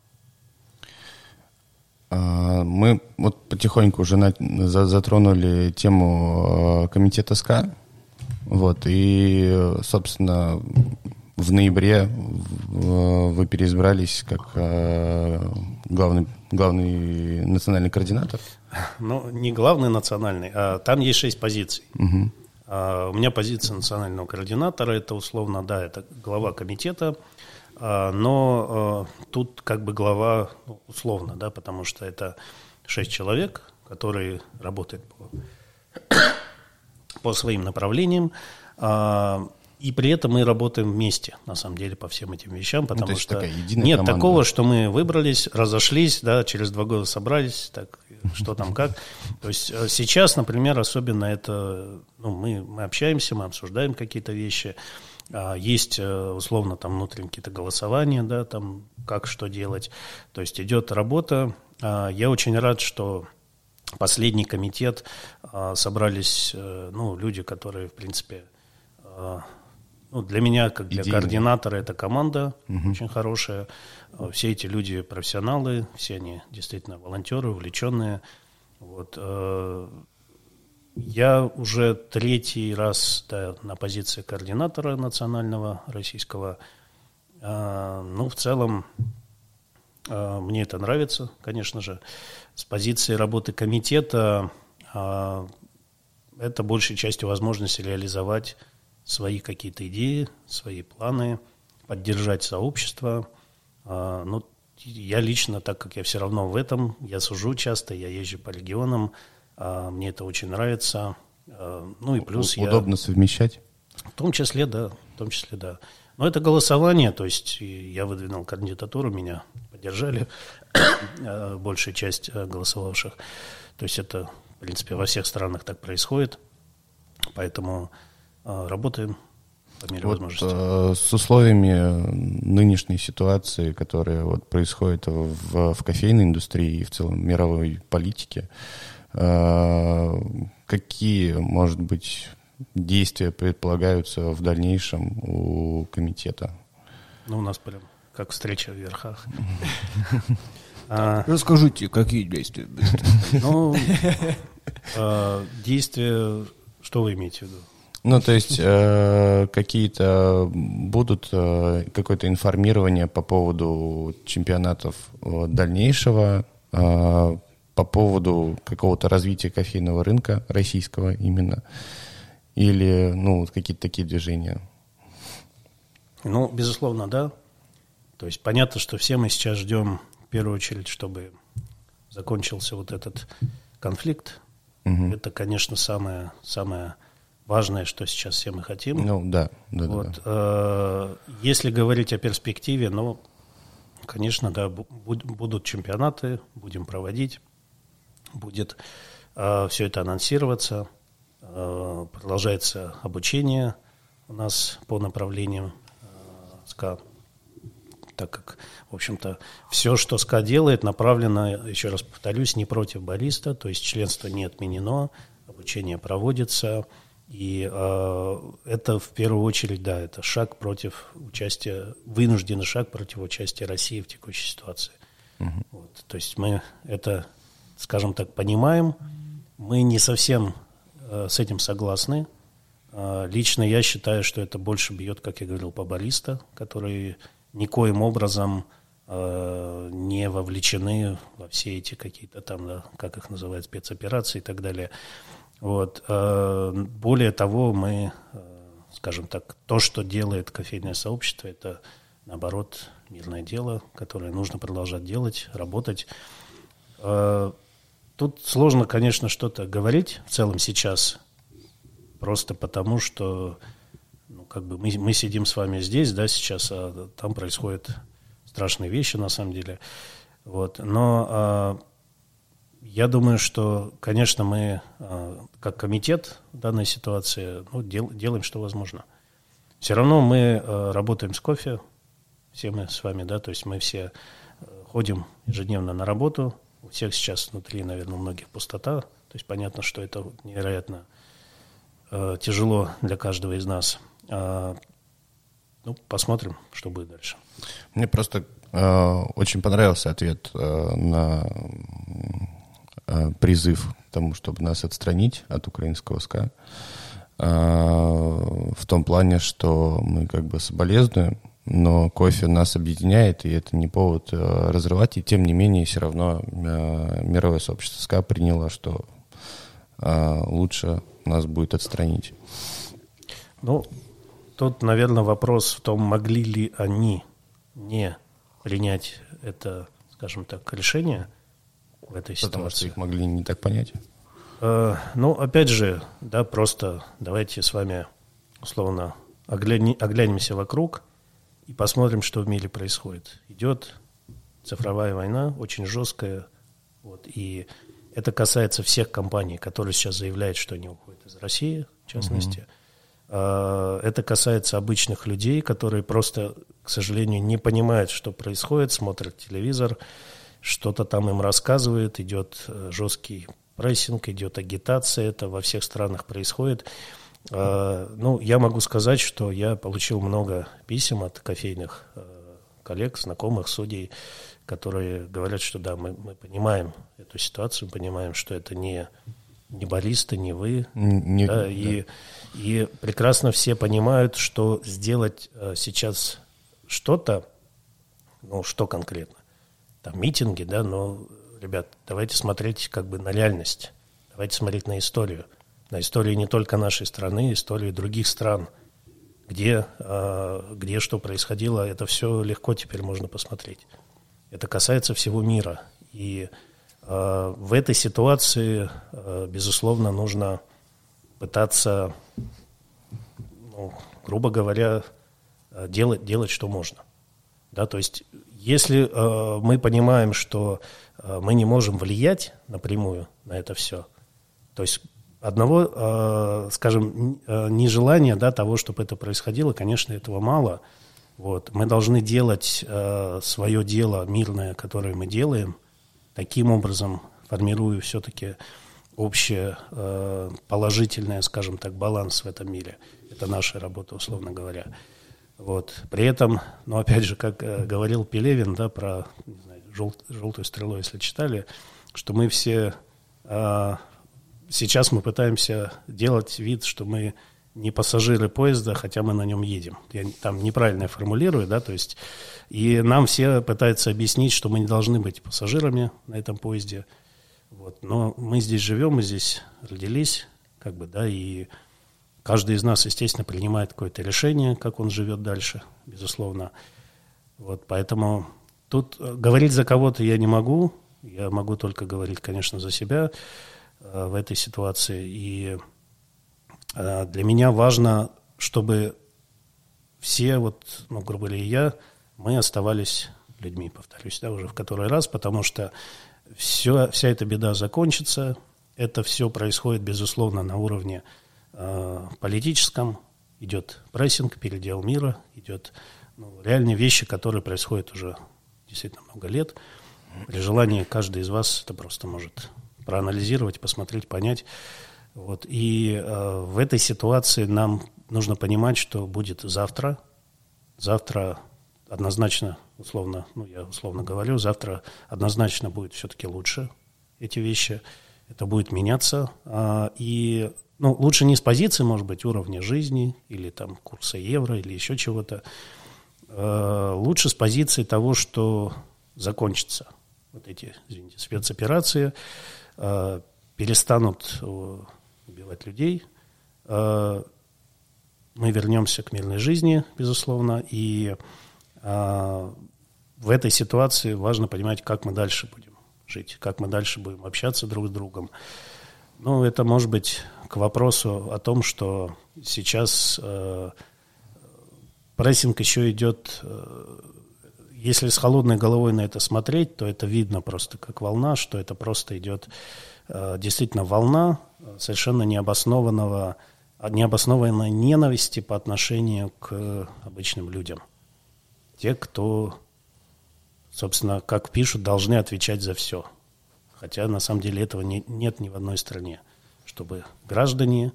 А, мы вот потихоньку уже на, затронули тему комитета СКА. Вот, и, собственно, в ноябре вы переизбрались как главный главный национальный координатор? Ну, не главный национальный, а там есть шесть позиций. Угу. А, у меня позиция национального координатора, это условно, да, это глава комитета, а, но а, тут как бы глава ну, условно, да, потому что это шесть человек, которые работают по, по своим направлениям. И при этом мы работаем вместе, на самом деле, по всем этим вещам, ну, потому ну, что нет команда. такого, что мы выбрались, разошлись, да, через два года собрались, так, что там как. То есть э, сейчас, например, особенно это, ну, мы, мы общаемся, мы обсуждаем какие-то вещи, а, есть, э, условно, там внутренние какие-то голосования, да, там, как что делать. То есть идет работа. А, я очень рад, что последний комитет а, собрались, э, ну, люди, которые, в принципе, Ну, для меня, как для Идейный. координатора, это команда очень хорошая. Э, Все эти люди профессионалы, все они действительно волонтеры, увлеченные. Вот. э, Я уже третий раз да, на позиции координатора национального российского. А, Ну, в целом, мне это нравится, конечно же. С позиции работы комитета это большей частью возможность реализовать свои какие-то идеи, свои планы, поддержать сообщество. А, Ну, я лично, так как я все равно в этом, я сужу часто, я езжу по регионам, а, мне это очень нравится. А, Ну и плюс я... Удобно совмещать. В том числе, да, в том числе, да. Но это голосование, то есть я выдвинул кандидатуру, меня поддержали большая часть голосовавших. То есть это, в принципе, во всех странах так происходит. Поэтому работаем по мере Вот, возможности. э, с условиями нынешней ситуации, которая вот происходит в, в кофейной индустрии и в целом мировой политике, э, какие, может быть, действия предполагаются в дальнейшем у комитета? Ну, у нас прям как встреча в верхах. А, Расскажите, какие действия? Ну, э, действия, что вы имеете в виду? Ну, то есть э, какие-то будут э, какое-то информирование по поводу чемпионатов э, дальнейшего, э, по поводу какого-то развития кофейного рынка российского именно, или ну какие-то такие движения. Ну, безусловно, да. То есть понятно, что все мы сейчас ждем в первую очередь, чтобы закончился вот этот конфликт. Мгм. Это, конечно, самое, самое важное, что сейчас все мы хотим. Ну да, да, да, вот, да. э, если говорить о перспективе, ну, конечно, да, бу- буд- будут чемпионаты, будем проводить, будет все это анонсироваться, э, продолжается обучение у нас по направлениям э, СКА, так как, в общем-то, все, что СКА делает, направлено, еще раз повторюсь, не против бариста, то есть членство не отменено, обучение проводится, и э, это в первую очередь, да, это шаг против участия, вынужденный шаг против участия России в текущей ситуации. Вот, то есть мы это, скажем так, понимаем, мы не совсем э, с этим согласны. Э, лично я считаю, что это больше бьет, как я говорил, по бариста, которые никоим образом э, не вовлечены во все эти какие-то там, да, как их называют, спецоперации и так далее. Вот. э, Более того, мы, э, скажем так, то, что делает кофейное сообщество, это, наоборот, мирное дело, которое нужно продолжать делать, работать. Э, Тут сложно, конечно, что-то говорить в целом сейчас, просто потому что ну, как бы мы, мы сидим с вами здесь, да, сейчас, а там происходят страшные вещи, на самом деле. Вот. Но я думаю, что, конечно, мы, а, как комитет в данной ситуации, ну, дел- делаем, что возможно. Все равно мы а, работаем с кофе, все мы с вами, да, то есть мы все э, ходим ежедневно на работу, у всех сейчас внутри, наверное, у многих пустота, то есть понятно, что это невероятно э, тяжело для каждого из нас. А, ну, посмотрим, что будет дальше. Мне просто э, очень понравился ответ э, на э, призыв к тому, чтобы нас отстранить от украинского СКА. Э, в том плане, что мы как бы соболезнуем, но кофе нас объединяет, и это не повод э, разрывать. И тем не менее, все равно э, мировое сообщество СКА приняло, что э, лучше нас будет отстранить. Ну, тут, наверное, вопрос в том, могли ли они не принять это, скажем так, решение в этой Потому что ситуации. их могли не так понять. Э, Ну, опять же, да, просто давайте с вами, условно, огляни- оглянемся вокруг и посмотрим, что в мире происходит. Идет цифровая война, очень жесткая, вот, и это касается всех компаний, которые сейчас заявляют, что они уходят из России, в частности. Э, Это касается обычных людей, которые просто, к сожалению, не понимают, что происходит, смотрят телевизор, что-то там им рассказывают, идет э, жесткий прессинг, идет агитация, это во всех странах происходит. Э, ну, я могу сказать, что я получил много писем от кофейных э, коллег, знакомых, судей, которые говорят, что да, мы, мы понимаем эту ситуацию, понимаем, что это не, не баллисты, не вы. Не, да, да. И, и прекрасно все понимают, что сделать э, сейчас что-то, ну, что конкретно, там митинги, да, но, ребят, давайте смотреть как бы на реальность, давайте смотреть на историю на истории не только нашей страны, истории других стран, где, а, где что происходило, это все легко теперь можно посмотреть. Это касается всего мира. И а, в этой ситуации, а, безусловно, нужно пытаться, ну, грубо говоря, делать, делать, что можно. Да, то есть, если э, мы понимаем, что э, мы не можем влиять напрямую на это все, то есть одного, э, скажем, э, нежелания да, того, чтобы это происходило, конечно, этого мало. Вот. Мы должны делать э, свое дело мирное, которое мы делаем, таким образом формируя все-таки общее положительное, скажем так, баланс в этом мире. Это наша работа, условно говоря. Вот. При этом, ну, опять же, как говорил Пелевин, да, про не знаю, жел, желтую стрелу, если читали, что мы все сейчас мы пытаемся делать вид, что мы не пассажиры поезда, хотя мы на нем едем. Я там неправильно формулирую, да, то есть и нам все пытаются объяснить, что мы не должны быть пассажирами на этом поезде. Вот. Но мы здесь живем, мы здесь родились, как бы, да, и каждый из нас, естественно, принимает какое-то решение, как он живет дальше, безусловно. Вот, поэтому тут говорить за кого-то я не могу, я могу только говорить, конечно, за себя. Э, в этой ситуации. И э, для меня важно, чтобы все, вот, ну, грубо говоря, и я, мы оставались людьми, повторюсь, да, уже в который раз, потому что все, вся эта беда закончится. Это все происходит, безусловно, на уровне э, политическом. Идет прессинг, передел мира, идет ну, реальные вещи, которые происходят уже действительно много лет. При желании каждый из вас это просто может проанализировать, посмотреть, понять. Вот. И э, в этой ситуации нам нужно понимать, что будет завтра. Завтра однозначно, условно, ну я условно говорю, завтра однозначно будет все-таки лучше эти вещи. Это будет меняться. Э, и ну, лучше не с позиции, может быть, уровня жизни или там курса евро или еще чего-то. Э, лучше с позиции того, что закончится вот эти, извините, спецоперации, Э, перестанут э, убивать людей, мы вернемся к мирной жизни, безусловно, и в этой ситуации важно понимать, как мы дальше будем жить, как мы дальше будем общаться друг с другом. Ну, это может быть к вопросу о том, что сейчас э, прессинг еще идет, э, если с холодной головой на это смотреть, то это видно просто как волна, что это просто идет э, действительно волна совершенно необоснованного, необоснованной ненависти по отношению к обычным людям. Те, кто, собственно, как пишут, должны отвечать за все. Хотя на самом деле этого не, нет ни в одной стране, чтобы граждане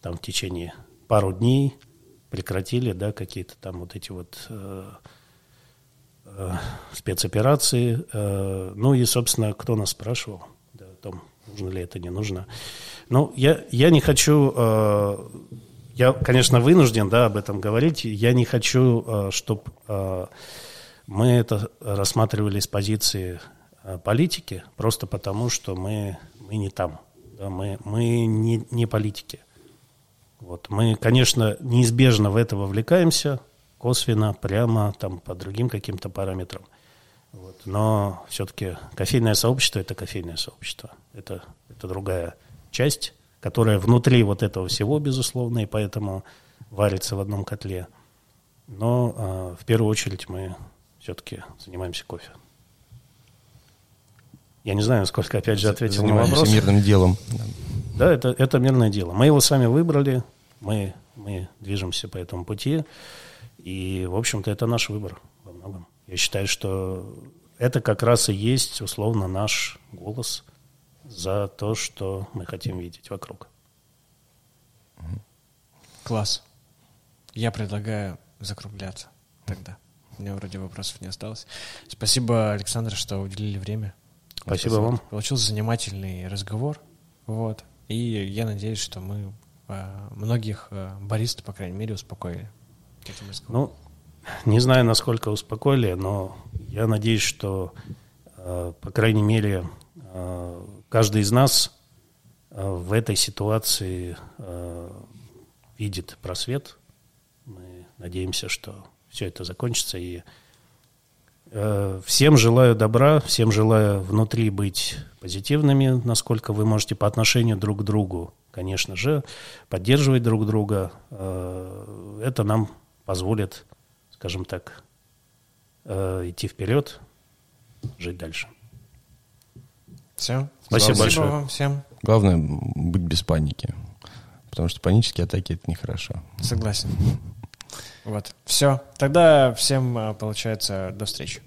там в течение пару дней прекратили да, какие-то там вот эти вот э, Э, спецоперации. Э, ну и, собственно, кто нас спрашивал да, о том, нужно ли это, не нужно. Ну, я, я не хочу... Э, я, конечно, вынужден да, об этом говорить. Я не хочу, чтобы мы это рассматривали с позиции политики, просто потому что мы, мы не там. Да, мы, мы не, не политики. Вот. Мы, конечно, неизбежно в это вовлекаемся, косвенно, прямо, там, по другим каким-то параметрам. Вот. Но все-таки кофейное сообщество – это кофейное сообщество. Это, это другая часть, которая внутри вот этого всего, безусловно, и поэтому варится в одном котле. Но э, в первую очередь мы все-таки занимаемся кофе. Я не знаю, сколько, опять же, ответил Занимаемся на вопрос. мирным делом. Да, это, это мирное дело. Мы его сами выбрали, мы, мы движемся по этому пути. И, в общем-то, это наш выбор во многом. Я считаю, что это как раз и есть, условно, наш голос за то, что мы хотим видеть вокруг. Класс. Я предлагаю закругляться тогда. У меня вроде вопросов не осталось. Спасибо, Александр, что уделили время. Спасибо вам. Получился занимательный разговор. Вот. И я надеюсь, что мы э, многих э, баристов, по крайней мере, успокоили. Ну, не знаю, насколько успокоили, но я надеюсь, что, э, по крайней мере, каждый из нас в этой ситуации видит просвет. Мы надеемся, что все это закончится. И э, всем желаю добра, всем желаю внутри быть позитивными, насколько вы можете по отношению друг к другу, конечно же, поддерживать друг друга. Э, это нам позволит, скажем так, э, идти вперед, жить дальше. Все. Спасибо большое. вам всем. Главное быть без паники. Потому что панические атаки это нехорошо. Согласен. Вот. Все. Тогда всем, э, получается, до встречи.